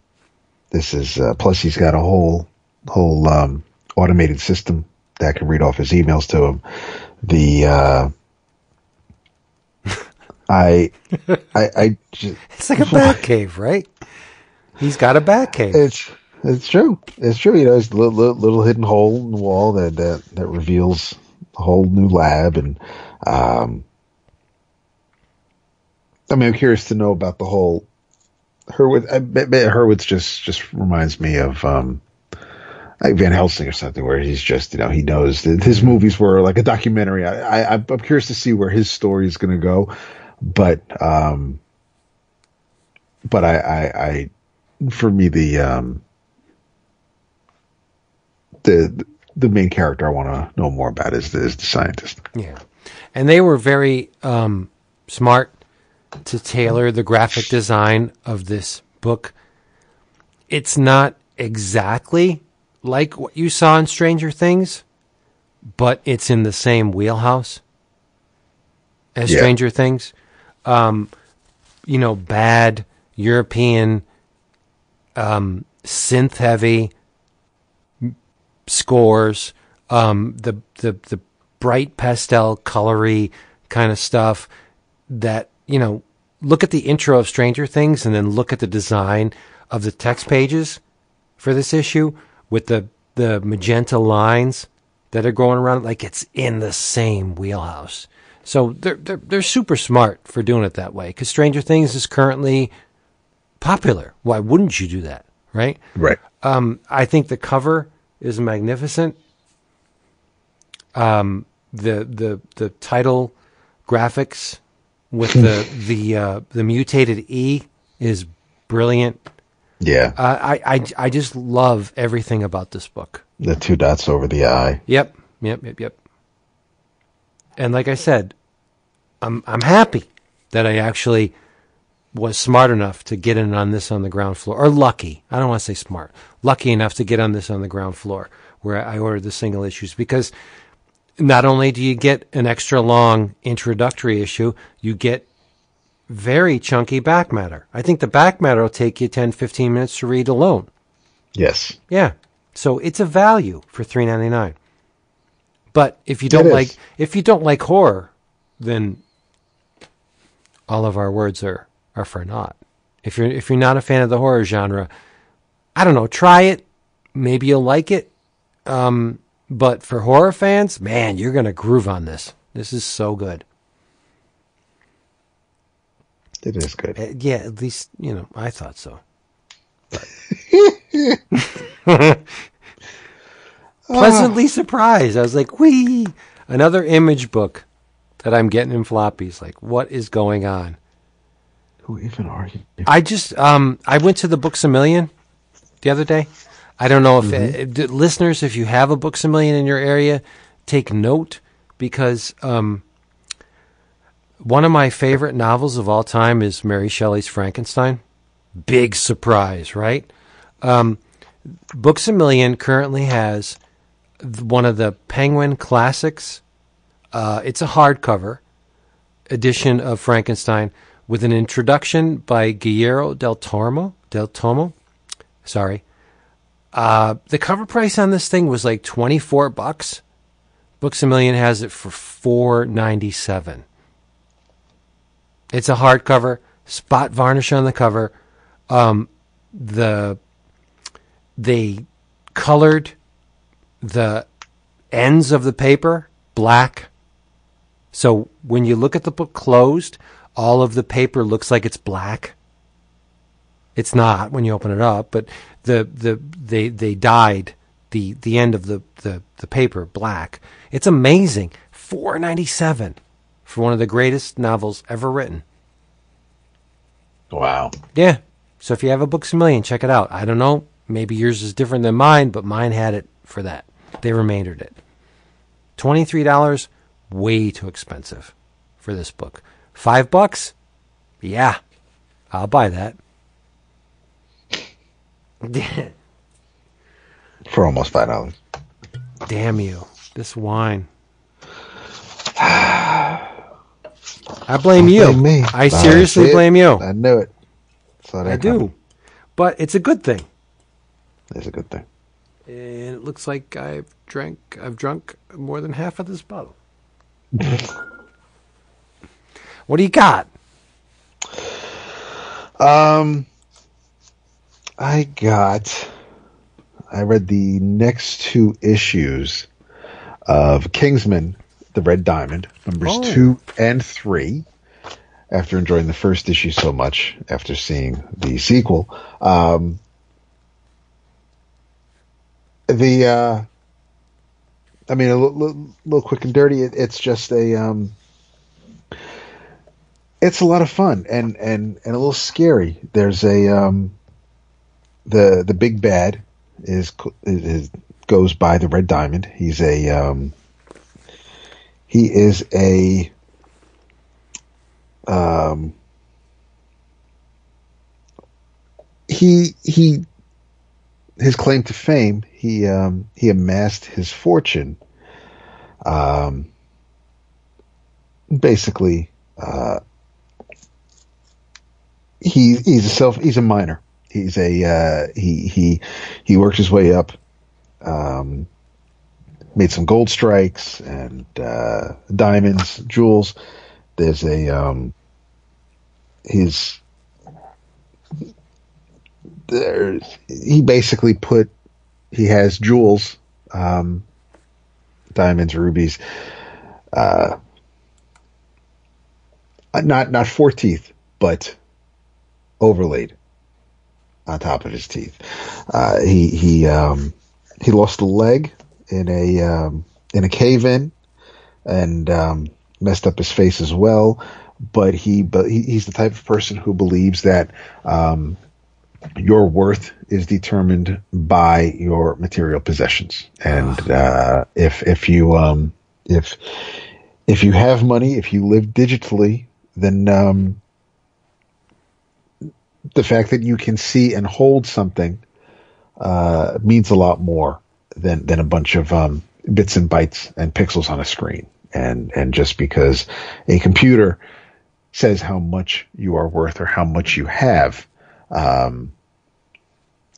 this is uh, plus he's got a whole whole um, automated system that can read off his emails to him. The uh, I I I just, It's like a bat cave, right? He's got a bat cave. It's it's true. It's true. You know, it's a little, little, little hidden hole in the wall that that, that reveals a whole new lab, and um, I mean, I'm curious to know about the whole bet Hurwitz just just reminds me of um, like Van Helsing or something, where he's just you know he knows that his movies were like a documentary. I, I I'm curious to see where his story is going to go, but um, but I, I I for me the um the the main character I want to know more about is the, is the scientist. Yeah. And they were very um, smart to tailor the graphic design of this book. It's not exactly like what you saw in Stranger Things, but it's in the same wheelhouse as Yeah. Stranger Things. Um, you know, bad European, um, synth heavy scores, um, the the the bright pastel colory kind of stuff that you know look at the intro of Stranger Things and then look at the design of the text pages for this issue with the the magenta lines that are going around like it's in the same wheelhouse. So they're they're they're super smart for doing it that way because Stranger Things is currently popular. Why wouldn't you do that, right? Right. Um, I think the cover is magnificent. Um, the the the title graphics with the the uh, the mutated E is brilliant. Yeah. Uh, I I I just love everything about this book. the two dots over the eye. Yep, yep, yep, yep. And like I said, I'm I'm happy that I actually was smart enough to get in on this on the ground floor, or lucky. I don't want to say smart. Lucky enough to get on this on the ground floor where I ordered the single issues because not only do you get an extra long introductory issue, you get very chunky back matter. I think the back matter will take you 10, 15 minutes to read alone. Yes. Yeah. So it's a value for three ninety nine. But if you don't like if you don't like horror, then all of our words are, are for naught. If you're if you're not a fan of the horror genre, I don't know, try it. Maybe you'll like it. Um, but for horror fans, man, you're gonna groove on this. This is so good. It is good. Uh, yeah, at least you know I thought so. Pleasantly surprised. I was like, "Wee!" Another image book that I'm getting in floppies. Like, what is going on? Who even are you? I just um I went to the Books a Million the other day. I don't know if uh, d- listeners, if you have a Books a Million in your area, take note because um one of my favorite novels of all time is Mary Shelley's Frankenstein. Big surprise, right? Um, Books a Million currently has one of the Penguin classics. Uh, it's a hardcover edition of Frankenstein with an introduction by Guillermo del Toro. Del Tomo, sorry. Uh, the cover price on this thing was like twenty four bucks. Books a Million has it for four ninety seven. It's a hardcover, spot varnish on the cover. Um, the they colored the ends of the paper black. So when you look at the book closed, all of the paper looks like it's black. It's not when you open it up, but the the they they dyed the the end of the the, the paper black. It's amazing. Four ninety seven for one of the greatest novels ever written. Wow. Yeah. So if you have a Books a Million, check it out. I don't know. Maybe yours is different than mine, but mine had it for that. They remaindered it. $23, way too expensive for this book. Five bucks? Yeah. I'll buy that. For almost five dollars. Damn you. This wine. I blame you. Blame me. I seriously it? blame you. I knew it. I do. But it's a good thing. It's a good thing. And it looks like I've drank I've drunk more than half of this bottle. what do you got? Um, I got. I read the next two issues of Kingsman: The Red Diamond, numbers Oh. two and three. After enjoying the first issue so much, after seeing the sequel, um, the uh, I mean, a little, little quick and dirty. It, it's just a um, it's a lot of fun and and and a little scary. There's a um, the the big bad is, is, goes by the Red Diamond. He's a um, he is a um, he he his claim to fame. He um, he amassed his fortune. Um, basically, uh, he he's a self he's a miner. He's a uh, he he he worked his way up. Um, made some gold strikes and uh, diamonds, jewels. There's a um, his there he basically put he has jewels, um, diamonds, rubies, uh, not not four teeth, but overlaid on top of his teeth. Uh, he he um, he lost a leg in a um, in a cave in, and um, messed up his face as well. But he but he, he's the type of person who believes that um, your worth is determined by your material possessions, and uh, if if you um, if if you have money, if you live digitally, then um, the fact that you can see and hold something uh, means a lot more than than a bunch of um, bits and bytes and pixels on a screen. And and just because a computer says how much you are worth or how much you have, um,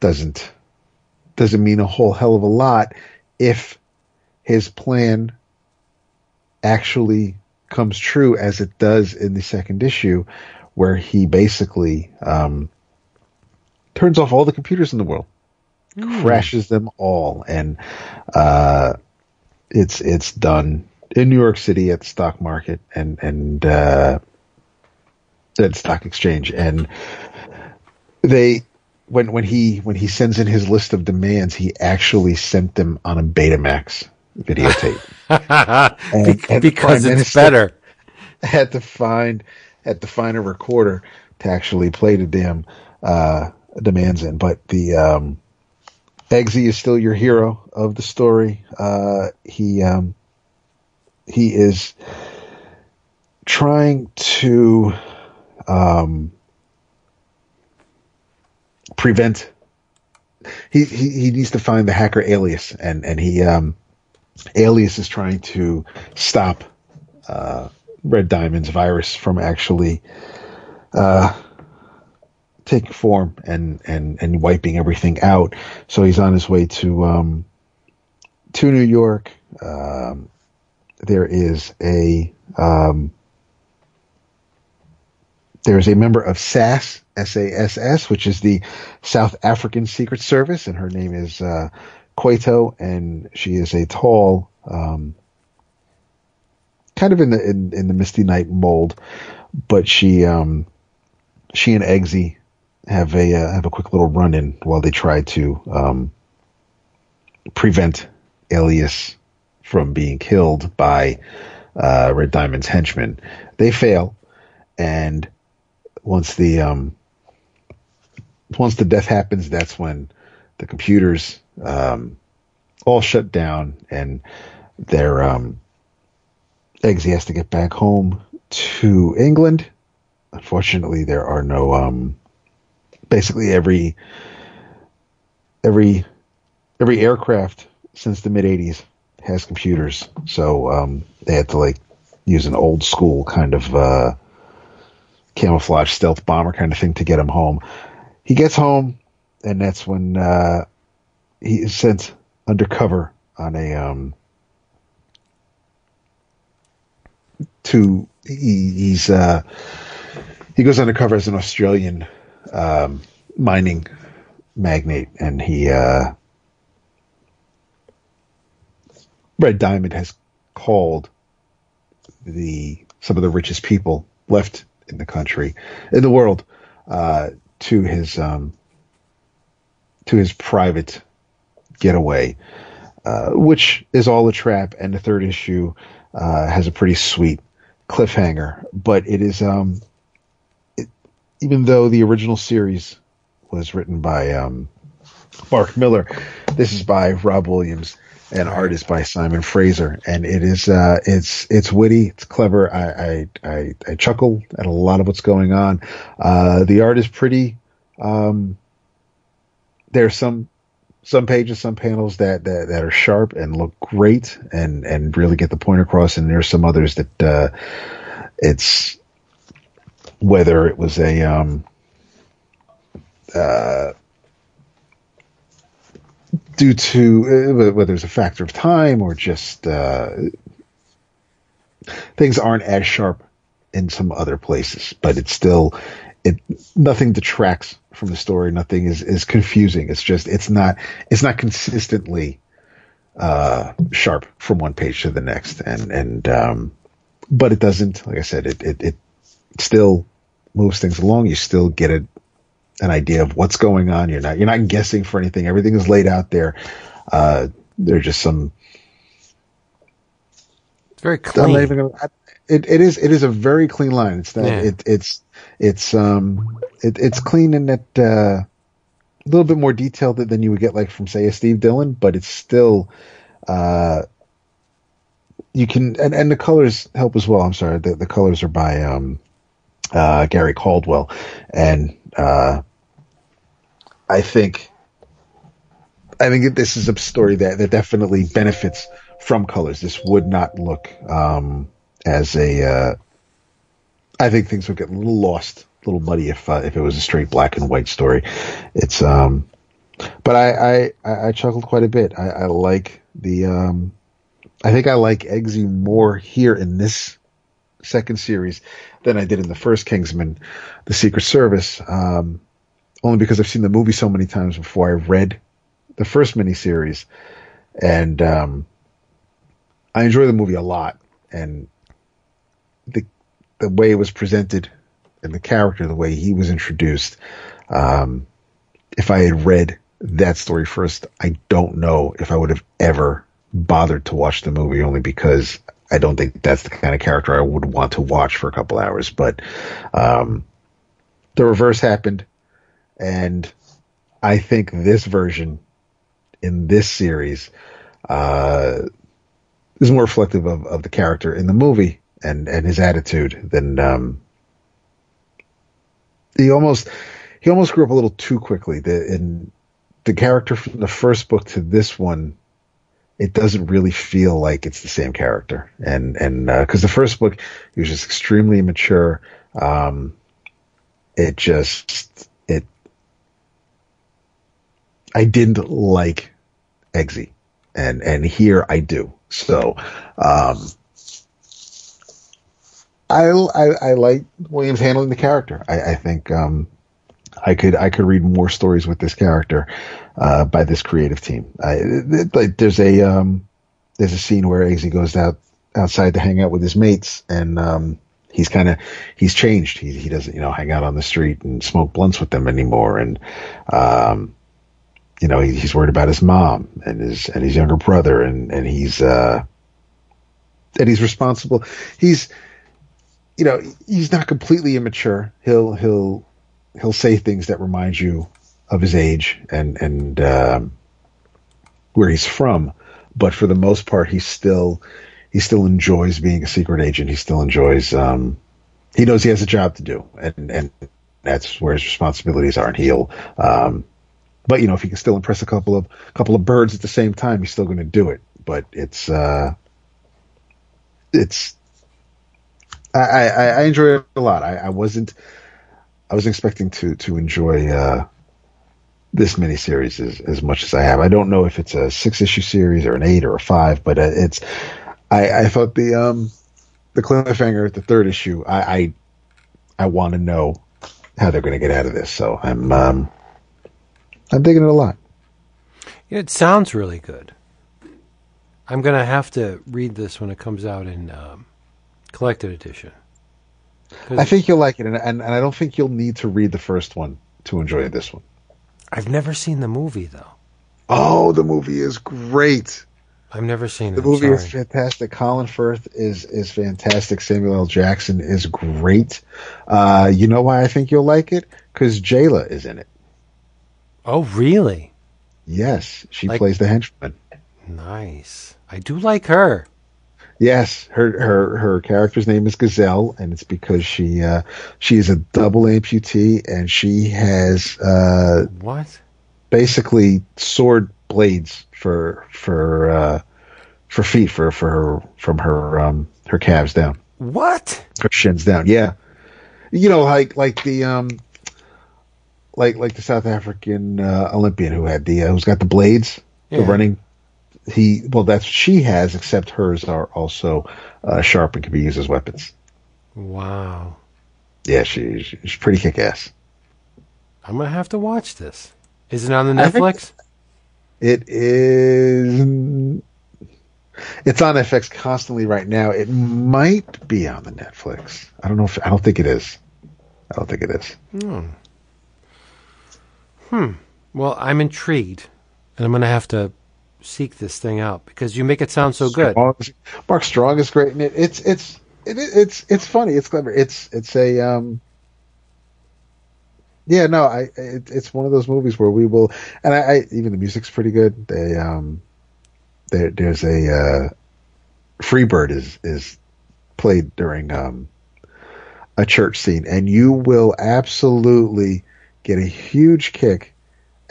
doesn't doesn't mean a whole hell of a lot if his plan actually comes true as it does in the second issue, where he basically um, turns off all the computers in the world, crashes them all, and uh, it's it's done in New York City at the stock market and and uh, at stock exchange, and they when when he when he sends in his list of demands, he actually sent them on a Betamax videotape. and, Be- and because it's better. Had to find had the finer recorder to actually play the damn uh, demands in. But the um, Eggsy is still your hero of the story. Uh, he um, he is trying to um, prevent. He, he he needs to find the hacker Alias, and and he um, Alias is trying to stop uh, Red Diamond's virus from actually uh, taking form and, and, and wiping everything out. So he's on his way to um, to New York. Um, there is a um, there is a member of SAS SASS, which is the South African Secret Service, and her name is uh, Kwaito, and she is a tall, um, kind of in the in, in the Misty Knight mold, but she um, she and Eggsy have a uh, have a quick little run in while they try to um, prevent Alias from being killed by uh, Red Diamond's henchmen. They fail, and once the um, once the death happens, that's when the computers um, all shut down, and their um, Eggsy has to get back home to England. Unfortunately, there are no um, basically every every every aircraft since the mid '80s has computers, so um, they had to like use an old school kind of uh, camouflage stealth bomber kind of thing to get him home. He gets home, and that's when uh, he is sent undercover on a um, to he, he's uh, he goes undercover as an Australian um, mining magnate, and he uh, Red Diamond has called the some of the richest people left in the country in the world uh, to his um, to his private getaway, uh, which is all a trap. And the third issue uh, has a pretty sweet cliffhanger, but it is um, it, even though the original series was written by um, Mark Millar, this is by Rob Williams and art is by Simon Fraser, and it is uh, it's it's witty, it's clever. I, I I, I chuckle at a lot of what's going on. Uh, the art is pretty. Um, there's some some pages, some panels that, that that are sharp and look great, and and really get the point across. And there's some others that uh, it's whether it was a um, uh, due to uh, whether it's a factor of time or just uh, things aren't as sharp in some other places, but it's still it nothing detracts from the story. Nothing is is confusing. It's just it's not it's not consistently uh, sharp from one page to the next, and and um, but it doesn't. Like I said, it it, it still moves things along. You still get it an idea of what's going on. You're not you're not guessing for anything. Everything is laid out there. Uh, there's just some. It's very clean. Gonna, it, it is it is a very clean line. It's that yeah. it, it's it's um it, it's clean in that uh, a little bit more detailed than you would get like from say a Steve Dillon, but it's still uh you can and, and the colors help as well. I'm sorry, the, the colors are by um uh Gary Caldwell and uh I think I think this is a story that, that definitely benefits from colors. This would not look um, as a. I think things would get a little lost, a little muddy if uh, if it was a straight black and white story. It's um, but I I, I chuckled quite a bit. I, I like the um, I think I like Eggsy more here in this second series than I did in the first Kingsman, the Secret Service. Um, only because I've seen the movie so many times before. I read the first miniseries, and um, I enjoy the movie a lot. And the way it was presented, and the character, the way he was introduced, um, if I had read that story first, I don't know if I would have ever bothered to watch the movie only because I don't think that's the kind of character I would want to watch for a couple hours. But um, the reverse happened, and I think this version in this series uh, is more reflective of, of the character in the movie and, and his attitude than um, he almost he almost grew up a little too quickly. The in the character from the first book to this one, it doesn't really feel like it's the same character. And and because uh, the first book, he was just extremely immature. Um, it just it. I didn't like Eggsy, and and here I do. So, um, I, I, I like Williams handling the character. I, I think um, I could I could read more stories with this character uh, by this creative team. I, like there's a um, there's a scene where Eggsy goes out outside to hang out with his mates, and um, he's kind of he's changed. He he doesn't you know hang out on the street and smoke blunts with them anymore, and um, you know he, he's worried about his mom and his and his younger brother, and and he's uh, and he's responsible. He's you know, he's not completely immature. He'll he'll he'll say things that remind you of his age and and um, where he's from, but for the most part, he's still he still enjoys being a secret agent. He still enjoys. Um, he knows he has a job to do, and and that's where his responsibilities are. And he'll, um, but you know, if he can still impress a couple of couple of birds at the same time, he's still going to do it. But it's uh, it's I, I, I enjoy it a lot. I, I wasn't I was expecting to to enjoy uh, this miniseries as, as much as I have. I don't know if it's a six issue series or an eight or a five, but uh, it's I, I thought the um the cliffhanger at the third issue. I I, I want to know how they're going to get out of this. So I'm um I'm digging it a lot. It sounds really good. I'm going to have to read this when it comes out in um, collected edition. I think you'll like it, and, and, and I don't think you'll need to read the first one to enjoy this one. I've never seen the movie though. Oh, the movie is great. I've never seen it. the it. movie is fantastic. Colin Firth is is fantastic. Samuel L. Jackson is great. Uh, you know why I think you'll like it? Because Jaylah is in it. Oh, really? Yes, she like, plays the henchman. Nice. I do like her. Yes, her her her character's name is Gazelle, and it's because she uh, she is a double amputee, and she has uh, what basically sword blades for for uh, for feet for for her from her um, her calves down. What? Her shins down. Yeah, you know, like like the um, like like the South African uh, Olympian who had the uh, who's got the blades, yeah. the running he well that's she has except hers are also uh, sharp and can be used as weapons. Wow. Yeah she, she's pretty kick-ass. I'm gonna have to watch this. Is it on the netflix? it is it's on fx constantly right now. It might be on the netflix. I don't know if i don't think it is. I don't think it is. Hmm, hmm. well i'm intrigued and i'm gonna have to seek this thing out because you make it sound so good. Strong, Mark Strong is great it. It's it's it, it's it's funny. It's clever. It's it's a um. Yeah, no, I it, it's one of those movies where we will, and I, I even the music's pretty good. They um, there there's a uh, Freebird is is played during um a church scene, and you will absolutely get a huge kick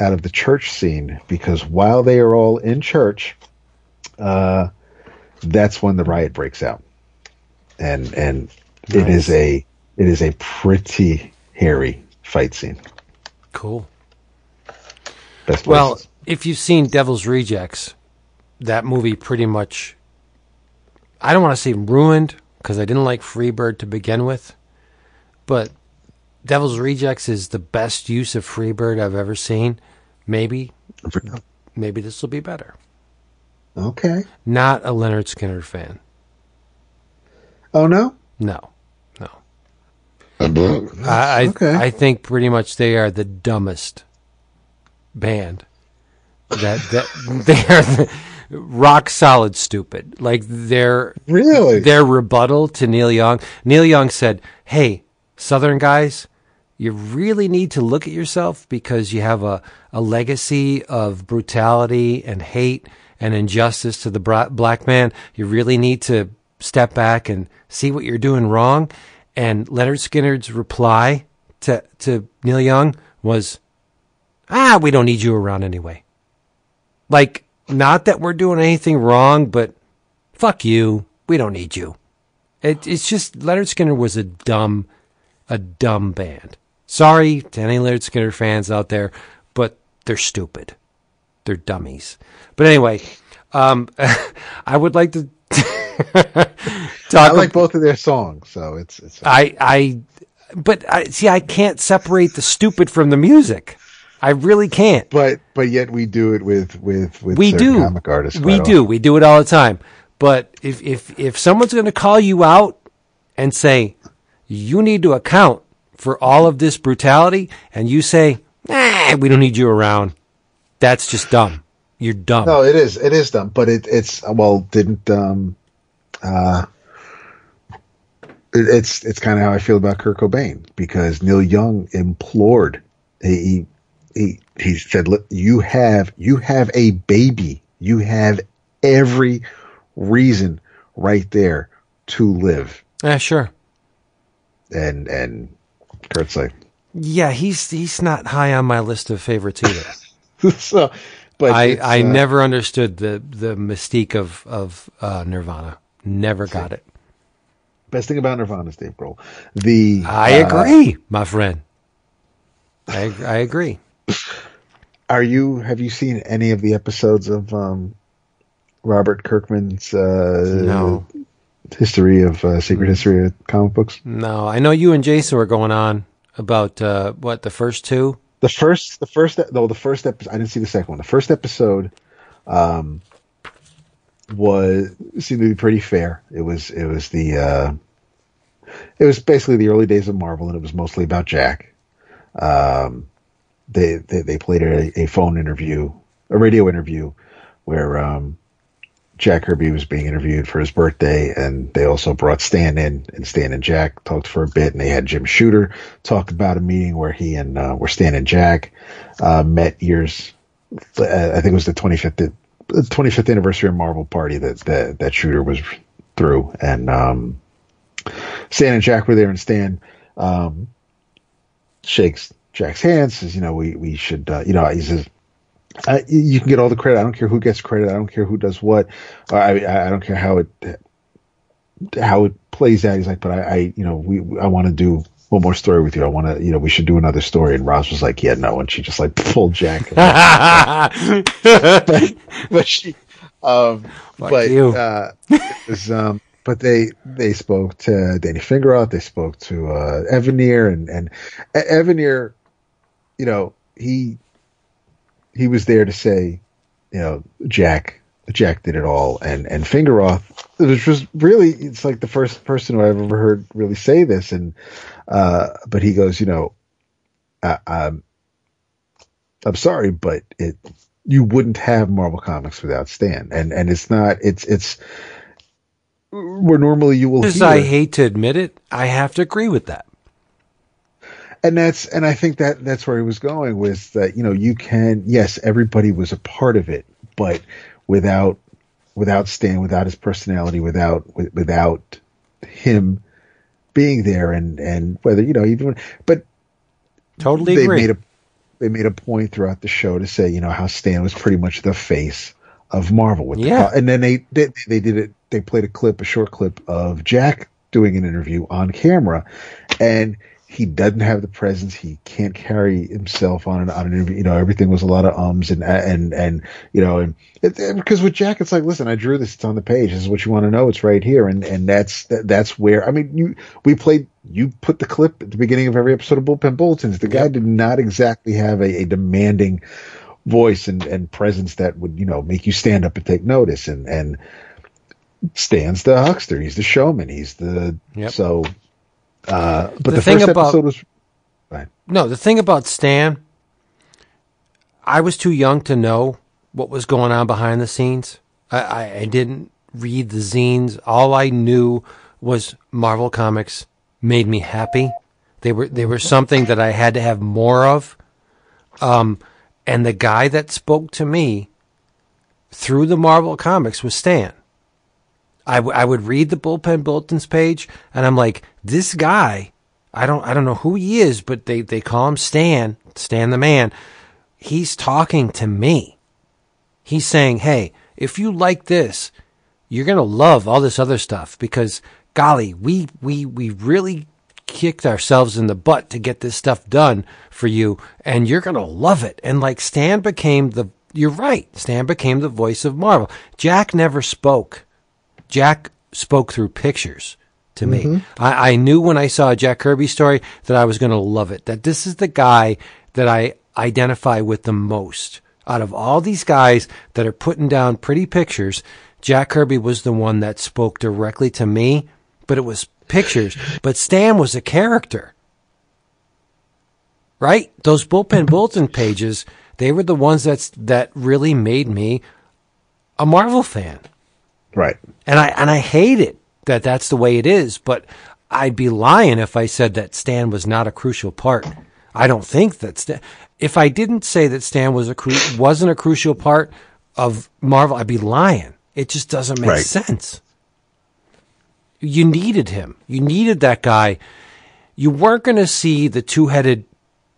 out of the church scene because while they are all in church, uh, that's when the riot breaks out, and and nice. it is a it is a pretty hairy fight scene. Cool. Best well, if you've seen Devil's Rejects, that movie pretty much. I don't want to say ruined because I didn't like Freebird to begin with, but Devil's Rejects is the best use of Freebird I've ever seen. Maybe, maybe this will be better. Okay. Not a Lynyrd Skynyrd fan. Oh no. No, no. I, I, okay. I think pretty much they are the dumbest band. That that they're rock solid stupid. Like their Really? their rebuttal to Neil Young. Neil Young said, "Hey, Southern guys, you really need to look at yourself because you have a, a legacy of brutality and hate and injustice to the black man. You really need to step back and see what you're doing wrong." And Lynyrd Skynyrd's reply to to Neil Young was, "Ah, we don't need you around anyway." Like, not that we're doing anything wrong, but fuck you. We don't need you. It, it's just Lynyrd Skynyrd was a dumb, a dumb band. Sorry to any Lynyrd Skynyrd fans out there, but they're stupid. They're dummies. But anyway, um, I would like to talk. I like both of their songs, so it's it's. I, I, but I see. I can't separate the stupid from the music. I really can't. but but yet we do it with with with we do comic artists. we do we do it all the time but if if if someone's going to call you out and say you need to account for all of this brutality and you say nah, we don't need you around. That's just dumb. You're dumb. No, it is. It is dumb, but it it's well didn't um uh it, it's it's kind of how I feel about Kurt Cobain because Neil Young implored he he he said "Look, you have you have a baby. You have every reason right there to live. Yeah sure. And and Kurt's like yeah he's he's not high on my list of favorites either. So but i i uh, never understood the the mystique of of uh, nirvana. Never got it. Best thing about Nirvana is Dave Grohl. The i uh, agree my friend. I, I agree. Are you? Have you seen any of the episodes of um, Robert Kirkman's uh, no history of uh, secret history of comic books? No, I know you and Jason were going on about uh, what the first two. The first, the first, no, the first episode. I didn't see the second one. The first episode, um, was seemed to be pretty fair. It was, it was the, uh, it was basically the early days of Marvel, and it was mostly about Jack. Um, they they, they played a, a phone interview, a radio interview, where um, Jack Kirby was being interviewed for his birthday, and they also brought Stan in, and Stan and Jack talked for a bit, and they had Jim Shooter talk about a meeting where he and uh, where Stan and Jack uh, met years. uh, I think it was the 25th, the 25th anniversary of Marvel party that that that Shooter was through, and um, Stan and Jack were there, and Stan um, shakes Jack's hand, says, "You know, we we should, uh, you know," he says. Uh, you can get all the credit. I don't care who gets credit. I don't care who does what. Uh, I I don't care how it how it plays out. He's like, but I, I you know, we I want to do one more story with you. I want to, you know, we should do another story. And Roz was like, yeah, no. And she just like pulled Jack. but, but she, um, but you. uh, was, um, but they they spoke to Danny Fingeroth. They spoke to uh, Evanier, and and Evanier, you know, he he was there to say, you know, Jack Jack did it all, and and Fingeroth, which was really it's like the first person who I've ever heard really say this, and uh, but he goes, you know, I, I'm I'm sorry, but it you wouldn't have Marvel Comics without Stan, and and it's not it's it's where normally you will As I hate to admit it, I have to agree with that. And that's and I think that that's where he was going with that. You know, you can yes, everybody was a part of it, but without without Stan, without his personality, without without him being there, and and whether you know even but Totally they agree. made a they made a point throughout the show to say you know how Stan was pretty much the face of Marvel with Yeah. the, and then they, they they did it they played a clip a short clip of Jack doing an interview on camera and he doesn't have the presence. He can't carry himself on an on an interview. You know everything was a lot of ums and and and you know and because with Jack it's like listen I drew this. It's on the page. This is what you want to know. It's right here. And and that's that, that's where I mean you we played you put the clip at the beginning of every episode of Bullpen Bulletins. The guy did not exactly have a, a demanding voice and, and presence that would you know make you stand up and take notice. And and Stan's the huckster. He's the showman. He's the Yep. so uh but The the, thing first about- episode was No, the thing about Stan, I was too young to know what was going on behind the scenes. I, I, I didn't read the zines. All I knew was Marvel Comics made me happy. They were they were something that I had to have more of. Um, and the guy that spoke to me through the Marvel Comics was Stan. I, w- I would read the bullpen bulletins page, and I'm like, this guy, I don't I don't know who he is, but they they call him Stan, Stan the man. He's talking to me. He's saying, hey, if you like this, you're gonna love all this other stuff because golly, we we we really kicked ourselves in the butt to get this stuff done for you, and you're gonna love it. And like Stan became the you're right, Stan became the voice of Marvel. Jack never spoke. Jack spoke through pictures to me. Mm-hmm. I, I knew when I saw a Jack Kirby story that I was going to love it. That this is the guy that I identify with the most. Out of all these guys that are putting down pretty pictures, Jack Kirby was the one that spoke directly to me, but it was pictures. But Stan was a character. Right? Those bullpen bulletin pages, they were the ones that's that really made me a Marvel fan Right. and I and I hate it that that's the way it is. But I'd be lying if I said that Stan was not a crucial part. I don't think that Stan. If I didn't say that Stan was a cru- wasn't a crucial part of Marvel, I'd be lying. It just doesn't make Right. sense. You needed him. You needed that guy. You weren't going to see the two-headed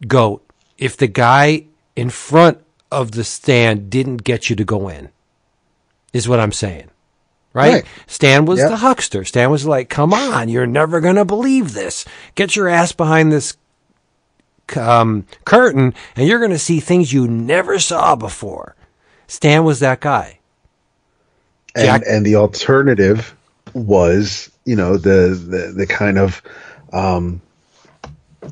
goat if the guy in front of the stand didn't get you to go in. Is what I'm saying right? Right. Stan was Yep. the huckster. Stan was like, "Come on, you're never gonna believe this. Get your ass behind this um, curtain, and you're gonna see things you never saw before." Stan was that guy. and Jack- and the alternative was you know the the, the kind of um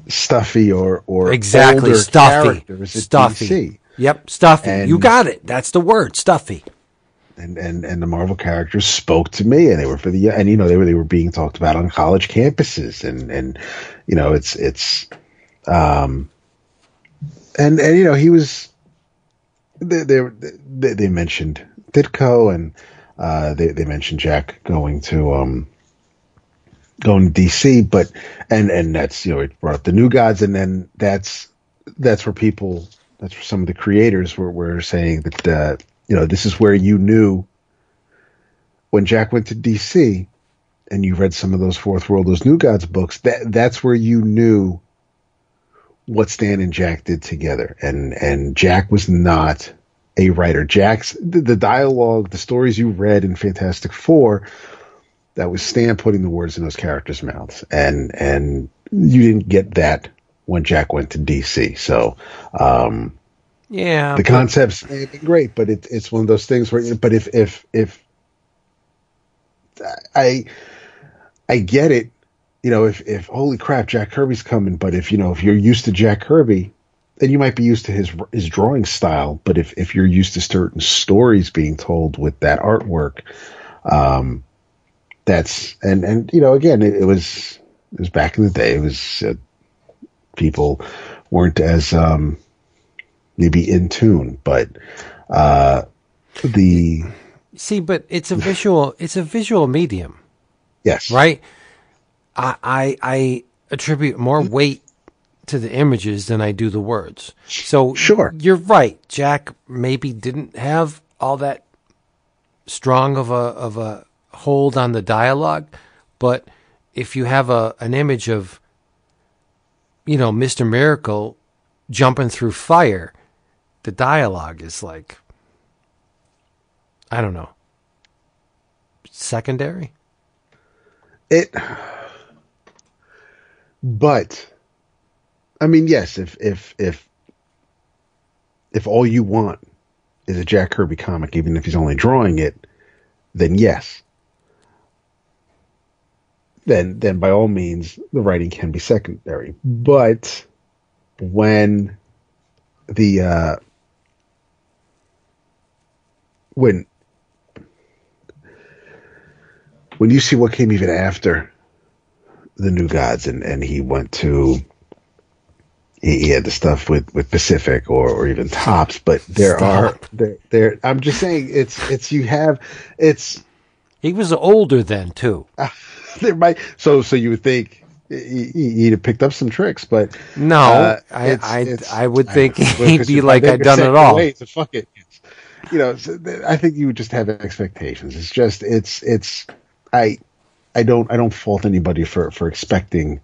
stuffy or or Exactly, stuffy, stuffy. DC. Yep, stuffy. And- you got it. That's the word, stuffy. And and and the Marvel characters spoke to me, and they were for the and you know they were they were being talked about on college campuses, and and you know it's it's um and and you know he was they they they, mentioned Ditko and uh they they mentioned Jack going to um going to DC, but and and that's you know it brought up the new gods, and then that's that's where people that's where some of the creators were were saying that uh, you know this is where you knew when Jack went to DC and you read some of those Fourth World those New Gods books that that's where you knew what Stan and Jack did together, and and Jack was not a writer. Jack's the, the dialogue, the stories you read in Fantastic Four that was Stan putting the words in those characters' mouths, and and you didn't get that when Jack went to DC. So um, Yeah, the but- concepts may have been great, but it, it's one of those things where. But if if if I I get it, you know, if if holy crap, Jack Kirby's coming, but if you know if you're used to Jack Kirby. Then you might be used to his his drawing style, but if, if you're used to certain stories being told with that artwork, um, that's and and you know again it, it was it was back in the day it was uh, people weren't as um maybe in tune but uh the see, but it's a visual. It's a visual medium. yes right? I, I I attribute more weight to the images than I do the words. So Sure. you're right. Jack maybe didn't have all that strong of a of a hold on the dialogue, but if you have a an image of you know Mr. Miracle jumping through fire, the dialogue is like I don't know. Secondary? it but i mean yes if if if if all you want is a jack kirby comic even if he's only drawing it then yes then then by all means the writing can be secondary but when the uh when when you see what came even after the new gods and and he went to he, he had the stuff with, with Pacific or, or even Topps, but there Stop. are there there. I'm just saying it's it's you have it's He was older then too. there might so so you would think he, he- he'd have picked up some tricks, but No, uh, I it's- I, it's- I would think know. he'd be like I a done it all. way, so fuck it. You know, I think you would just have expectations. It's just it's it's I I don't I don't fault anybody for for expecting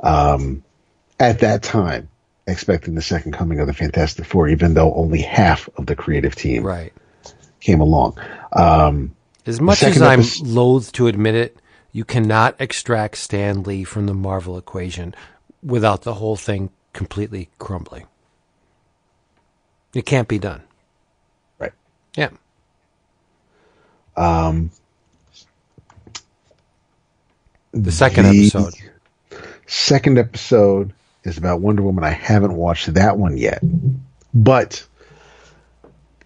um at that time expecting the second coming of the Fantastic Four, even though only half of the creative team Right. came along. Um, As much as I'm epis- loath to admit it, you cannot extract Stan Lee from the Marvel equation without the whole thing completely crumbling. It can't be done. Yeah. Um, The second the episode. Second episode is about Wonder Woman. I haven't watched that one yet, but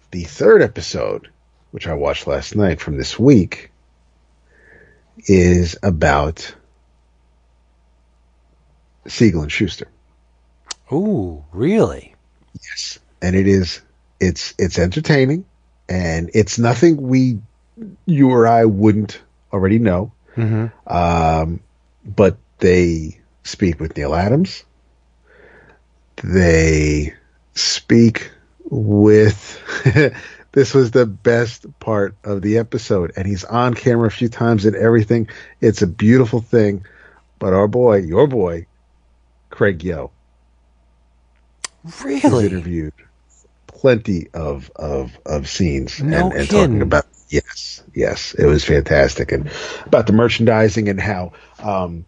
the third episode, which I watched last night from this week, is about Siegel and Shuster. Ooh, really? Yes, and it is. It's it's entertaining, and it's nothing we, you or I, wouldn't already know. hmm Um, but they speak with Neal Adams. They speak with. this was the best part of the episode, and he's on camera a few times and everything. It's a beautiful thing. But our boy, your boy, Craig Yoe, Really? interviewed plenty of of of scenes No and, and talking about yes yes it was fantastic. And about the merchandising and how um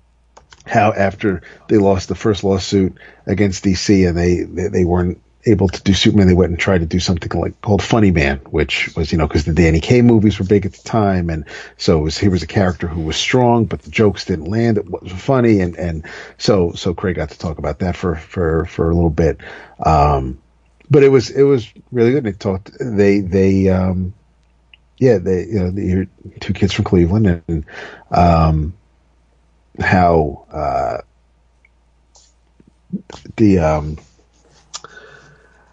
how after they lost the first lawsuit against DC and they they, they weren't able to do Superman they went and tried to do something like called Funny Man which was you know because the Danny Kaye movies were big at the time. And so it was he was a character who was strong but the jokes didn't land. It was funny. And and so so Craig got to talk about that for for for a little bit. Um but it was it was really good. They talked. They they um, yeah they you know the two kids from Cleveland and um, how uh, the um,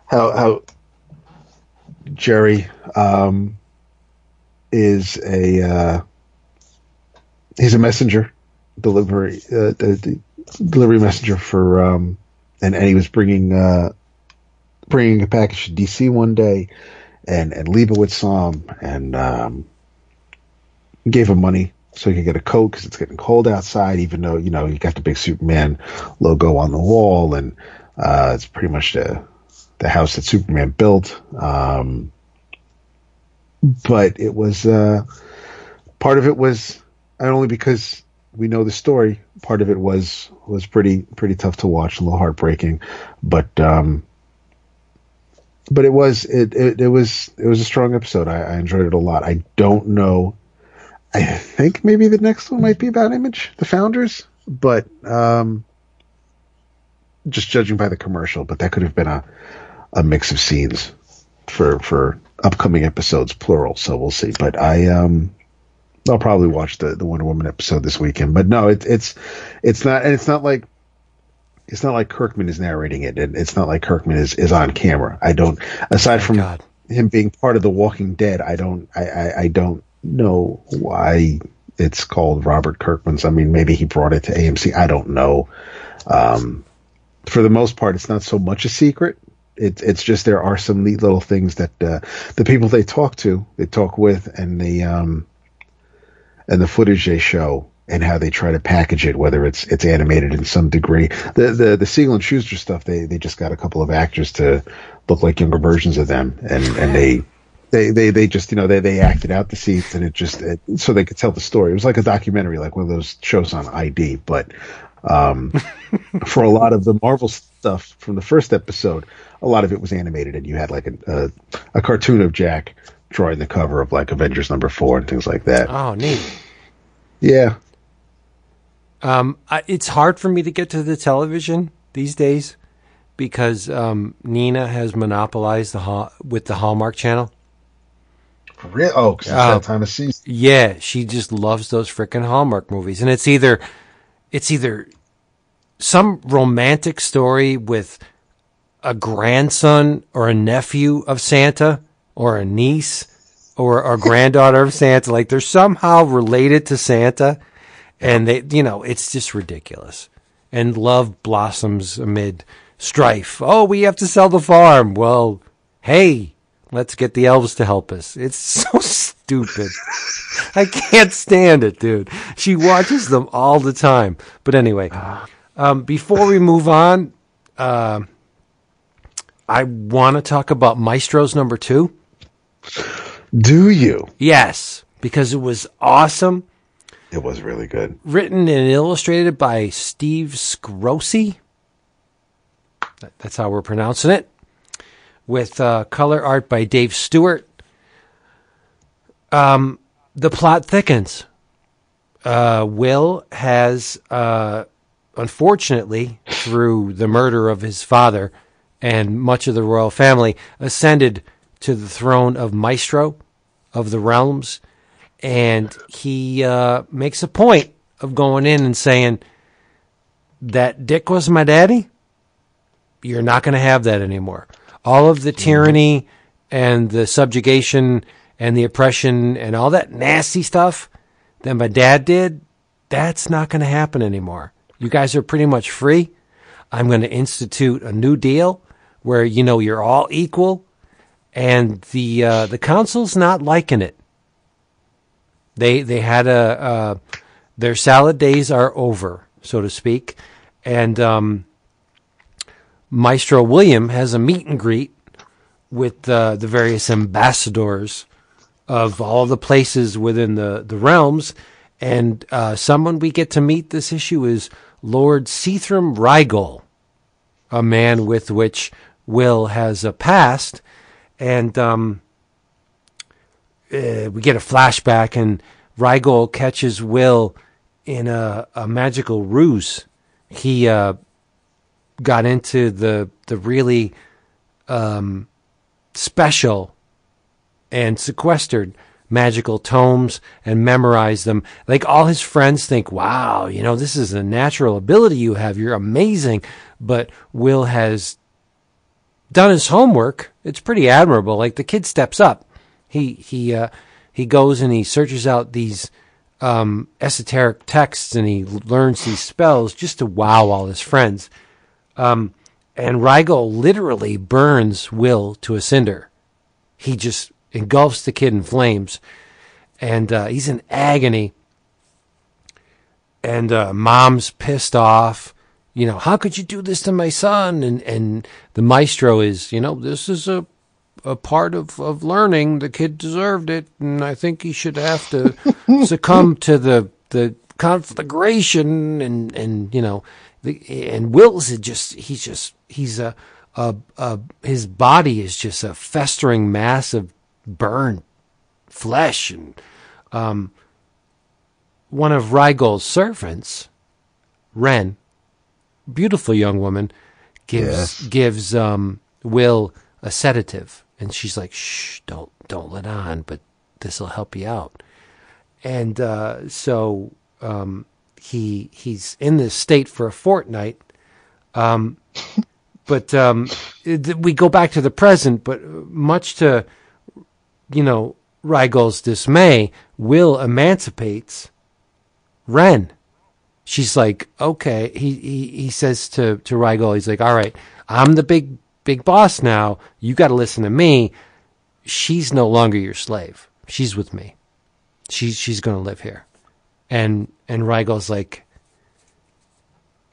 how how Jerry um, is a uh, he's a messenger delivery uh, delivery messenger for um, and and he was bringing. Uh, bringing a package to DC one day, and and Liebowitz saw him and um, gave him money so he could get a coat because it's getting cold outside. Even though you know you got the big Superman logo on the wall, and uh, it's pretty much the the house that Superman built. Um, but it was uh, part of it was not only because we know the story. Part of it was was pretty pretty tough to watch, a little heartbreaking, but. Um, but it was it, it it was it was a strong episode. I, I enjoyed it a lot. I don't know. I think maybe the next one might be about Image, the founders, but um, just judging by the commercial, but that could have been a a mix of scenes for for upcoming episodes, plural. So we'll see. But I um. I'll probably watch the, the Wonder Woman episode this weekend, but no, it, it's it's not, and it's not like it's not like Kirkman is narrating it, and it's not like Kirkman is, is on camera. I don't, aside from God. him being part of The Walking Dead, I don't, I, I, I don't know why it's called Robert Kirkman's. I mean, maybe he brought it to AMC. I don't know. Um, for the most part, it's not so much a secret. It's it's just there are some neat little things that uh, the people they talk to, they talk with, and the um, and the footage they show and how they try to package it, whether it's it's animated in some degree. The the the Siegel and Shuster stuff, they they just got a couple of actors to look like younger versions of them, and and they. They, they, they just you know they, they acted out the scenes and it just it, so they could tell the story. It was like a documentary, like one of those shows on ID. But um, for a lot of the Marvel stuff from the first episode, a lot of it was animated, and you had like a a, a cartoon of Jack drawing the cover of like Avengers number four and things like that. Oh, neat. Yeah, Um, I, it's hard for me to get to the television these days because um, Nina has monopolized the Hall- with the Hallmark Channel. Really? Oh, 'cause Uh, that time of season. Yeah, she just loves those frickin' Hallmark movies, and it's either it's either some romantic story with a grandson or a nephew of Santa or a niece or a granddaughter of Santa. Like they're somehow related to Santa. And they, you know, it's just ridiculous. And love blossoms amid strife. Oh, we have to sell the farm. Well, hey, let's get the elves to help us. It's so stupid. I can't stand it, dude. She watches them all the time. But anyway, um, before we move on, uh, I want to talk about Maestros number two. Do you? Yes, because it was awesome. It was really good. Written and illustrated by Steve Skroce. That's how we're pronouncing it. With uh, color art by Dave Stewart. Um, the plot thickens. Uh, Will has, uh, unfortunately, through the murder of his father and much of the royal family, ascended to the throne of Maestro of the realms. And he uh, makes a point of going in and saying, That Dick was my daddy? You're not going to have that anymore. All of the tyranny and the subjugation and the oppression and all that nasty stuff that my dad did, that's not going to happen anymore. You guys are pretty much free. I'm going to institute a new deal where you know you're all equal, and the uh, the council's not liking it. They they had a uh, their salad days are over, so to speak, and um, Maestro William has a meet and greet with uh, the various ambassadors of all the places within the, the realms. And uh, someone we get to meet this issue is Lord Seathram Rygol, a man with which Will has a past. And um, uh, we get a flashback, and Rygol catches Will in a, a magical ruse. He uh, got into the the really um, special and sequestered magical tomes and memorized them. Like all his friends think, wow, you know, this is a natural ability you have. You're amazing. But Will has done his homework. It's pretty admirable. Like the kid steps up. He he uh, he goes and he searches out these um, esoteric texts and he learns these spells just to wow all his friends. Um, and Rygol literally burns Will to a cinder. He just engulfs the kid in flames, and uh, he's in agony. And uh, mom's pissed off. You know, how could you do this to my son? And and the maestro is, you know, this is a a part of, of learning. The kid deserved it, and I think he should have to succumb to the the conflagration and and you know, the, and Will's is just he's just he's a, a a his body is just a festering mass of burned flesh and um one of Rygol's servants, Ren, beautiful young woman, gives Yes. gives um, Will a sedative, and she's like, "Shh, don't don't let on, but this will help you out." And uh, so um, he he's in this state for a fortnight. Um, but um, it- we go back to the present, but much to you know Rygol's dismay, Will emancipates Ren she's like, okay. He, he, he says to, to Rygol, he's like, all right, I'm the big, big boss now. You got to listen to me. She's no longer your slave. She's with me. She's, she's going to live here. And, and Rygol's like,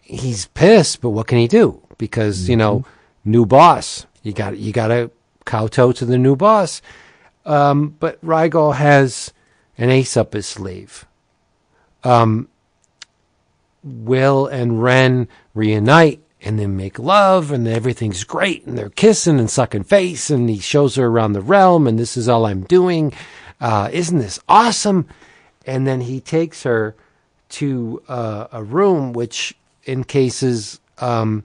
he's pissed, but what can he do? Because, you know, new boss, you got, you got to kowtow to the new boss. Um, but Rygol has an ace up his sleeve. Will and Ren reunite and then make love and everything's great and they're kissing and sucking face and he shows her around the realm and this is all I'm doing. Uh, isn't this awesome? And then he takes her to uh, a room which encases um,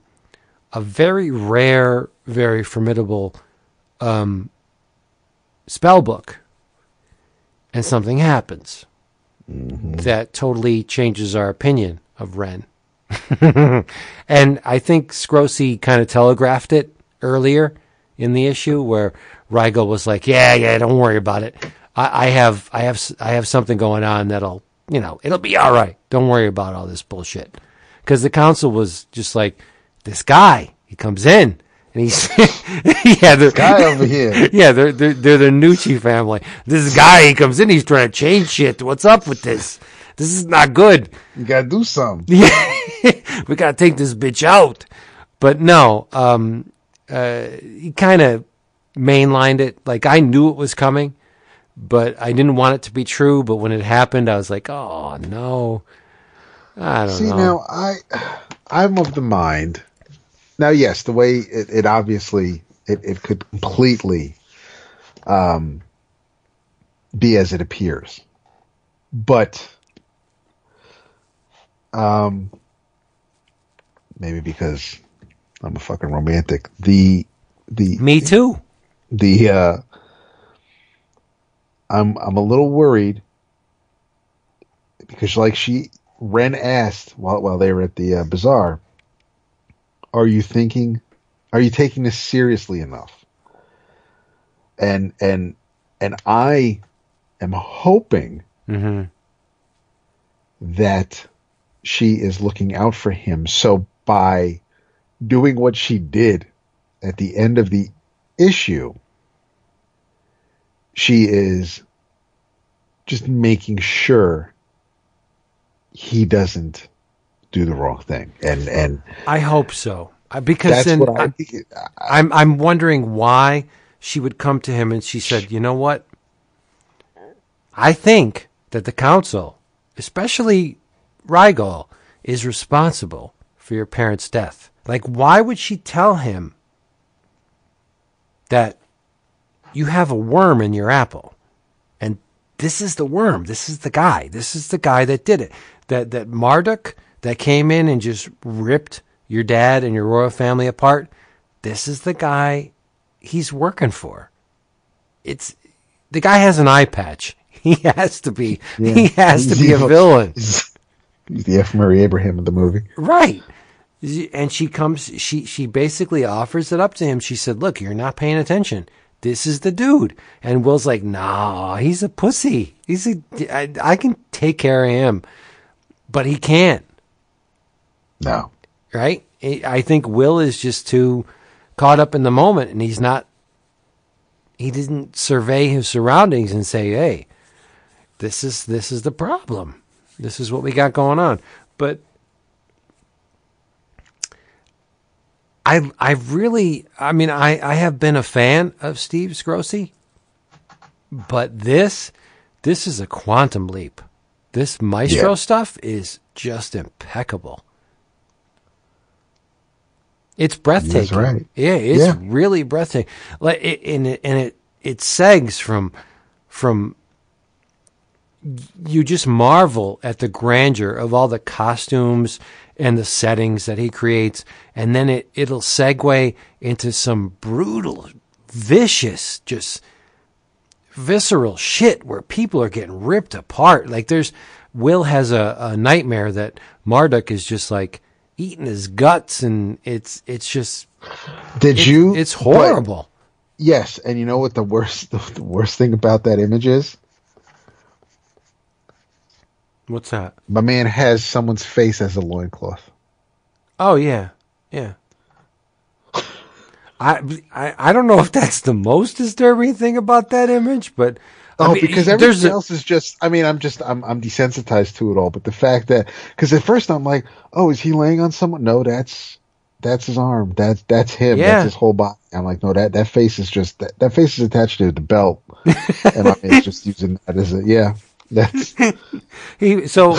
a very rare, very formidable um, spell book. And something happens that totally changes our opinion of Ren. and I think Skroce kind of telegraphed it earlier in the issue where Rygol was like, "Yeah, yeah, don't worry about it. I, I have, I have, I have something going on that'll, you know, it'll be all right. Don't worry about all this bullshit." Because the council was just like, "This guy, he comes in." And he's yeah, they're, Guy over here. yeah, they're they're they're the Nucci family. This guy he comes in, he's trying to change shit. What's up with this? This is not good. You gotta do something. Yeah, we gotta take this bitch out. But no, um, uh, he kind of mainlined it. Like I knew it was coming, but I didn't want it to be true. But when it happened, I was like, oh no, I don't know. See know. now, I I'm of the mind. Now, yes, the way it, it obviously it, it could completely um, be as it appears, but um, maybe because I'm a fucking romantic. The the Me too. the uh I'm I'm a little worried because like she Ren asked while while they were at the uh, bazaar, are you thinking are you taking this seriously enough? And and and I am hoping hmm that she is looking out for him. So by doing what she did at the end of the issue, she is just making sure he doesn't do the wrong thing. And and I hope so. Uh, Because then I, I, I'm I'm wondering why she would come to him and she said, "You know what? I think that the council, especially Rygol, is responsible for your parents' death. Like, why would she tell him that you have a worm in your apple, and this is the worm, this is the guy, this is the guy that did it, that that Marduk that came in and just ripped your dad and your royal family apart. This is the guy he's working for. It's the guy has an eye patch. He has to be. He has to be a villain. He's the F. Murray Abraham of the movie. Right. And she comes, she, she basically offers it up to him. She said, look, you're not paying attention. This is the dude. And Will's like, nah, he's a pussy. He's a, I, I can take care of him, but he can't. No. Right. I think Will is just too caught up in the moment and he's not, he didn't survey his surroundings and say, hey, this is, this is the problem. This is what we got going on. But I I really I mean I I have been a fan of Steve Skroce, but this this is a quantum leap. This Maestro Yeah. stuff is just impeccable. It's breathtaking. right. Yeah, it's Yeah. really breathtaking. Like it, and it and it it segs from from you just marvel at the grandeur of all the costumes and the settings that he creates and then it it'll segue into some brutal vicious just visceral shit where people are getting ripped apart like there's will has a, a nightmare that marduk is just like eating his guts and it's it's just Did you? it's but- horrible yes, and you know what the worst the, the worst thing about that image is? What's that My man has someone's face as a loincloth. Oh yeah, yeah. I, I I don't know if that's the most disturbing thing about that image, but I Oh, mean, because everything else is just. I mean, I'm just. I'm. I'm desensitized to it all. But the fact that, because at first I'm like, oh, is he laying on someone? No, that's that's his arm. That's that's him. Yeah. That's his whole body. I'm like, no, that that face is just that, that face is attached to the belt, and I mean, just using that as a yeah. That's he so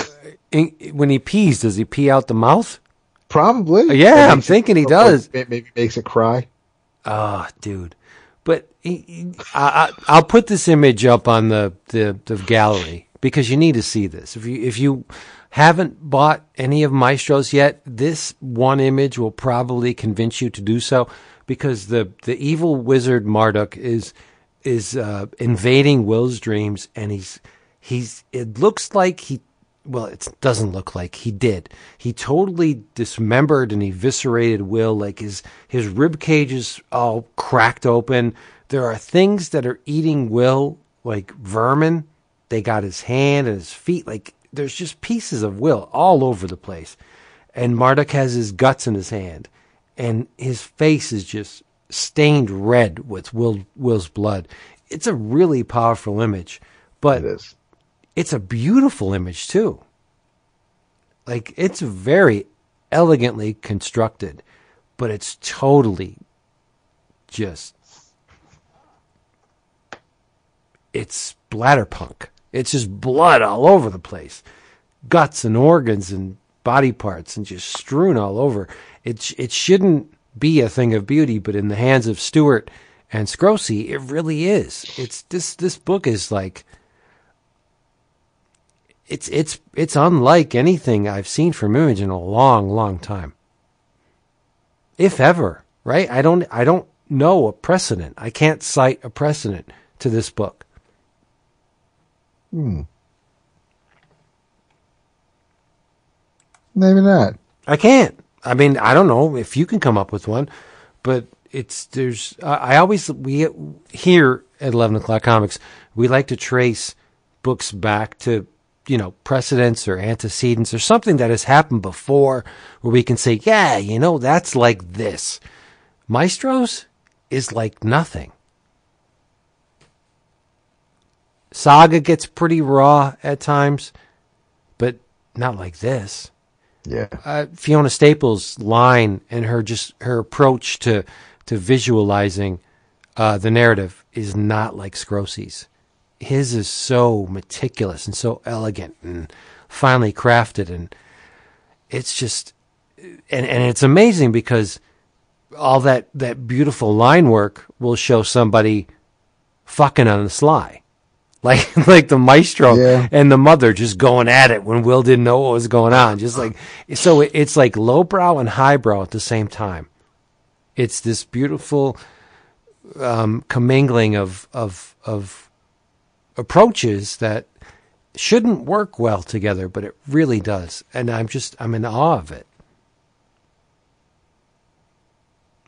in, when he pees, does he pee out the mouth? probably. Yeah, I'm makes it- thinking he does. it Maybe makes it cry. Oh, dude. But he, he- I, I, I'll put this image up on the, the, the gallery because you need to see this. If you if you haven't bought any of Maestros yet, this one image will probably convince you to do so because the the evil wizard Marduk is is uh, invading Will's dreams and he's he's it looks like he well, it doesn't look like he did. He totally dismembered and eviscerated Will. Like his his rib cage is all cracked open. There are things that are eating Will like vermin. They got his hand and his feet. Like there's just pieces of Will all over the place. And Marduk has his guts in his hand, and his face is just stained red with Will Will's blood. It's a really powerful image, but. It's a beautiful image too. Like it's very elegantly constructed, but it's totally just it's splatterpunk. It's just blood all over the place. Guts and organs and body parts and just strewn all over. It it shouldn't be a thing of beauty, but in the hands of Stewart and Skroce, it really is. It's this this book is like it's it's it's unlike anything I've seen from Image in a long, long time. If ever, right? I don't I don't know a precedent. I can't cite a precedent to this book. Hmm. Maybe not. I can't. I mean, I don't know if you can come up with one, but it's there's. I I always we here at Eleven O'clock Comics we like to trace books back to you know precedents or antecedents or something that has happened before, where we can say, yeah, you know, that's like this. Maestros is like nothing. Saga gets pretty raw at times, but not like this Yeah. uh, Fiona Staples' line and her just her approach to to visualizing uh, the narrative is not like Skroce's. His is so meticulous and so elegant and finely crafted, and it's just and and it's amazing because all that that beautiful line work will show somebody fucking on the sly. Like like the maestro Yeah. and the mother just going at it when Will didn't know what was going on. Just like so, it- it's like lowbrow and highbrow at the same time. It's this beautiful um, commingling of of of approaches that shouldn't work well together, but it really does, and I'm just I'm in awe of it.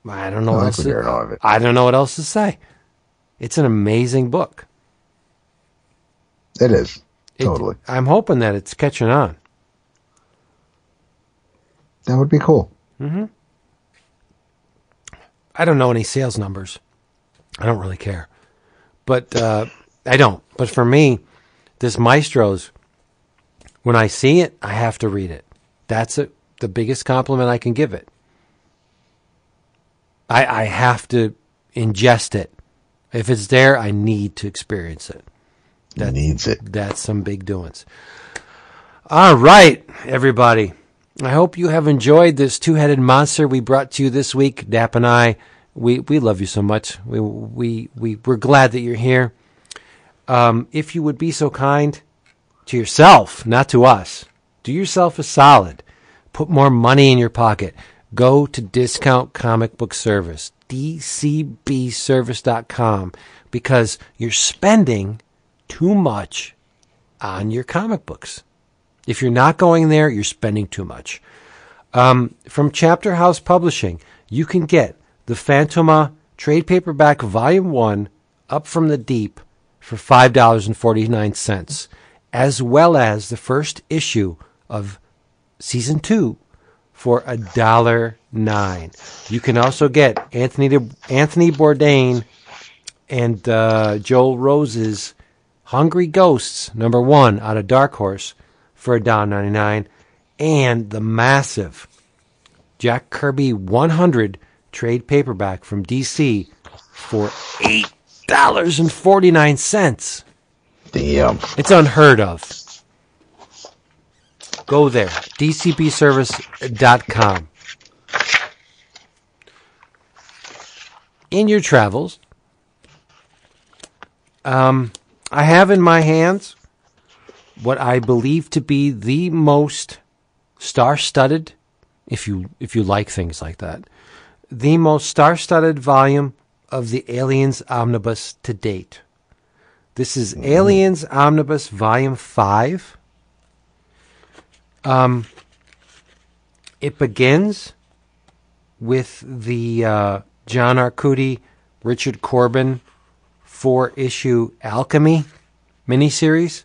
I don't know I what else to- in awe of it. I don't know what else to say. It's an amazing book. It is. It- Totally. I'm hoping that it's catching on. That would be cool. Hmm. I don't know any sales numbers. I don't really care. But uh, I don't. But for me, this Maestros, when I see it, I have to read it. That's it. The biggest compliment I can give it. I, I have to ingest it. If it's there, I need to experience it. That- Needs it. That's some big doings. All right, everybody. I hope you have enjoyed this two-headed monster we brought to you this week. Dap and I, we, we love you so much. We we we we're glad that you're here. Um, if you would be so kind to yourself, not to us, do yourself a solid. Put more money in your pocket. Go to Discount Comic Book Service, dcbservice.com, because you're spending too much on your comic books. If you're not going there, you're spending too much. Um, from Chapter House Publishing, you can get the Fantomah trade paperback volume 1 up from the deep for $5.49 as well as the first issue of season 2 for a dollar 9. You can also get Anthony Anthony Bourdain and uh, Joel Rose's Hungry Ghosts number 1 out of Dark Horse for $1.99 and the massive Jack Kirby 100 trade paperback from DC for $8.49. cents. Damn. It's unheard of. Go there, dcbservice.com. In your travels, um, I have in my hands what I believe to be the most star-studded, if you if you like things like that, the most star-studded volume of the Aliens Omnibus to date. This is Aliens Omnibus Volume 5. Um, it begins with the uh, John Arcudi, Richard Corben four issue Alchemy miniseries.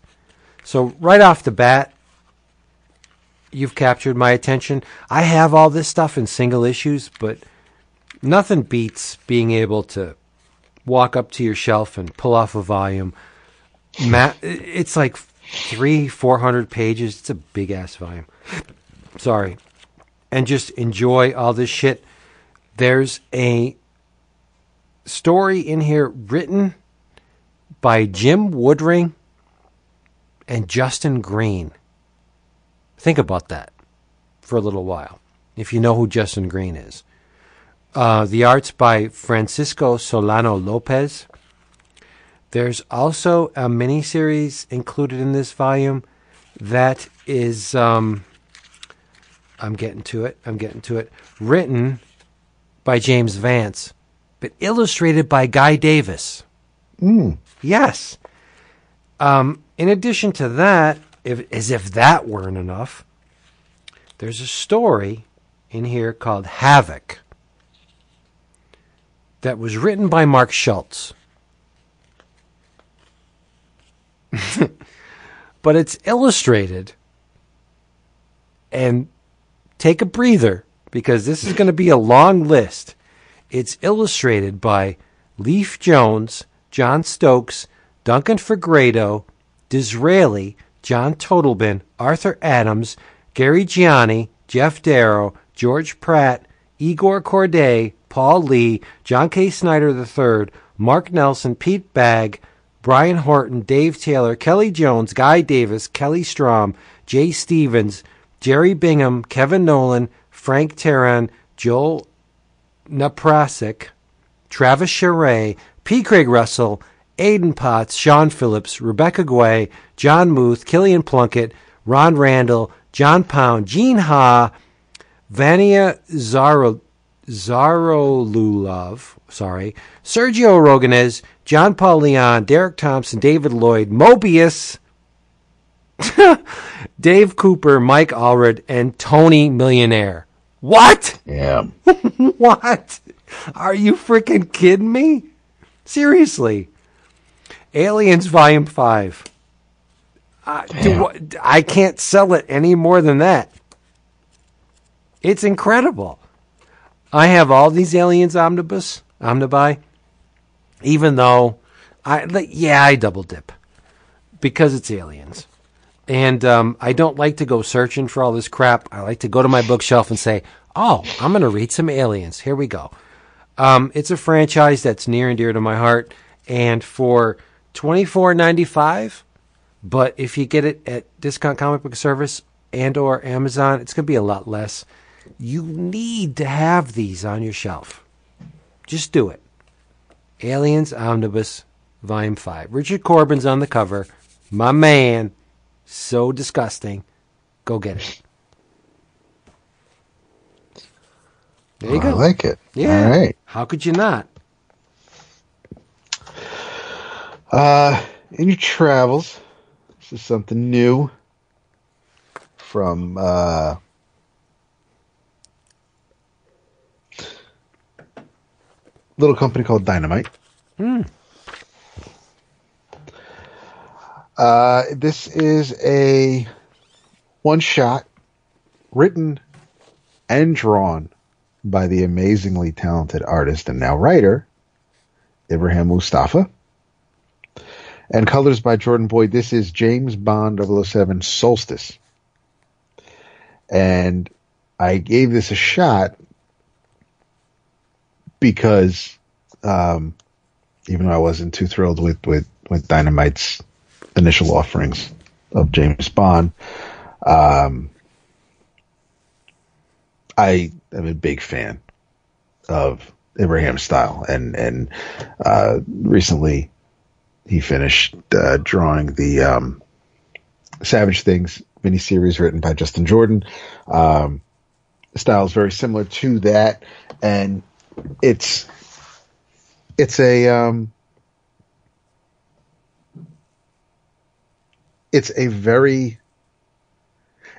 So, right off the bat, you've captured my attention. I have all this stuff in single issues, but nothing beats being able to walk up to your shelf and pull off a volume. Ma- it's like three, four hundred pages. It's a big ass volume. Sorry. And just enjoy all this shit. There's a story in here written by Jim Woodring and Justin Green. Think about that for a little while, if you know who Justin Green is. Uh, the art's by Francisco Solano Lopez. There's also a miniseries included in this volume that is, um, I'm getting to it, I'm getting to it, written by James Vance, but illustrated by Guy Davis. Mm. Yes. Um, in addition to that, if, as if that weren't enough, there's a story in here called Havoc that was written by Mark Schultz. but it's illustrated. And take a breather because this is going to be a long list. It's illustrated by Leaf Jones, John Stokes, Duncan Fegredo, Disraeli, John Totleben, Arthur Adams, Gary Gianni, Geof Darrow, George Pratt, Igor Kordey, Paul Lee, John K. Snyder III, Mark Nelson, Pete Bagge, Brian Horton, Dave Taylor, Kelly Jones, Guy Davis, Kelly Strom, Jay Stevens, Jerry Bingham, Kevin Nolan, Frank Teran, Joel Naprasik, Travis Charest, P. Craig Russell, Aidan Potts, Sean Phillips, Rebecca Guay, John Muth, Killian Plunkett, Ron Randall, John Pound, Gene Ha, Vania Zaro, Zarolulov, sorry, Sergio Roganez, John Paul Leon, Derek Thompson, David Lloyd, Moebius, Dave Cooper, Mike Allred, and Tony Millionaire. What? Yeah. what? Are you freaking kidding me? Seriously. Aliens Volume 5. Uh, do, I can't sell it any more than that. It's incredible. I have all these Aliens Omnibus, Omnibuy, even though I, yeah, I double dip because it's Aliens. And um, I don't like to go searching for all this crap. I like to go to my bookshelf and say, oh, I'm going to read some Aliens. Here we go. Um, it's a franchise that's near and dear to my heart. And for twenty four ninety five, but if you get it at Discount Comic Book Service and or Amazon, it's going to be a lot less. You need to have these on your shelf. Just do it. Aliens Omnibus Volume 5. Richard Corben's on the cover. My man. So disgusting. Go get it. There you I go. like it. Yeah. All right. How could you not? Uh, in your travels, this is something new from uh, little company called Dynamite. Uh, this is a one shot written and drawn by the amazingly talented artist and now writer Ibrahim Moustafa and colors by Jordan Boyd. This is James Bond 007 Solstice. And I gave this a shot because um, even though I wasn't too thrilled with, with, with Dynamite's initial offerings of James Bond, um, I am a big fan of Ibrahim's style, and and uh, recently he finished uh, drawing the um, Savage Things miniseries written by Justin Jordan. Um, style is very similar to that, and it's it's a um, it's a very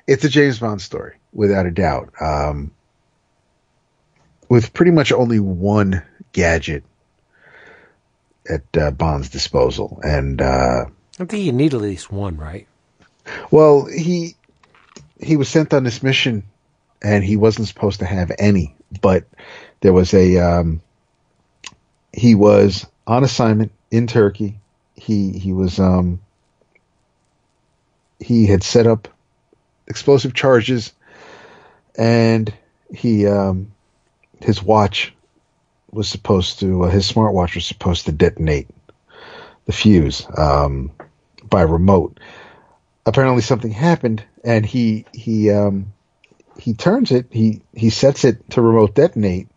it's a James Bond story without a doubt. Um, with pretty much only one gadget at uh, Bond's disposal, and uh, I think you need at least one, right? well, he he was sent on this mission, and he wasn't supposed to have any, but there was a um, he was on assignment in Turkey. He he was um, he had set up explosive charges, and he um, his watch was supposed to uh, his smartwatch was supposed to detonate the fuse um, by remote. Apparently, something happened, and he he um, he turns it. He he sets it to remote detonate,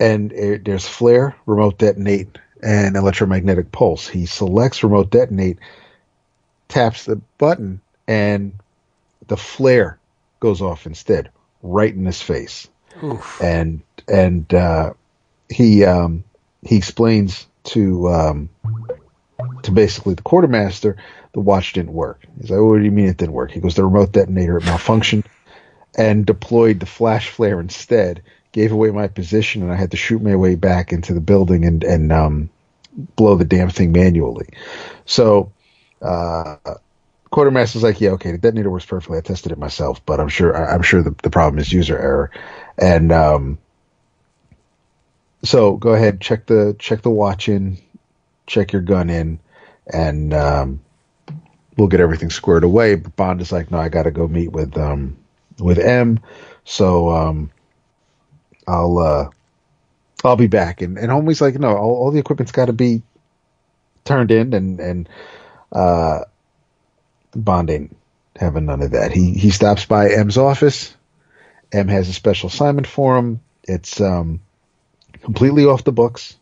and it, there's flare, remote detonate, and electromagnetic pulse. He selects remote detonate, taps the button, and the flare goes off instead, right in his face. Oof. And and uh, he um, he explains to um, to basically the quartermaster the watch didn't work. He's like, "What do you mean it didn't work?" He goes, "The remote detonator it malfunctioned and deployed the flash flare instead." Gave away my position, and I had to shoot my way back into the building and and um, blow the damn thing manually. So, uh, quartermaster's like, yeah, okay, the detonator works perfectly. I tested it myself, but I'm sure I'm sure the, the problem is user error. And um, so go ahead, check the check the watch in, check your gun in, and um, we'll get everything squared away. But Bond is like, no, I got to go meet with um, with M. So um, I'll uh, I'll be back. And and homie's like, no, all, all the equipment's got to be turned in, and and uh, having none of that. He he stops by M's office. M has a special assignment for him. It's um, completely off the books.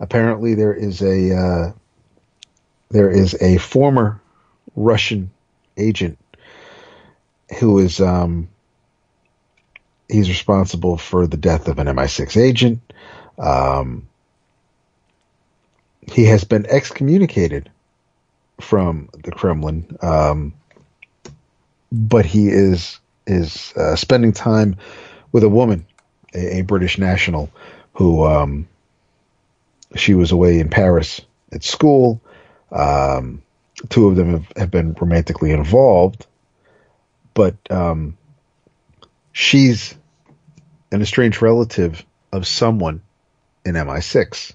Apparently, there is a uh, there is a former Russian agent who is um, he's responsible for the death of an MI6 agent. Um, he has been excommunicated from the Kremlin, um, but he is is uh, spending time with a woman, a, a British national, who um, she was away in Paris at school. Um, two of them have, have been romantically involved, but um, she's an estranged relative of someone in MI6.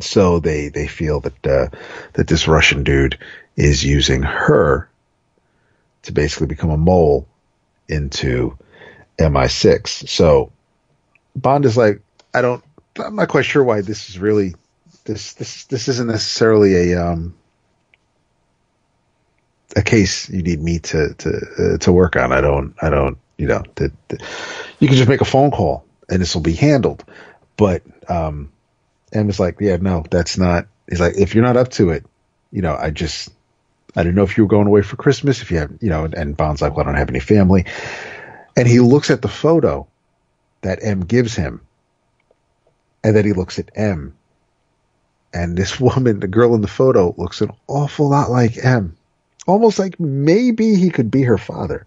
So they, they feel that uh, that this Russian dude is using her to basically become a mole into MI6. So Bond is like, I don't, I'm not quite sure why this is really this this this isn't necessarily a um a case you need me to to uh, to work on. I don't I don't you know that you can just make a phone call and this will be handled. But um, M is like, yeah, no, that's not. He's like, if you're not up to it, you know, I just I didn't know if you were going away for Christmas. If you have, you know, and Bond's like, well, I don't have any family. And he looks at the photo that M gives him, and then he looks at M. And this woman, the girl in the photo, looks an awful lot like M. Almost like maybe he could be her father.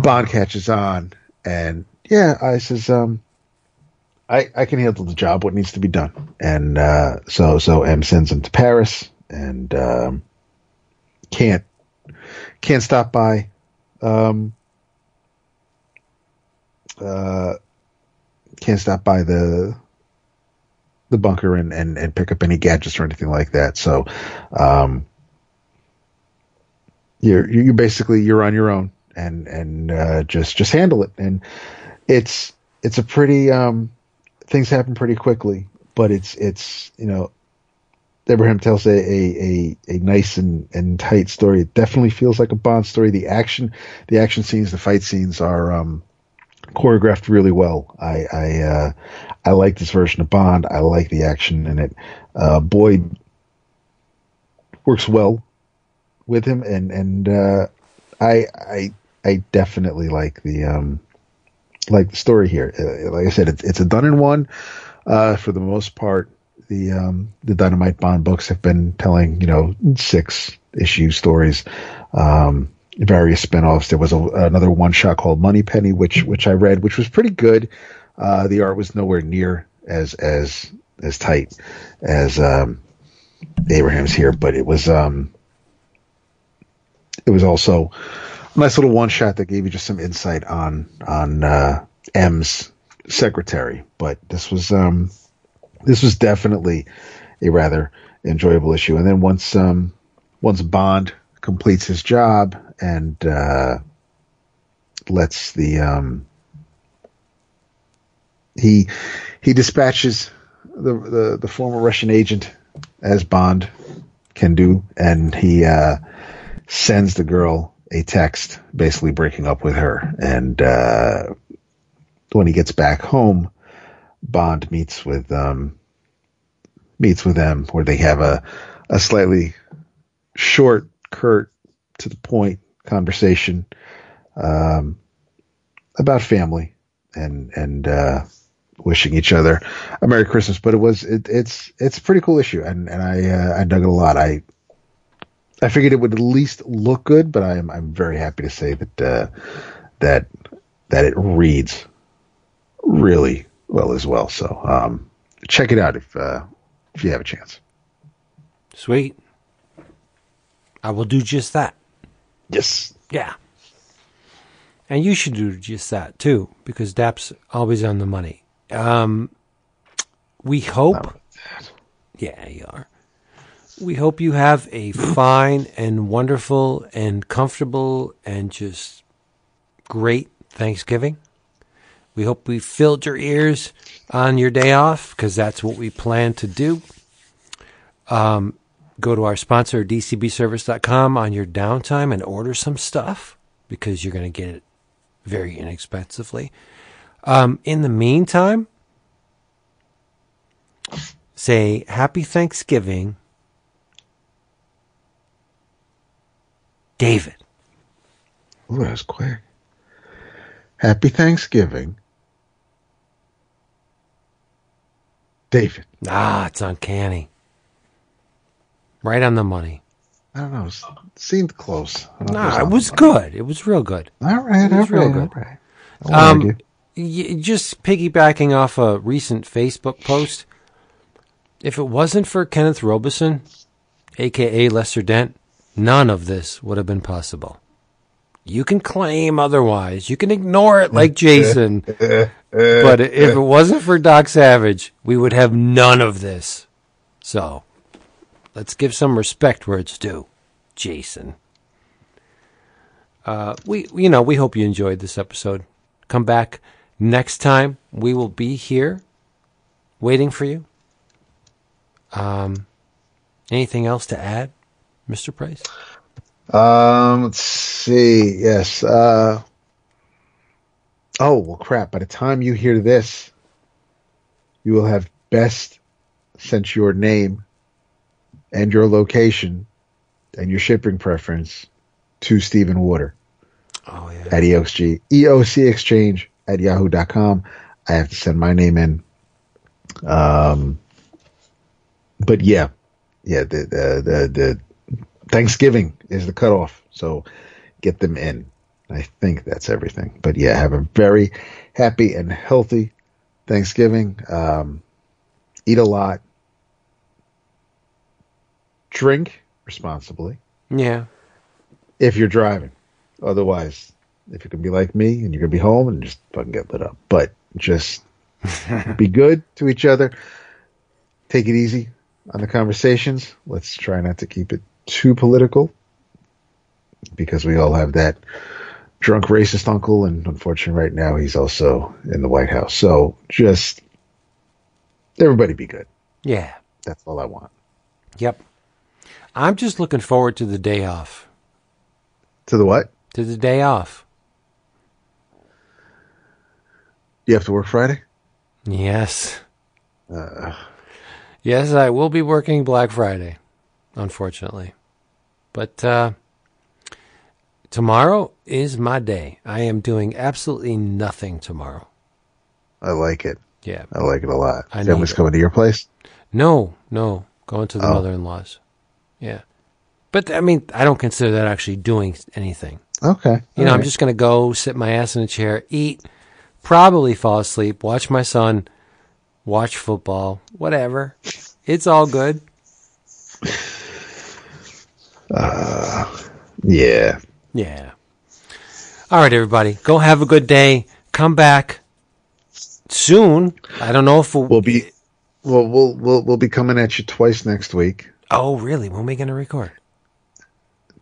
Bond catches on, and yeah, I says, um, I I can handle the job. What needs to be done? And uh, so so M sends him to Paris, and um, can't can't stop by. Um, uh, can't stop by the the bunker and, and, and pick up any gadgets or anything like that. So, um, you're you basically you're on your own and and uh, just just handle it. And it's it's a pretty um, things happen pretty quickly, but it's it's you know Ibrahim tells a a, a, a nice and, and tight story. It definitely feels like a Bond story. The action the action scenes, the fight scenes are um, choreographed really well. I I uh, I like this version of Bond. I like the action in it. Uh, Boyd works well with him, and and uh, I I I definitely like the um, like the story here. Uh, like I said, it's it's a done in one uh, for the most part. the um, the Dynamite Bond books have been telling you know six issue stories, um, various spinoffs. There was a, another one shot called Moneypenny, which which I read, which was pretty good. Uh, the art was nowhere near as as as tight as um, Ibrahim's here, but it was um, it was also nice little one shot that gave you just some insight on on uh, M's secretary. But this was um, this was definitely a rather enjoyable issue. And then once um, once Bond completes his job and uh, lets the um, he he dispatches the, the the former Russian agent as Bond can do, and he uh, sends the girl a text basically breaking up with her. And uh, when he gets back home, Bond meets with um, meets with them, where they have a a slightly short, curt, to the point conversation um, about family and and uh, wishing each other a Merry Christmas. But it was it, it's it's a pretty cool issue, and and I uh, I dug it a lot. I I figured it would at least look good, but I'm I'm very happy to say that uh, that that it reads really well as well. So um, check it out if uh, if you have a chance. Sweet. I will do just that. Yes. Yeah. And you should do just that too, because DAP's always on the money. Um, we hope. Yeah, you are. We hope you have a fine and wonderful and comfortable and just great Thanksgiving. We hope we filled your ears on your day off because that's what we plan to do. Um, go to our sponsor, dcbservice.com, on your downtime and order some stuff because you're going to get it very inexpensively. Um, in the meantime, say Happy Thanksgiving, David. Ooh, that was quick. Happy Thanksgiving, David. Ah, it's uncanny. Right on the money. I don't know. It seemed close. I don't know if it Nah, it was good. It was real good. All right, It all was real right, good. all right. Um, y- just piggybacking off a recent Facebook post, if it wasn't for Kenneth Robeson, aka Lester Dent, none of this would have been possible. You can claim otherwise. You can ignore it like Jason. but if it wasn't for Doc Savage, we would have none of this. So, let's give some respect where it's due. Jason. Uh, we, you know, we hope you enjoyed this episode. Come back next time. We will be here waiting for you. Um, anything else to add, Mr. Price? Um, let's see. Yes. Uh, oh well, crap! By the time you hear this, you will have best sent your name and your location and your shipping preference to Stephen Water Oh yeah. at EOXG, EOC Exchange at yahoo.com. I have to send my name in. Um, but yeah, yeah, the, the, the, the Thanksgiving is the cutoff. So get them in. I think that's everything. But yeah, have a very happy and healthy Thanksgiving. Um, eat a lot. Drink responsibly Yeah. if you're driving. Otherwise, if you can be like me and you're gonna be home and just fucking get lit up. But just be good to each other. Take it easy on the conversations. Let's try not to keep it too political because we all have that drunk racist uncle, and unfortunately, right now he's also in the White House. So just everybody be good. Yeah. That's all I want. Yep. I'm just looking forward to the day off. To the what? To the day off. You have to work Friday? Yes. Uh, Yes, I will be working Black Friday, unfortunately. But uh, tomorrow is my day. I am doing absolutely nothing tomorrow. I like it. Yeah. I like it a lot. I Family's coming to your place. No, no, going to the Oh. mother-in-law's. Yeah, but I mean, I don't consider that actually doing anything. Okay. You know, All I'm just gonna go sit my ass in a chair, eat, probably fall asleep, watch my son, watch football, whatever. It's all good. Uh, yeah. Yeah. All right, everybody, go have a good day. Come back soon. I don't know if we'll. We'll be well we'll we'll we'll be coming at you twice next week, oh, really? When are we gonna record?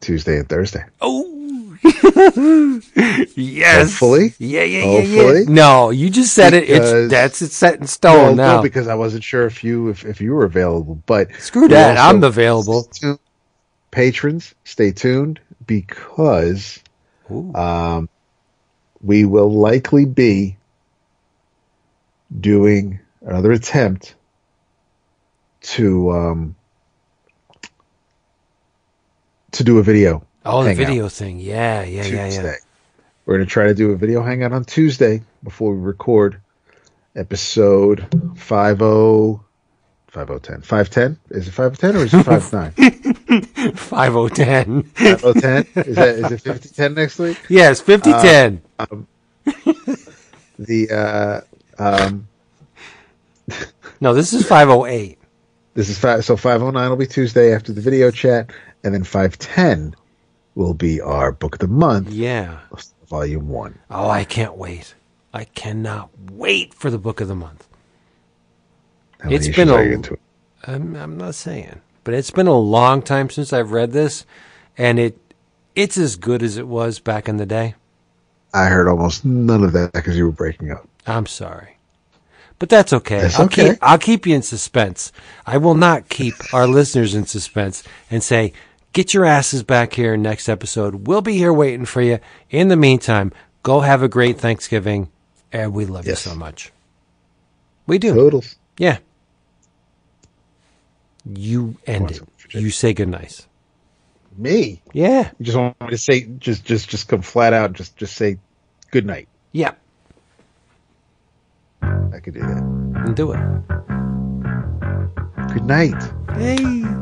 Tuesday and Thursday. Oh. yes. Hopefully. Yeah, yeah, yeah, yeah. No, you just said it. It's that's it's set in stone no, now. because I wasn't sure if you if, if you were available, but Screw that. I'm available. Patrons, stay tuned because um, we will likely be doing another attempt to um, to do a video. Oh, the video thing. Yeah, yeah, yeah, Tuesday. yeah. We're going to try to do a video hangout on Tuesday before we record episode 50 5010. 510? Is it 510 or is it 59? Five oh ten. 5010? Is that is it 5010 next week? Yes, fifty ten. The uh um No, this is five oh eight. this is five so 509 will be Tuesday after the video chat and then 510 will be our book of the month, Yeah. volume 1. Oh, I can't wait. I cannot wait for the book of the month. It's been a- it? I'm, I'm not saying, but it's been a long time since I've read this, and it it's as good as it was back in the day. I heard almost none of that because you were breaking up. I'm sorry, but that's okay. That's I'll okay. Keep, I'll keep you in suspense. I will not keep our listeners in suspense and say, "Get your asses back here next episode." We'll be here waiting for you. In the meantime, go have a great Thanksgiving, and we love Yes. you so much. We do. Totals. Yeah. You end want it. some You say goodnight. Me? Yeah. You just want me to say just just just come flat out just just say good night. Yeah. I could do that. And do it. Good night. Hey.